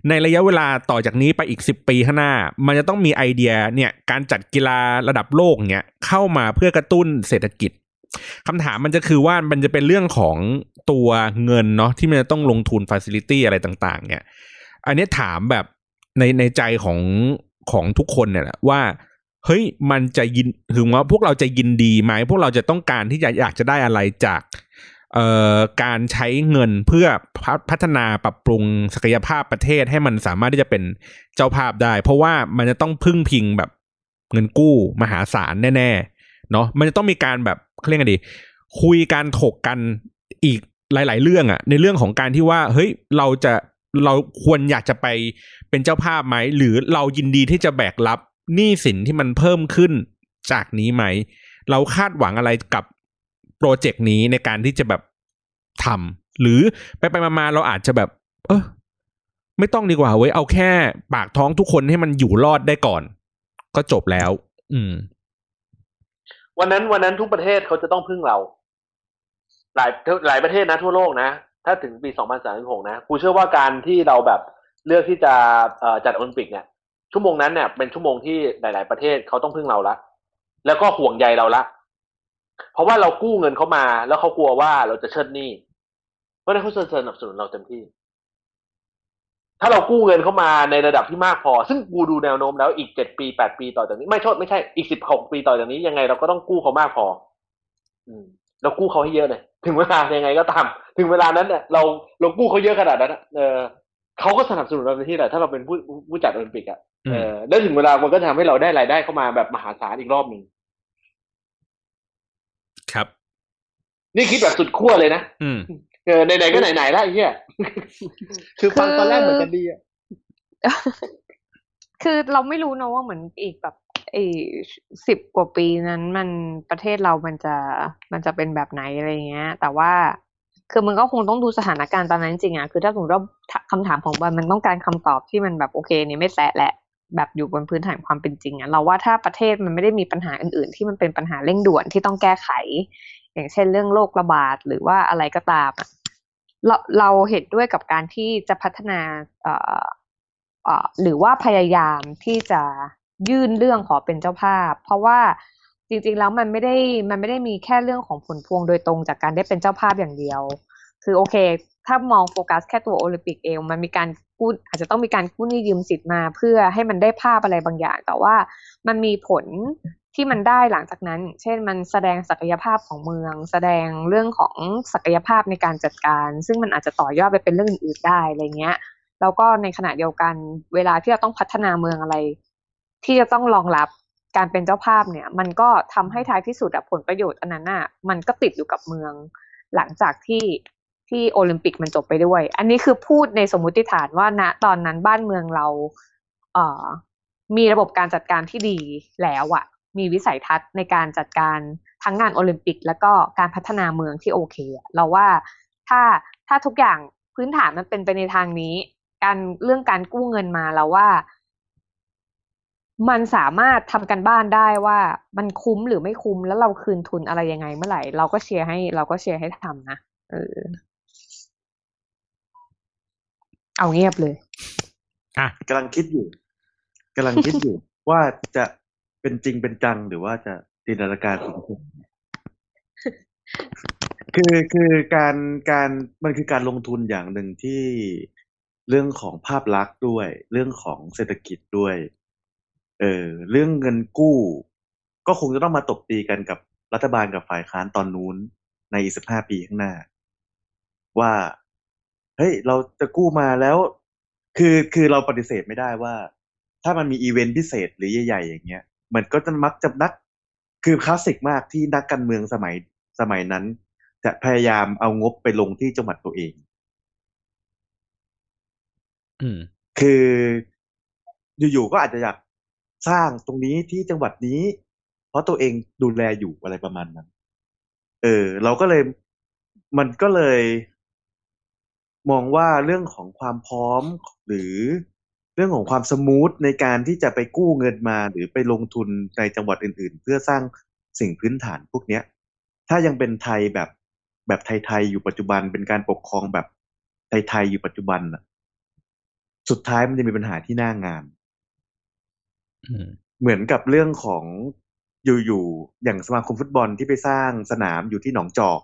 ในระยะเวลาต่อจากนี้ไปอีกสิบปีข้างหน้า มันจะต้องมีไอเดียเนี่ยการจัดกีฬาระดับโลกเนี่ยเข้ามาเพื่อกระตุ้นเศรษฐกิจคำถามมันจะคือว่ามันจะเป็นเรื่องของตัวเงินเนาะที่มันจะต้องลงทุนฟ a ซิลิตี้อะไรต่าง ๆ เนี่ย อันนี้ถามแบบในในใจของของทุกคนเนี่ยแหละว่าเฮ้ยมันจะยินถึงว่าพวกเราจะยินดีไหมพวกเราจะต้องการที่จะอยากจะได้อะไรจาก การใช้เงินเพื่อพัพัฒนาปรับปรุงศักยภาพประเทศให้มันสามารถที่จะเป็นเจ้าภาพได้ เพราะว่ามันจะต้องพึ่งพิงแบบเงินกู้มหาศาลแน่ๆเนาะมันจะต้องมีการแบบเขาเรียกไงดี คุยการถกกันอีกหลาย ๆ เรื่องอะในเรื่องของการที่ว่าเฮ้ยเราจะเราควรอยากจะไปเป็นเจ้าภาพไหม หรือเรายินดีที่จะแบกรับหนี้สินที่มันเพิ่มขึ้นจากนี้ไหม เราคาดหวังอะไรกับ โปรเจกต์นี้ในการที่จะแบบทำหรือไปไปมาๆเราอาจจะแบบ เออไม่ต้องดีกว่าเว้ยเอาแค่ปากท้องทุกคนให้มันอยู่รอดได้ก่อน ก็จบแล้ว อืม
วันนั้นวันนั้นทุกประเทศเขาจะต้องพึ่งเรา หลายหลายประเทศนะทั่วโลกนะ ถ้าถึงปี 2036 นะกูเชื่อว่าการที่เราแบบเลือกที่จะจัดโอลิมปิกเนี่ยชั่วโมงนั้นเนี่ยเป็นชั่วโมงที่หลาย ๆ ประเทศเขาต้องพึ่งเราละแล้วก็ห่วงใยเราละ เพราะว่าเรากู้เงินเขามา แล้วเขากลัวว่าเราจะเชิดหนี้ เพราะฉะนั้นเขาสนับสนุนเราเต็มที่ ถ้าเรากู้เงินเข้ามาในระดับที่มากพอ ซึ่งกูดูแนวโน้มแล้วอีกเจ็ดปีแปดปีต่อจากนี้ ไม่โทษไม่ใช่อีกสิบหกปีต่อจากนี้ยังไงเราก็ต้องกู้เขามากพอ อืมเรากู้เขาให้เยอะเลยถึงเวลายังไงก็ตาม ถึงเวลานั้นเนี่ยเราเรากู้เขาเยอะขนาดนั้นอะเออเขาก็สนับสนุนเราเต็มที่แหละถ้าเราเป็นผู้ผู้จัดโอลิมปิกอะเออแล้วถึงเวลามันก็จะทำให้เราได้รายได้เข้ามาแบบมหาศาลอีกรอบหนึ่ง
ครับ
นี่คิดแบบสุดขั้วเลยนะ
อืม
เออไหนๆก็ไหนๆแล้วไอ้เหี้ย
คือฟังตอนแรกเหมือนจะดีอะ
คือเราไม่รู้นะว่าเหมือนอีกแบบไอ้สิบกว่าปีนั้นมันประเทศเรามันจะมันจะเป็นแบบไหนอะไรเงี้ย แต่ว่าคือมันก็คงต้องดูสถานการณ์ตอนนั้นจริงๆอะคือถ้าสมมติว่าคำถามของบอลมันต้องการคำตอบที่มันแบบโอเคนี่ไม่แซะแหละ แบบอยู่บนพื้นฐานความเป็นจริงอะเราว่าถ้าประเทศมันไม่ได้มีปัญหาอื่น ๆ ที่มันเป็นปัญหาเร่งด่วนที่ต้องแก้ไข อย่างเช่นเรื่องโรคระบาดหรือว่าอะไรก็ตามอะเราเราเห็นด้วยกับการที่จะพัฒนาเอ่อเอ่อหรือว่าพยายามที่จะยื่นเรื่องขอเป็นเจ้าภาพ เพราะว่าจริง ๆ แล้วมันไม่ได้มันไม่ได้มีแค่เรื่องของผลพวงโดยตรงจากการได้เป็นเจ้าภาพอย่างเดียว คือโอเค ถ้ามองโฟกัสแค่ตัวโอลิมปิกเอง มันมีการกู้อาจจะต้องมีการกู้หนี้ยืมสิทธิ์มาเพื่อให้มันได้ภาพอะไรบางอย่าง แต่ว่ามันมีผลที่มันได้หลังจากนั้น เช่นมันแสดงศักยภาพของเมือง แสดงเรื่องของศักยภาพในการจัดการ ซึ่งมันอาจจะต่อยอดไปเป็นเรื่องอื่นๆได้อะไรเงี้ย แล้วก็ในขณะเดียวกันเวลาที่เราต้องพัฒนาเมืองอะไร ที่จะต้องรองรับการเป็นเจ้าภาพเนี่ย มันก็ทำให้ท้ายที่สุดผลประโยชน์อันนั้นน่ะมันก็ติดอยู่กับเมือง หลังจากที่ ที่โอลิมปิกมันจบไปด้วย อันนี้คือพูดในสมมุติฐานว่าณตอนนั้นบ้านเมืองเราเออมีระบบการจัดการที่ดีแล้วอะมีวิสัยทัศน์ในการจัดการทั้งงานโอลิมปิก แล้วก็การพัฒนาเมืองที่โอเคอะเราว่าถ้าถ้าทุกอย่างพื้นฐานมันเป็นไปในทางนี้ การเรื่องการกู้เงินมาเราว่า มันสามารถทำกันบ้านได้ว่ามันคุ้มหรือไม่คุ้มแล้วเราคืนทุนอะไรยังไงเมื่อไหร่ เราก็เชียร์ให้ เราก็เชียร์ให้ทำนะเออ เอาเงียบเลย
อะ
กำลังคิดอยู่กำลังคิดอยู่ ว่าจะเป็นจริงเป็นจังหรือว่าจะจินตนาการของผมคือคือการการมันคือการลงทุนอย่างหนึ่งที่เรื่องของภาพลักษณ์ด้วย เรื่องของเศรษฐกิจด้วย เออเรื่องเงินกู้ ก็คงจะต้องมาตบตีกันกับรัฐบาลกับฝ่ายค้านตอนนู้นในอีกสิบห้าปีข้างหน้า ว่า เฮ้ย เราจะกู้มาแล้ว คือคือเราปฏิเสธไม่ได้ว่า ถ้ามันมีอีเวนต์พิเศษหรือใหญ่ๆอย่างเงี้ย มันก็จะมักจะนัก คือคลาสสิกมากที่นักการเมืองสมัยสมัยนั้น จะพยายามเอางบไปลงที่จังหวัดตัวเอง
อืม
คืออยู่ๆก็อาจจะอยากสร้างตรงนี้ที่จังหวัดนี้ เพราะตัวเองดูแลอยู่อะไรประมาณนั้น เออ เราก็เลยมันก็เลย มองว่าเรื่องของความพร้อม หรือเรื่องของความสมูทในการที่จะไปกู้เงินมา หรือไปลงทุนในจังหวัดอื่น ๆ เพื่อสร้างสิ่งพื้นฐานพวกเนี้ย ถ้ายังเป็นไทยแบบแบบไทย ๆ อยู่ปัจจุบันเป็นการปกครองแบบไทย ๆ อยู่ปัจจุบันน่ะ สุดท้ายมันจะมีปัญหาที่หน้างาน
อืม
เหมือนกับเรื่องของอยู่ๆอย่างสมาคมฟุตบอลที่ไปสร้างสนามอยู่ที่หนองจอก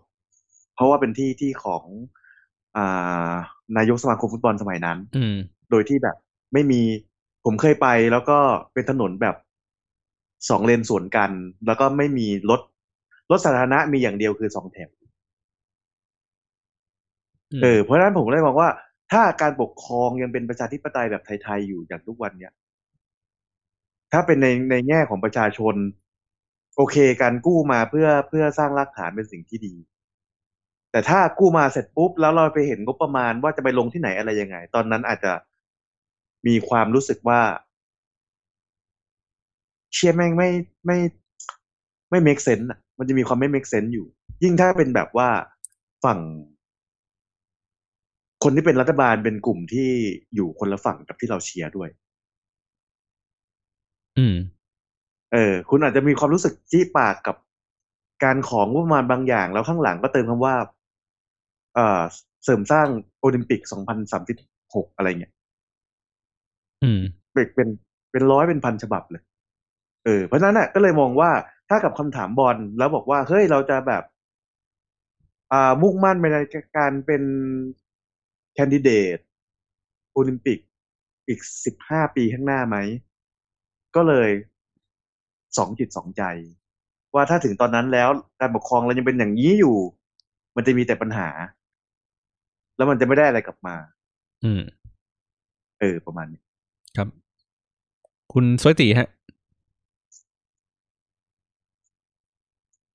เพราะว่าเป็นที่ที่ของอ่า นายกสมาคมฟุตบอลสมัยนั้น
อืม
โดยที่แบบไม่มีผมเคยไปแล้วก็เป็นถนนแบบสองเลนสวนกัน แล้วก็ไม่มีรถรถสาธารณะมีอย่างเดียวคือสองแถว
อืม
เออเพราะฉะนั้นผมเลยมองว่า ถ้าการปกครองยังเป็นประชาธิปไตยแบบไทยๆอยู่อย่างทุกวันเนี้ยถ้าเป็นในในแง่ของประชาชน โอเค การกู้มาเพื่อเพื่อสร้างรากฐานเป็นสิ่งที่ดี แต่ถ้ากู้มาเสร็จปุ๊บแล้วเราไปเห็นงบประมาณว่าจะไปลงที่ไหนอะไรยังไง ตอนนั้นอาจจะมีความรู้สึกว่า เชียแม่งไม่ไม่ไม่ make sense อะมันจะมีความไม่ make sense อยู่ ยิ่งถ้าเป็นแบบว่าฝั่ง คนที่เป็นรัฐบาลเป็นกลุ่มที่อยู่คนละฝั่งกับที่เราเชียร์ด้วย
อืม
เออ คุณอาจจะมีความรู้สึกจี้ปากกับการของงบประมาณบางอย่าง แล้วข้างหลังก็เติมคำว่า เอ่อเสริมสร้างโอลิมปิก 2036 อะไรเงี้ย
อืม
เป็นเป็นเป็นร้อยเป็นพันฉบับเลย เออ เพราะฉะนั้นน่ะ ก็เลยมองว่าถ้ากับคำถามบอลแล้วบอกว่า เฮ้ย เราจะแบบ อ่า มุ่งมั่นไปในการเป็นแคนดิเดตโอลิมปิกอีกสิบห้าปีข้างหน้าไหม ก็เลยสองจิตสองใจ ว่าถ้าถึงตอนนั้นแล้วการปกครองเรายังเป็นอย่างนี้อยู่ มันจะมีแต่ปัญหา แล้วมันจะไม่ได้อะไรกลับมา
อืม
เออ ประมาณนี้
ครับ คุณสวยตีฮะ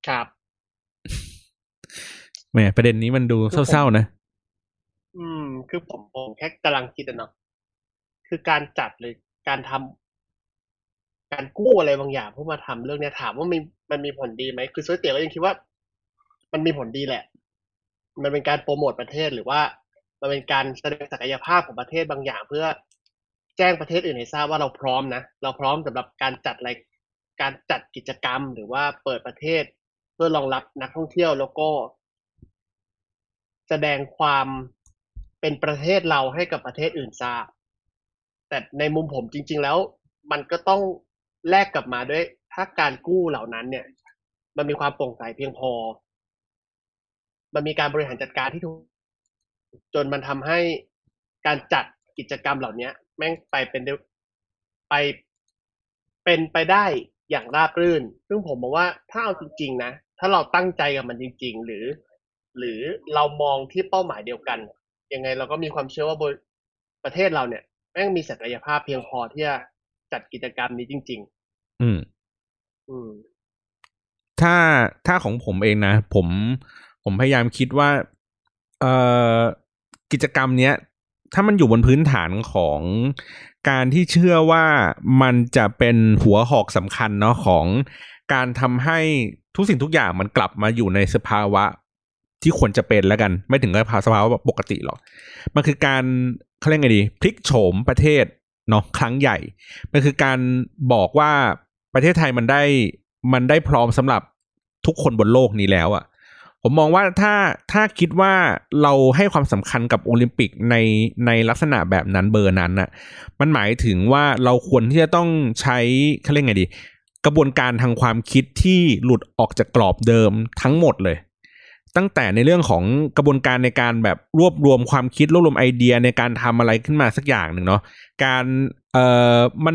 ครับ
แหมประเด็นนี้มันดูเศร้าๆนะ
อืม คือผมผมแค่กำลังคิดอะเนาะคือการจัดหรือการทำการกู้อะไรบางอย่างเพื่อมาทำเรื่องเนี้ยถามว่ามันมันมีผลดีไหมคือซวยเตี๋ยวก็ยังคิดว่า มันมีผลดีแหละ มันเป็นการโปรโมทประเทศหรือว่า มันเป็นการแสดงศักยภาพของประเทศบางอย่าง เพื่อแจ้งประเทศอื่นให้ทราบว่าเราพร้อมนะเราพร้อมสำหรับการจัดอะไรการจัดกิจกรรมหรือว่าเปิดประเทศ เพื่อรองรับนักท่องเที่ยวแล้วก็ แสดงความเป็นประเทศเราให้กับประเทศอื่นทราบ แต่ในมุมผมจริง ๆ แล้ว มันก็ต้องแลกกลับมาด้วย ถ้าการกู้เหล่านั้นเนี่ย มันมีความโปร่งใสเพียงพอ มันมีการบริหารจัดการที่ถูกจนมันทำให้การจัดกิจกรรมเหล่านี้แม่งไปเป็นได้ไปเป็นไปได้อย่างราบรื่น ซึ่งผมมองว่าถ้าเอาจริง ๆ นะ ถ้าเราตั้งใจกับมันจริง ๆ หรือ หรือเรามองที่เป้าหมายเดียวกัน ยังไงเราก็มีความเชื่อว่าบริประเทศเราเนี่ย แม่งมีศักยภาพเพียงพอที่จะจัดกิจกรรมนี้จริง
อืม
ๆอืม
ถ้าถ้าของผมเองนะ ผม ผมพยายามคิดว่า เอ่อกิจกรรมเนี้ย ถ้ามันอยู่บนพื้นฐานของการที่เชื่อว่ามันจะเป็นหัวหอกสำคัญเนาะของการทำให้ทุกสิ่งทุกอย่างมันกลับมาอยู่ในสภาวะที่ควรจะเป็นแล้วกัน ไม่ถึงกับสภาวะปกติหรอก มันคือการเขาเรียกไงดี พลิกโฉมประเทศเนาะครั้งใหญ่ มันคือการบอกว่าประเทศไทยมันได้มันได้พร้อมสำหรับทุกคนบนโลกนี้แล้วอะ่ะ ผมมองว่าถ้าถ้าคิดว่าเราให้ความสำคัญกับโอลิมปิกในในลักษณะแบบนั้นเบอร์นั้นน่ะ มันหมายถึงว่าเราควรที่จะต้องใช้เขาเรียกไงดี กระบวนการทางความคิดที่หลุดออกจากกรอบเดิมทั้งหมดเลย ตั้งแต่ในเรื่องของกระบวนการในการแบบรวบรวมความคิดรวบรวมไอเดียในการทำอะไรขึ้นมาสักอย่างหนึ่งเนาะการเอ่อมัน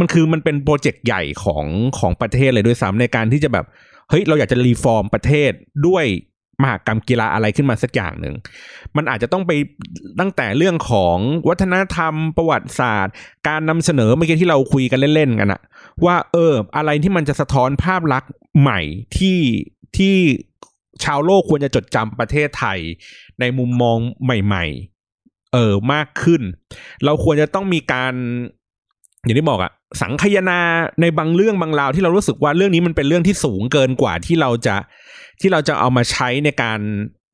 มันคือมันเป็น project ใหญ่ของของประเทศเลยด้วยซ้ำในการที่จะแบบ เฮ้ยเราอยากจะ reform ประเทศด้วยมหากรรมกีฬาอะไรขึ้นมาสักอย่างหนึ่ง มันอาจจะต้องไปตั้งแต่เรื่องของวัฒนธรรมประวัติศาสตร์ การนำเสนอเมื่อกี้ที่เราคุยกันเล่นๆกันอะว่าเอออะไรที่มันจะสะท้อนภาพลักษณ์ใหม่ที่ที่ชาวโลกควรจะจดจำประเทศไทยในมุมมองใหม่ ๆ เออมากขึ้น เราควรจะต้องมีการ อย่างที่บอกอะ สังคยนาในบางเรื่องบางราวที่เรารู้สึกว่าเรื่องนี้มันเป็นเรื่องที่สูงเกินกว่าที่เราจะที่เราจะเอามาใช้ในการ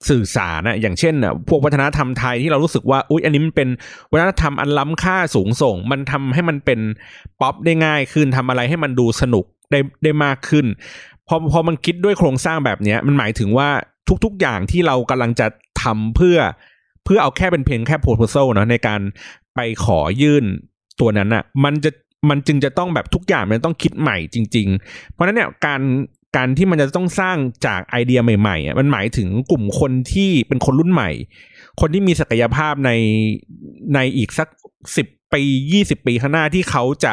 สื่อสารนะอย่างเช่นน่ะพวกวัฒนธรรมไทยที่เรารู้สึกว่าอุ๊ยอันนี้มันเป็นวัฒนธรรมอันล้ำค่าสูงส่ง มันทำให้มันเป็นป๊อปได้ง่ายขึ้นทำอะไรให้มันดูสนุกได้ได้มากขึ้นพอพอมันคิดด้วยโครงสร้างแบบเนี้ยมันหมายถึงว่าทุกๆอย่างที่เรากำลังจะทำเพื่อเพื่อเอาแค่เป็นเพียงแค่ proposal เนาะในการไปขอยื่นตัวนั้นอะ มันจะ มันจึงจะต้องแบบทุกอย่างมันต้องคิดใหม่จริง ๆ เพราะฉะนั้นเนี่ยการการที่มันจะต้องสร้างจากไอเดียใหม่ๆอะมันหมายถึงกลุ่มคนที่เป็นคนรุ่นใหม่ คนที่มีศักยภาพในในอีกสักสิบปียี่สิบปีข้างหน้าที่เขาจะ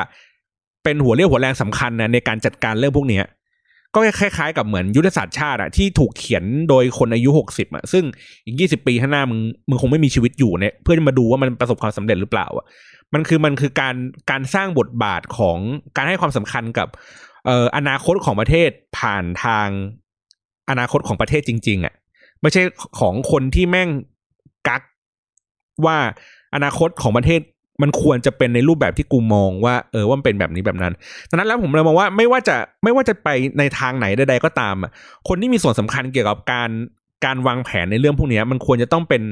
เป็นหัวเรี่ยวหัวแรงสำคัญนะในการจัดการเรื่องพวกเนี้ยก็คล้ายๆ กับเหมือนยุทธศาสตร์ชาติอะที่ถูกเขียนโดยคนอายุหกสิบอะซึ่งอีกยี่สิบปีข้างหน้ามึงมึงคงไม่มีชีวิตอยู่เนี่ยเพื่อมาดูว่ามันประสบความสำเร็จหรือเปล่าอะ มันคือมันคือการการสร้างบทบาทของการให้ความสำคัญกับเอ่ออนาคตของประเทศผ่านทางอนาคตของประเทศจริง ๆอะไม่ใช่ของคนที่แม่งกักว่าอนาคตของประเทศมันควรจะเป็นในรูปแบบที่กูมองว่าเออว่ามันเป็นแบบนี้แบบนั้นดังนั้นแล้วผมเลยมองว่าไม่ว่าจะไม่ว่าจะไปในทางไหนใดๆก็ตามอะคนที่มีส่วนสำคัญเกี่ยวกับการการวางแผนในเรื่องพวกนี้มันควรจะต้องเป็น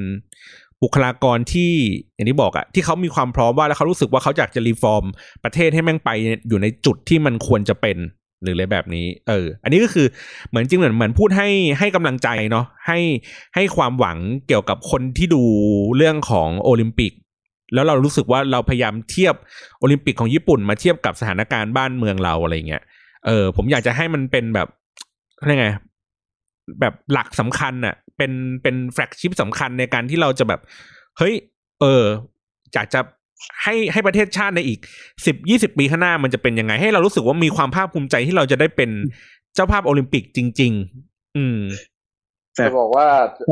บุคลากรที่อย่างที่บอกอะที่เขามีความพร้อมว่าแล้วเขารู้สึกว่าเขาอยากจะรีฟอร์ม ประเทศให้แม่งไปอยู่ในจุดที่มันควรจะเป็นหรืออะไรแบบนี้ เออ อันนี้ก็คือเหมือนจริงเหมือนเหมือนพูดให้ให้กำลังใจเนาะให้ให้ความหวังเกี่ยวกับคนที่ดูเรื่องของโอลิมปิก แล้วเรารู้สึกว่าเราพยายามเทียบโอลิมปิกของญี่ปุ่นมาเทียบกับสถานการณ์บ้านเมืองเราอะไรเงี้ยเออ ผมอยากจะให้มันเป็นแบบอะไรไงแบบหลักสำคัญน่ะ เป็นเป็นแฟลกชิพสำคัญในการที่เราจะแบบ เฮ้ย เอออยากจะให้ให้ประเทศชาติในอีกสิบยี่สิบปีข้างหน้ามันจะเป็นยังไง ให้เรารู้สึกว่ามีความภาคภูมิใจที่เราจะได้เป็นเจ้าภาพโอลิมปิกจริง ๆ อืม
แต่
จะบอกว่า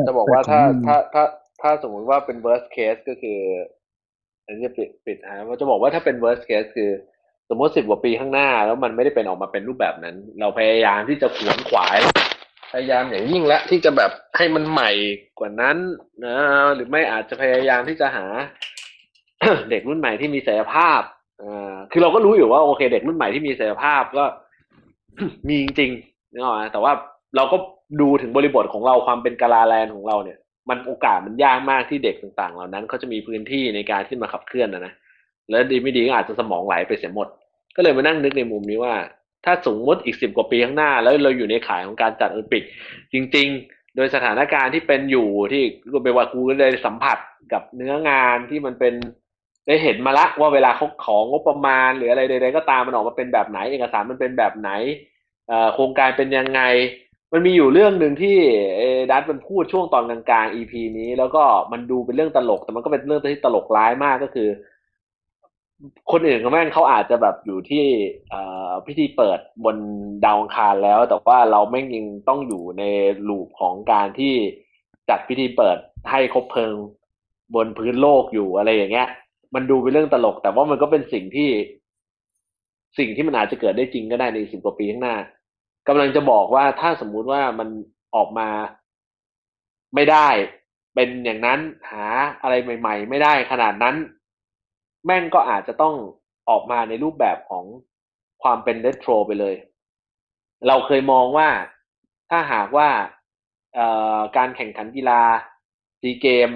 จะบอกว่า
แต่
ถ้า
ผม
ถ้าถ้าถ้าสมมุติว่าเป็น worst case ก็คืออันนี้จะปิดปิดฮะว่าจะบอกว่าถ้าเป็น worst case คือ สมมติสิบกว่าปีข้างหน้า แล้วมันไม่ได้เป็นออกมาเป็นรูปแบบนั้น เราพยายามที่จะขวนขวาย พยายามอย่างยิ่งละที่จะแบบให้มันใหม่กว่านั้นนะหรือไม่อาจจะพยายามที่จะหา เด็กรุ่นใหม่ที่มีศักยภาพอ่าคือเราก็รู้อยู่ว่าโอเค เด็กรุ่นใหม่ที่มีศักยภาพก็มีจริงๆนึกออกไหมแต่ว่าเราก็ดูถึงบริบทของเราความเป็นกาลาแลนของเราเนี่ย มันโอกาสมันยากมากที่เด็กต่างๆ เหล่านั้นเขาจะมีพื้นที่ในการที่มาขับเคลื่อนนะนะแล้วดีไม่ดีก็อาจจะสมองไหลไปเสียหมด ก็เลยมานั่งนึกในมุมนี้ว่า ถ้าสมมติอีกสิบกว่าปีข้างหน้า แล้วเราอยู่ในข่ายของการจัดโอลิมปิก จริง ๆ โดยสถานการณ์ที่เป็นอยู่ที่กูไปว่ากูได้สัมผัสกับเนื้องานที่มันเป็นได้เห็นมาละว่าเวลาเขาของงบประมาณ หรืออะไรใดๆก็ตามมันออกมาเป็นแบบไหน เอกสารมันเป็นแบบไหนโครงการเป็นยังไง มันมีอยู่เรื่องหนึ่งที่ดัตมันพูดช่วงตอนกลางๆ EP นี้ แล้วก็มันดูเป็นเรื่องตลก แต่มันก็เป็นเรื่องที่ตลกร้ายมากก็คือ คนอื่นเขาแม่งเขาอาจจะแบบอยู่ที่เอ่อพิธีเปิดบนดาวอังคารแล้ว แต่ว่าเราแม่งยังต้องอยู่ในลูปของการที่จัดพิธีเปิดให้คบเพลิงบนพื้นโลกอยู่อะไรอย่างเงี้ย มันดูเป็นเรื่องตลก แต่ว่ามันก็เป็นสิ่งที่ สิ่งที่มันอาจจะเกิดได้จริงก็ได้ในสิบกว่าปีข้างหน้ากำลังจะบอกว่าถ้าสมมุติว่ามันออกมาไม่ได้ เป็นอย่างนั้นหาอะไรใหม่ ๆ ไม่ได้ขนาดนั้น แม่งก็อาจจะต้องออกมาในรูปแบบของความเป็นเรโทรไปเลย เราเคยมองว่าถ้าหากว่าการแข่งขันกีฬาซีเกม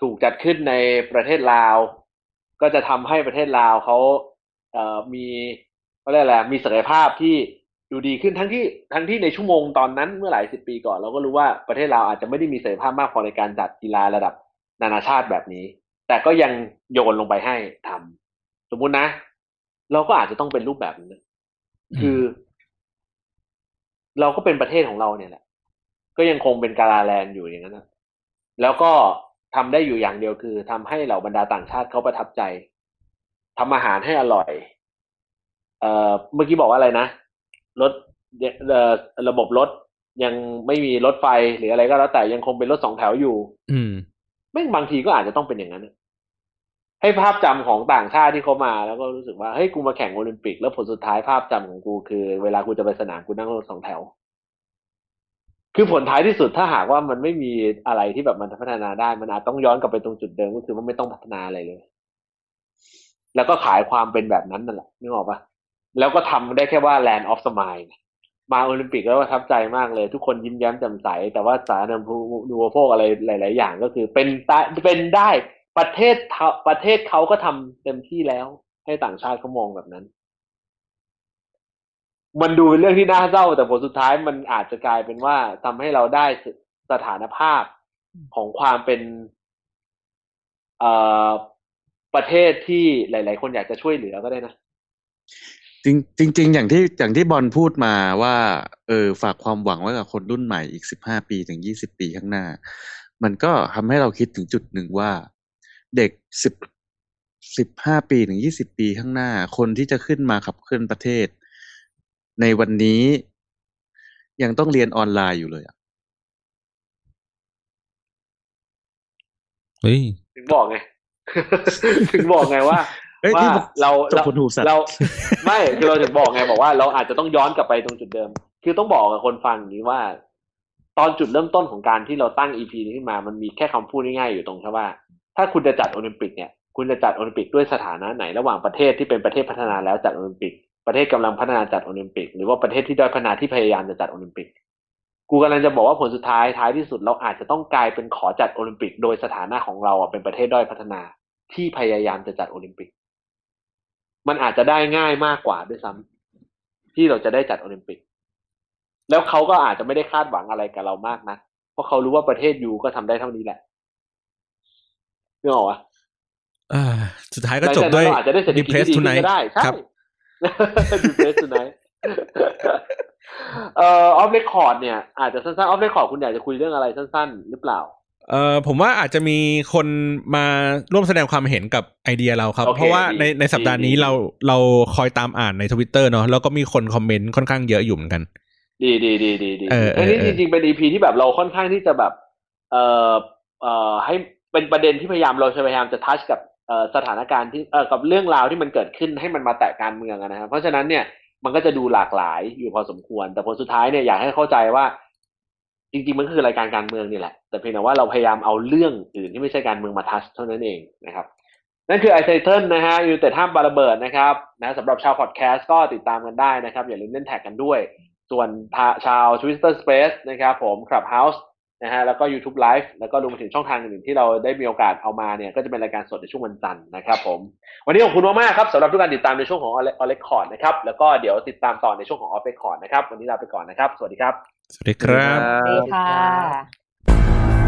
ถูกจัดขึ้นในประเทศลาว ก็จะทำให้ประเทศลาวเขาเมีเขาเรียกอะไรมีศักยภาพที่ดูดีขึ้นทั้งที่ทั้งที่ในชั่วโมงตอนนั้นเมื่อหลายสิบปีก่อนเราก็รู้ว่าประเทศลาวอาจจะไม่ได้มีศักยภาพมากพอในการจัดกีฬาระดับนานาชาติแบบนี้ แต่ก็ยังโยนลงไปให้ทำสมมุตินะ เราก็อาจจะต้องเป็นรูปแบบนั้นคือ เราก็เป็นประเทศของเราเนี่ยแหละ ก็ยังคงเป็นกาลาแลนด์อยู่อย่างนั้นนะแล้วก็ทำได้อยู่อย่างเดียวคือทำให้เหล่าบรรดาต่างชาติเขาประทับใจทำอาหารให้อร่อย เอ่อเมื่อกี้บอกว่าอะไรนะรถเอ่อระบบรถยังไม่มีรถไฟหรืออะไรก็แล้วแต่ยังคงเป็นรถสองแถวอยู่
อืม
แม่งบางทีก็อาจจะต้องเป็นอย่างนั้น ให้ภาพจำของต่างชาติที่เขามา แล้วก็รู้สึกว่าเฮ้ยกูมาแข่งโอลิมปิก แล้วผลสุดท้ายภาพจำของกูคือ เวลากูจะไปสนามกูนั่งรถสองแถว คือผลท้ายที่สุดถ้าหากว่ามันไม่มีอะไรที่แบบมันพัฒนาได้ มันอาจต้องย้อนกลับไปตรงจุดเดิมก็คือว่าไม่ต้องพัฒนาอะไรเลย แล้วก็ขายความเป็นแบบนั้นนั่นแหละนึกออกปะแล้วก็ทำได้แค่ว่า land of smile มาโอลิมปิกแล้วประทับใจมากเลย ทุกคนยิ้มแย้มแจ่มใส แต่ว่าสาธารณูโภคอะไรหลาย ๆ อย่างก็คือเป็นตเป็นได้ ประเทศเขาประเทศเขาก็ทำเต็มที่แล้ว ให้ต่างชาติเขามองแบบนั้น มันดูเป็นเรื่องที่น่าเศร้า แต่ผลสุดท้ายมันอาจจะกลายเป็นว่าทำให้เราได้สถานภาพของความเป็นเอ่อประเทศที่หลาย ๆ คนอยากจะช่วยเหลือก็ได้นะ
จริงจริงอย่างที่อย่างที่บอลพูดมาว่า เออฝากความหวังไว้กับคนรุ่นใหม่อีกสิบห้าปีถึงยี่สิบปีข้างหน้า มันก็ทำให้เราคิดถึงจุดหนึ่งว่า เด็กสิบสิบห้าปีถึงยี่สิบปีข้างหน้า คนที่จะขึ้นมาขับเคลื่อนประเทศ ในวันนี้ยังต้องเรียนออนไลน์อยู่เลยอะ
เฮ้ย
ถึงบอกไง ถึงบอกไงว่า
เอ้ย
ว่า
นี่มัน
เรา
จบ
เรา
คนหูสัตว์
เราไม่คือเราถึงบอกไงบอกว่าเราอาจจะต้องย้อนกลับไปตรงจุดเดิม คือต้องบอกกับคนฟังอย่างนี้ว่า ตอนจุดเริ่มต้นของการที่เราตั้ง EP นี้ขึ้นมา มันมีแค่คำพูดง่ายๆอยู่ตรงแค่ว่า ถ้าคุณจะจัดโอลิมปิกเนี่ยคุณจะจัดโอลิมปิกด้วยสถานะไหนระหว่างประเทศที่เป็นประเทศพัฒนาแล้วจัดโอลิมปิก ประเทศกำลังพัฒนาจัดโอลิมปิก หรือว่าประเทศที่ด้อยพัฒนาที่พยายามจะจัดโอลิมปิกกูกำลังจะบอกว่าผลสุดท้ายท้ายที่สุดเราอาจจะต้องกลายเป็นขอจัดโอลิมปิก โดยสถานะของเราอะเป็นประเทศด้อยพัฒนาที่พยายามจะจัดโอลิมปิก มันอาจจะได้ง่ายมากกว่าด้วยซ้ำที่เราจะได้จัดโอลิมปิก แล้วเขาก็อาจจะไม่ได้คาดหวังอะไรกับเรามากนะเพราะเขารู้ว่าประเทศ you ก็ทำได้เท่านี้แหละ นึกออกปะ
อ่าสุดท้ายก็จบด้วย
เราอาจจะได้เศรษฐกิจ
Depress
ที่ดีขึ้น
Tonight
ก็ได้ใช่
ครับ
Depress Tonight เอ่อ off record เนี่ยอาจจะสั้นๆออฟเรคคอร์ดคุณอยากจะคุยเรื่องอะไรสั้น ๆ หรือเปล่า
เอ่อผมว่าอาจจะมีคนมาร่วมแสดงความเห็นกับไอเดียเราครับ
โอเค
เพราะว่า
ดี
ในในสัปดาห์นี้
ดี
เราเราคอยตามอ่านในทวิตเตอร์เนาะแล้วก็มีคน comment ค่อนข้างเยอะอยู่เหมือนกัน
ดีดีดีดีดี
เออเออ
อันนี้
เอ
จ
อ
ริงๆเป็น EP ที่แบบเราค่อนข้างที่จะแบบ เอ่อเอ่อให้ เป็นประเด็นที่พยายามเราพยายามจะ touch กับสถานการณ์ที่กับเรื่องราวที่มันเกิดขึ้นให้มันมาแตะการเมืองนะครับเพราะฉะนั้นเนี่ยมันก็จะดูหลากหลายอยู่พอสมควร แต่ผลสุดท้ายเนี่ยอยากให้เข้าใจว่า จริงๆมันคือรายการการเมืองนี่แหละ แต่เพียงแต่ว่าเราพยายามเอาเรื่องอื่นที่ไม่ใช่การเมืองมา touch เท่านั้นเองนะครับนั่นคือไอไซเทิลนะฮะยูแต่ห้ามบาระเบิดนะครับนะสำหรับชาวพอดแคสต์ก็ติดตามกันได้นะครับ อย่าลืมเล่น tag กันด้วย ส่วนชาว Twitter Space นะครับผม Clubhouse นะฮะแล้วก็ YouTube Live แล้วก็รวมไปถึงช่องทางอื่นๆที่เราได้มีโอกาสเอามาเนี่ยก็จะเป็นรายการสดในช่วงวันจันทร์นะครับผมวันนี้ขอบคุณมากๆครับสำหรับทุกการติดตามในช่วงของ o l e c o r d นะครับแล้วก็เดี๋ยวติดตามต่อในช่วงของ Off Record นะครับวันนี้ลาไปก่อนนะครับ สวัสดีครับ
สวัสดีครับ
สวัสดีค่ะ